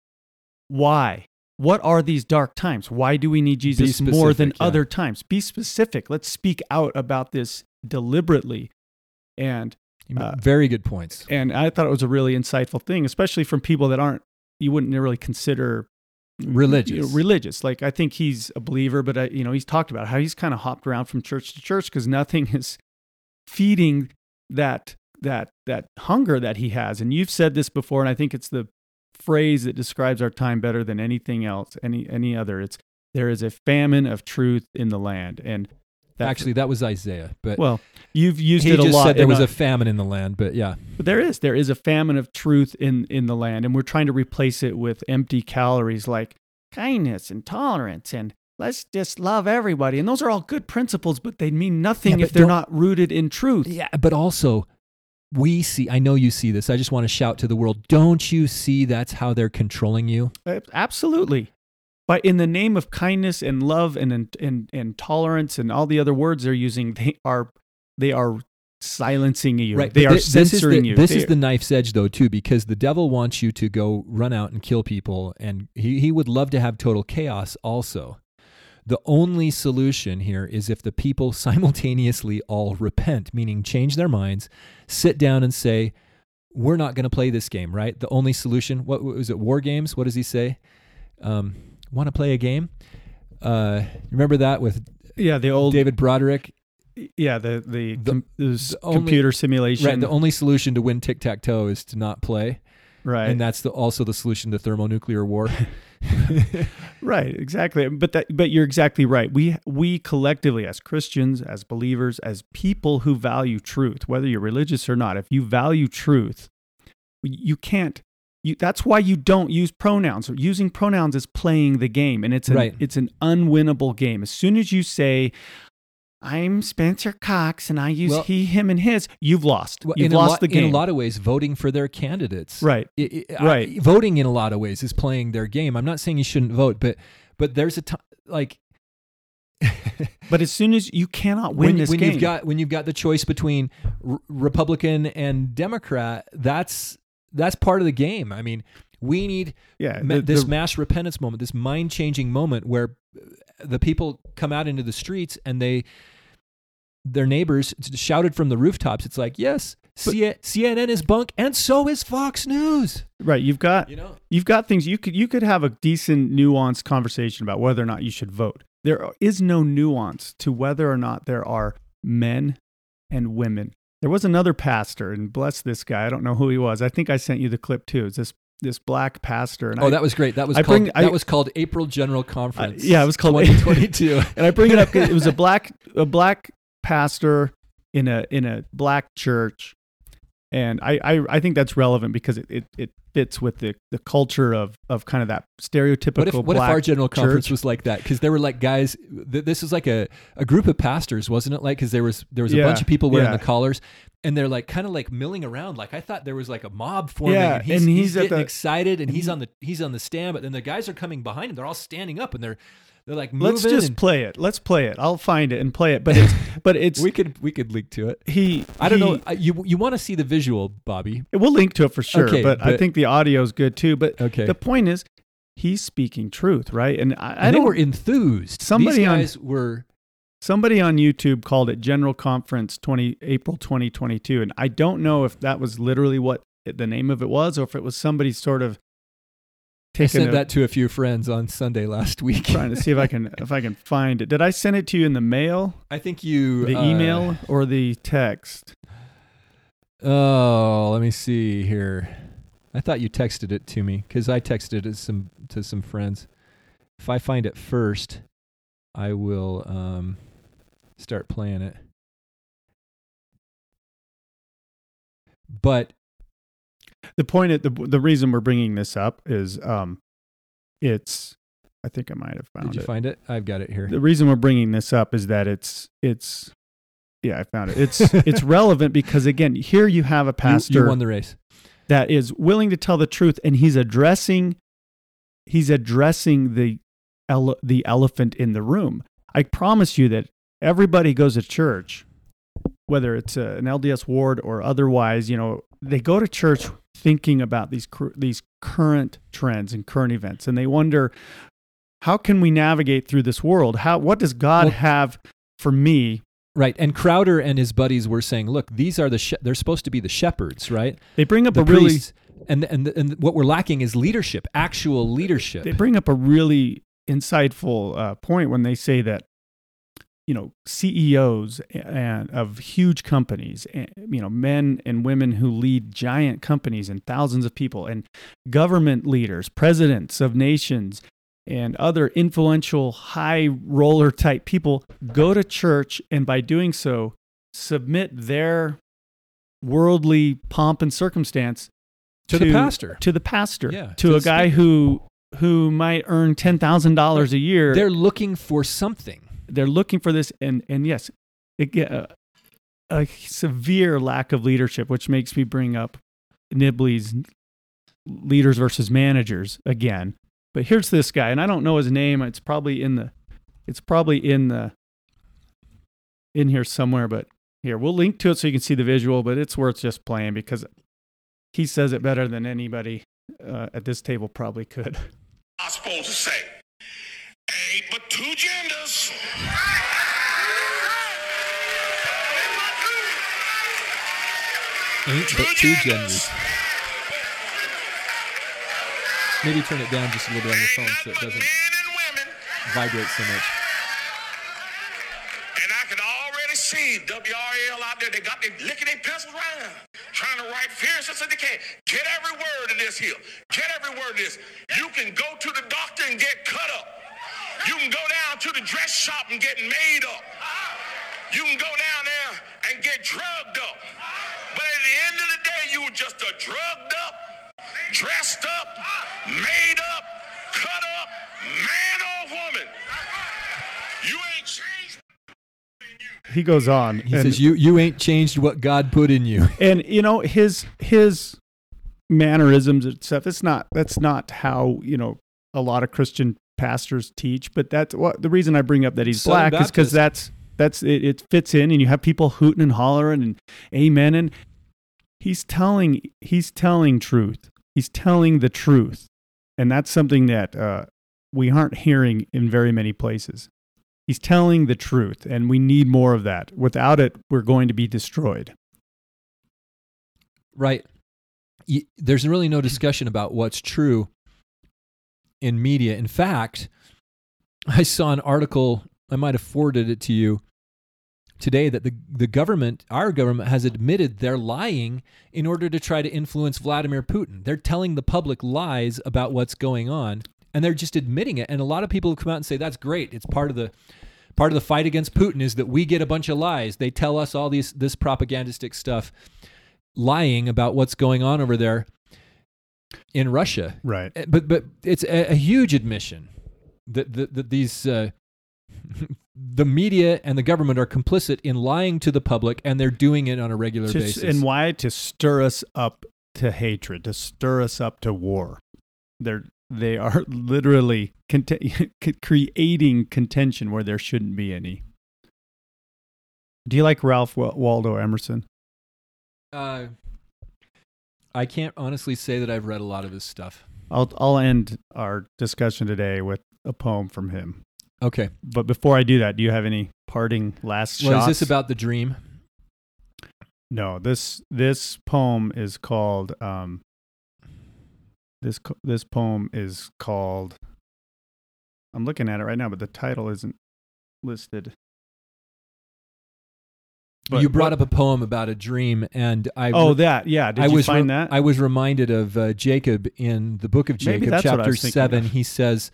why? What are these dark times? Why do we need jesus more than yeah. other times? Be specific. Let's speak out about this deliberately. And uh, very good points. and i thought it was a really insightful thing especially from people that aren't you wouldn't really consider Religious. you know, religious. Like I think he's a believer, but I, you know he's talked about how he's kind of hopped around from church to church because nothing is feeding that that that hunger that he has. And you've said this before, and I think it's the phrase that describes our time better than anything else, any any other. It's there is a famine of truth in the land, and that, Actually, that was Isaiah, but well, you've used it a just lot. said there was a- a famine in the land. But yeah, But there is. There is a famine of truth in, in the land, and we're trying to replace it with empty calories like kindness and tolerance and let's just love everybody. And those are all good principles, but they mean nothing Yeah, if they're don't- rooted in truth. yeah, but also we see. I know you see this. I just want to shout to the world. Don't you see? That's how they're controlling you. Absolutely. But in the name of kindness and love and, and, and, tolerance and all the other words they're using, they are, they are silencing you. Right. They are thi- this is the- censoring you. This They- is the knife's edge, though, too, because the devil wants you to go run out and kill people, and he, he would love to have total chaos also. The only solution here is if the people simultaneously all repent, meaning change their minds, sit down and say, We're not going to play this game, right? The only solution, what was it, war games? What does he say? Um, Want to play a game? Uh, remember that with yeah, the old, David Broderick? yeah, the, the, The- com- the only- computer simulation. Right. The only solution to win tic tac toe is to not play. Right. and that's the, also the solution to thermonuclear war. Right, exactly. But that but you're exactly right. We we collectively as Christians, as believers, as people who value truth, whether you're religious or not, if you value truth, you can't you, that's why you don't use pronouns. Using pronouns is playing the game and it's an, Right. it's an unwinnable game. As soon as you say I'm Spencer Cox and I use Well- he, him, and his. You've lost. Well, You've lost lot, the game. In a lot of ways, voting for their candidates. right. Right. I- voting in a lot of ways is playing their game. I'm not saying you shouldn't vote, but but there's a time like But as soon as you cannot win when, this when game, you've got when you've got the choice between R- Republican and Democrat, that's that's part of the game. I mean, we need yeah, the- this the- mass repentance moment, this mind changing moment where uh, the people come out into the streets and they their neighbors shouted from the rooftops. It's like, yes, C- CNN is bunk, and so is Fox News. right. You've got You know, you've got things you could you could have a decent nuanced conversation about whether or not you should vote. There is no nuance to whether or not there are men and women. There was another pastor, and bless this guy. I don't know who he was. I think I sent you the clip too. It's this this black pastor, and oh, I, that was great. That was I called bring- I- that was called April General Conference. yeah, it was called- 2022. and I bring it up because it was a black a black pastor in a in a black church, and I I, I think that's relevant because it, it, it fits with the, the culture of of kind of that stereotypical What if, what if our general conference was like that? Because there were like guys. Th- this was like a, a group of pastors, wasn't it? Like because there was there was a Yeah, bunch of people wearing yeah. the collars, and they're like kind of like milling around. Like I thought there was like a mob forming. Yeah, and he's, and he's, he's getting the- excited, and and he's mm-hmm. on the he's on the stand, but then the guys are coming behind him. They're all standing up, and they're they're like moving. Let's just and play it. Let's play it. I'll find it and play it. But it's but it's we could we could link to it. he. I don't know. he- I- You you want to see the visual, Bobby? We'll link to it for sure. Okay, but, I think the audio is good too. But Okay. the point is, he's speaking truth, right? And I, I and they were enthused. Somebody These on- were. somebody on YouTube called it General Conference 20 April 2022, and I don't know if that was literally what the name of it was, or if it was somebody sort of I sent a, that to a few friends on Sunday last week. trying to see if I can if I can find it. Did I send it to you in the mail, I think you the uh, email, or the text? Oh, let me see here. I thought you texted it to me because I texted it some to some friends. If I find it first, I will um, start playing it. But The point, at the the reason we're bringing this up is, um, it's. I think I might have found it. did you it. find it? I've got it here. the reason we're bringing this up is that it's it's yeah i found it it's it's relevant because again here you have a You- pastor you, won the race. that is willing to tell the truth and he's addressing he's addressing the ele- the elephant in the room i promise you that everybody goes to church whether it's a, an lds ward or otherwise you know they go to church thinking about these these current trends and current events and they wonder how can we navigate through this world how what does god Well- have for me Right, and Crowder and his buddies were saying, "Look, these are the she- they're supposed to be the shepherds, right? they bring up The a really priests, and and and what we're lacking is leadership, actual leadership. they bring up a really insightful uh, point when they say that you know CEOs and of huge companies, eh, you know men and women who lead giant companies and thousands of people, and government leaders, presidents of nations, and other influential high roller type people go to church, and by doing so, submit their worldly pomp and circumstance to, the pastor. to the pastor, Yeah, to, to a guy speaker. who who might earn ten thousand dollars a year. They're looking for something. They're looking for this, and and yes, it, get a, severe lack of leadership, which makes me bring up Nibley's leaders versus managers again. But here's this guy, and I don't know his name. It's probably in the, it's probably in the, in here somewhere. But here we'll link to it so you can see the visual. But it's worth just playing because he says it better than anybody uh, at this table probably could. I'm supposed to say? Ain't but two genders. Ain't but two genders. Maybe turn it down just a little bit on your phone so it doesn't vibrate so much. And I could already see WRL out there, they got they licking their pencils right trying to write fierce as they can. Get every word of this here. Get every word of this. You can go to the doctor and get cut up. You can go down to the dress shop and get made up. You can go down there and get drugged up. But at the end of the day, you were just a drugged up, dressed up, made up, cut up, man or woman. You ain't changed. He goes on. He and, says, "You you ain't changed what God put in you." and you know his his mannerisms and stuff. It's not that's not how you know a lot of Christian pastors teach. But that's what the reason I bring up that he's Southern black is because that's that's it, it fits in, and you have people hooting and hollering and amen, and he's telling he's telling truth. He's telling the truth, and that's something that uh, we aren't hearing in very many places. He's telling the truth, and we need more of that. Without it, we're going to be destroyed. Right. There's really no discussion about what's true in media. In fact, I saw an article, I might have forwarded it to you today, that the, the government, our government, has admitted they're lying in order to try to influence Vladimir Putin. They're telling the public lies about what's going on, and they're just admitting it. And a lot of people have come out and say, that's great. It's part of the part of the fight against Putin is that we get a bunch of lies. They tell us all these this propagandistic stuff lying about what's going on over there in Russia. Right. Uh, But but it's a, a huge admission that that, that these uh, the media and the government are complicit in lying to the public, and they're doing it on a regular To- basis. And why? To stir us up to hatred, to stir us up to war. They're they are literally cont- creating contention where there shouldn't be any. Do you like Ralph Wa- Waldo Emerson? uh, I can't honestly say that I've read a lot of his stuff. I'll I'll end our discussion today with a poem from him. Okay, But before I do that, do you have any parting last well, shots? is this about the dream? No, this this poem is called um this this poem is called I'm looking at it right now, but the title isn't listed. But you brought what- up a poem about a dream, and I Oh, that yeah. Did I you was find re- that? I was reminded of uh, Jacob in the book of Jacob, that's what I chapter seven. of. He says,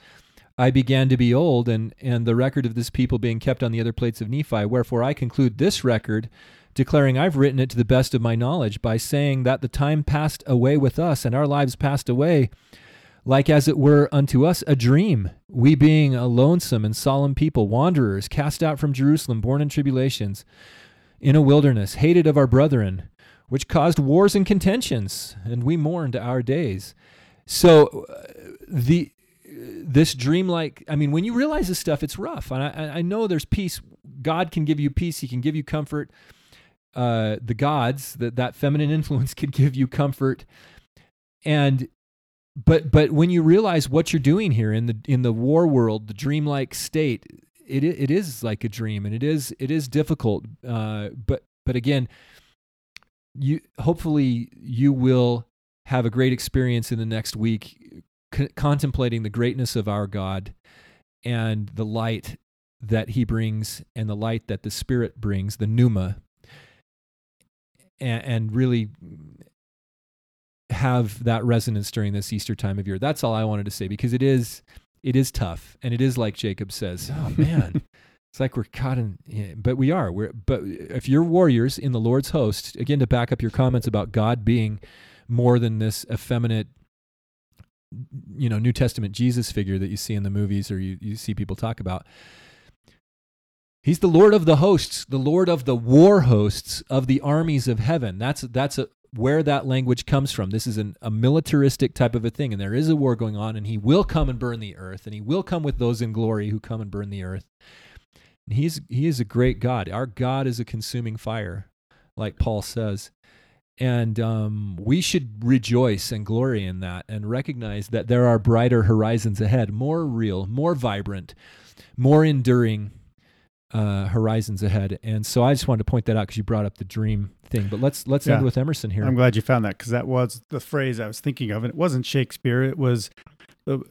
"I began to be old, and and the record of this people being kept on the other plates of Nephi. Wherefore I conclude this record." Declaring, I've written it to the best of my knowledge by saying that the time passed away with us and our lives passed away, like as it were unto us a dream. We being a lonesome and solemn people, wanderers, cast out from Jerusalem, born in tribulations, in a wilderness, hated of our brethren, which caused wars and contentions, and we mourned our days. So uh, the this dreamlike, I mean, when you realize this stuff, it's rough. And I, I- know there's peace. God can give you peace. He can give you comfort. Uh, the gods, that that feminine influence, can give you comfort. And but but when you realize what you're doing here in the in the war world, the dreamlike state, it it is like a dream, and it is it is difficult. Uh, but but again, you hopefully you will have a great experience in the next week, c- contemplating the greatness of our God and the light that He brings, and the light that the Spirit brings, the pneuma, and, and really have that resonance during this Easter time of year. That's all I wanted to say because it is it is tough and it is like Jacob says. Oh man, it's like we're caught in, yeah, but we are. We're but if you're warriors in the Lord's host, again to back up your comments about God being more than this effeminate you know New Testament Jesus figure that you see in the movies or you, you see people talk about. He's the Lord of the hosts, the Lord of the war hosts of the armies of heaven. That's that's a, where that language comes from. This is an, a militaristic type of a thing, and there is a war going on, and he will come and burn the earth, and he will come with those in glory who come and burn the earth. And he's he is a great God. Our God is a consuming fire, like Paul says. And um, we should rejoice and glory in that and recognize that there are brighter horizons ahead, more real, more vibrant, more enduring uh, horizons ahead. And so I just wanted to point that out because you brought up the dream thing. But let's let's end with Emerson here. I'm glad you found that because that was the phrase I was thinking of, and it wasn't Shakespeare. It was the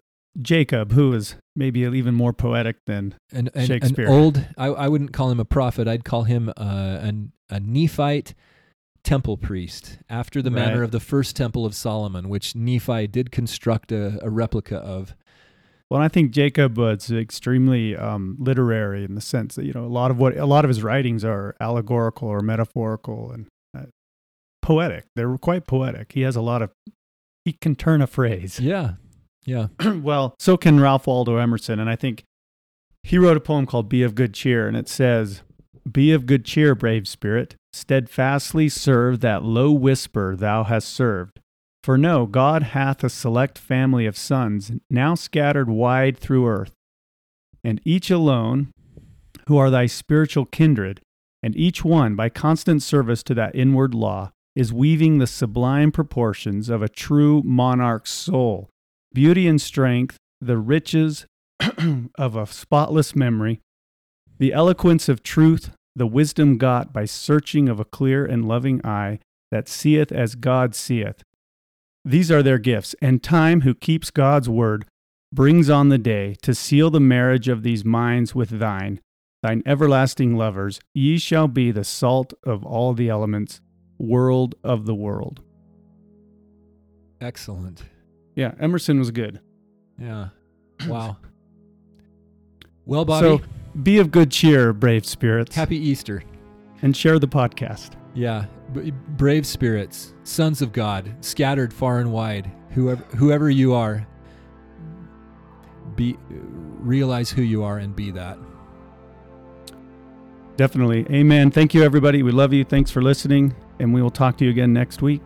Jacob, who is maybe even more poetic than An, an, an old, I, I wouldn't call him a prophet. I'd call him uh, an, a Nephite temple priest, after the manner of the first temple of Solomon, which Nephi did construct a, a replica of. Well, I think Jacob was extremely um, literary in the sense that you know a lot of what a lot of his writings are allegorical or metaphorical and uh, poetic. They're quite poetic. He has a lot of he can turn a phrase. Yeah, yeah. well, so can Ralph Waldo Emerson, and I think he wrote a poem called "Be of Good Cheer," and it says, "Be of good cheer, brave spirit, steadfastly serve that low whisper thou hast served." For know, God hath a select family of sons now scattered wide through earth, and each alone, who are thy spiritual kindred, and each one, by constant service to that inward law, is weaving the sublime proportions of a true monarch's soul, beauty and strength, the riches of a spotless memory, the eloquence of truth, the wisdom got by searching of a clear and loving eye that seeth as God seeth. These are their gifts, and time, who keeps God's word, brings on the day to seal the marriage of these minds with thine, thine everlasting lovers. Ye shall be the salt of all the elements, world of the world. Excellent. Yeah, Emerson was good. Yeah. Wow. Well, Bobby, So be of good cheer, brave spirits, happy Easter. and share the podcast. Yeah, b- brave spirits, sons of God, scattered far and wide. Whoever, whoever you are, be realize who you are and be that. Definitely. Amen. Thank you, everybody. We love you. Thanks for listening, and we will talk to you again next week.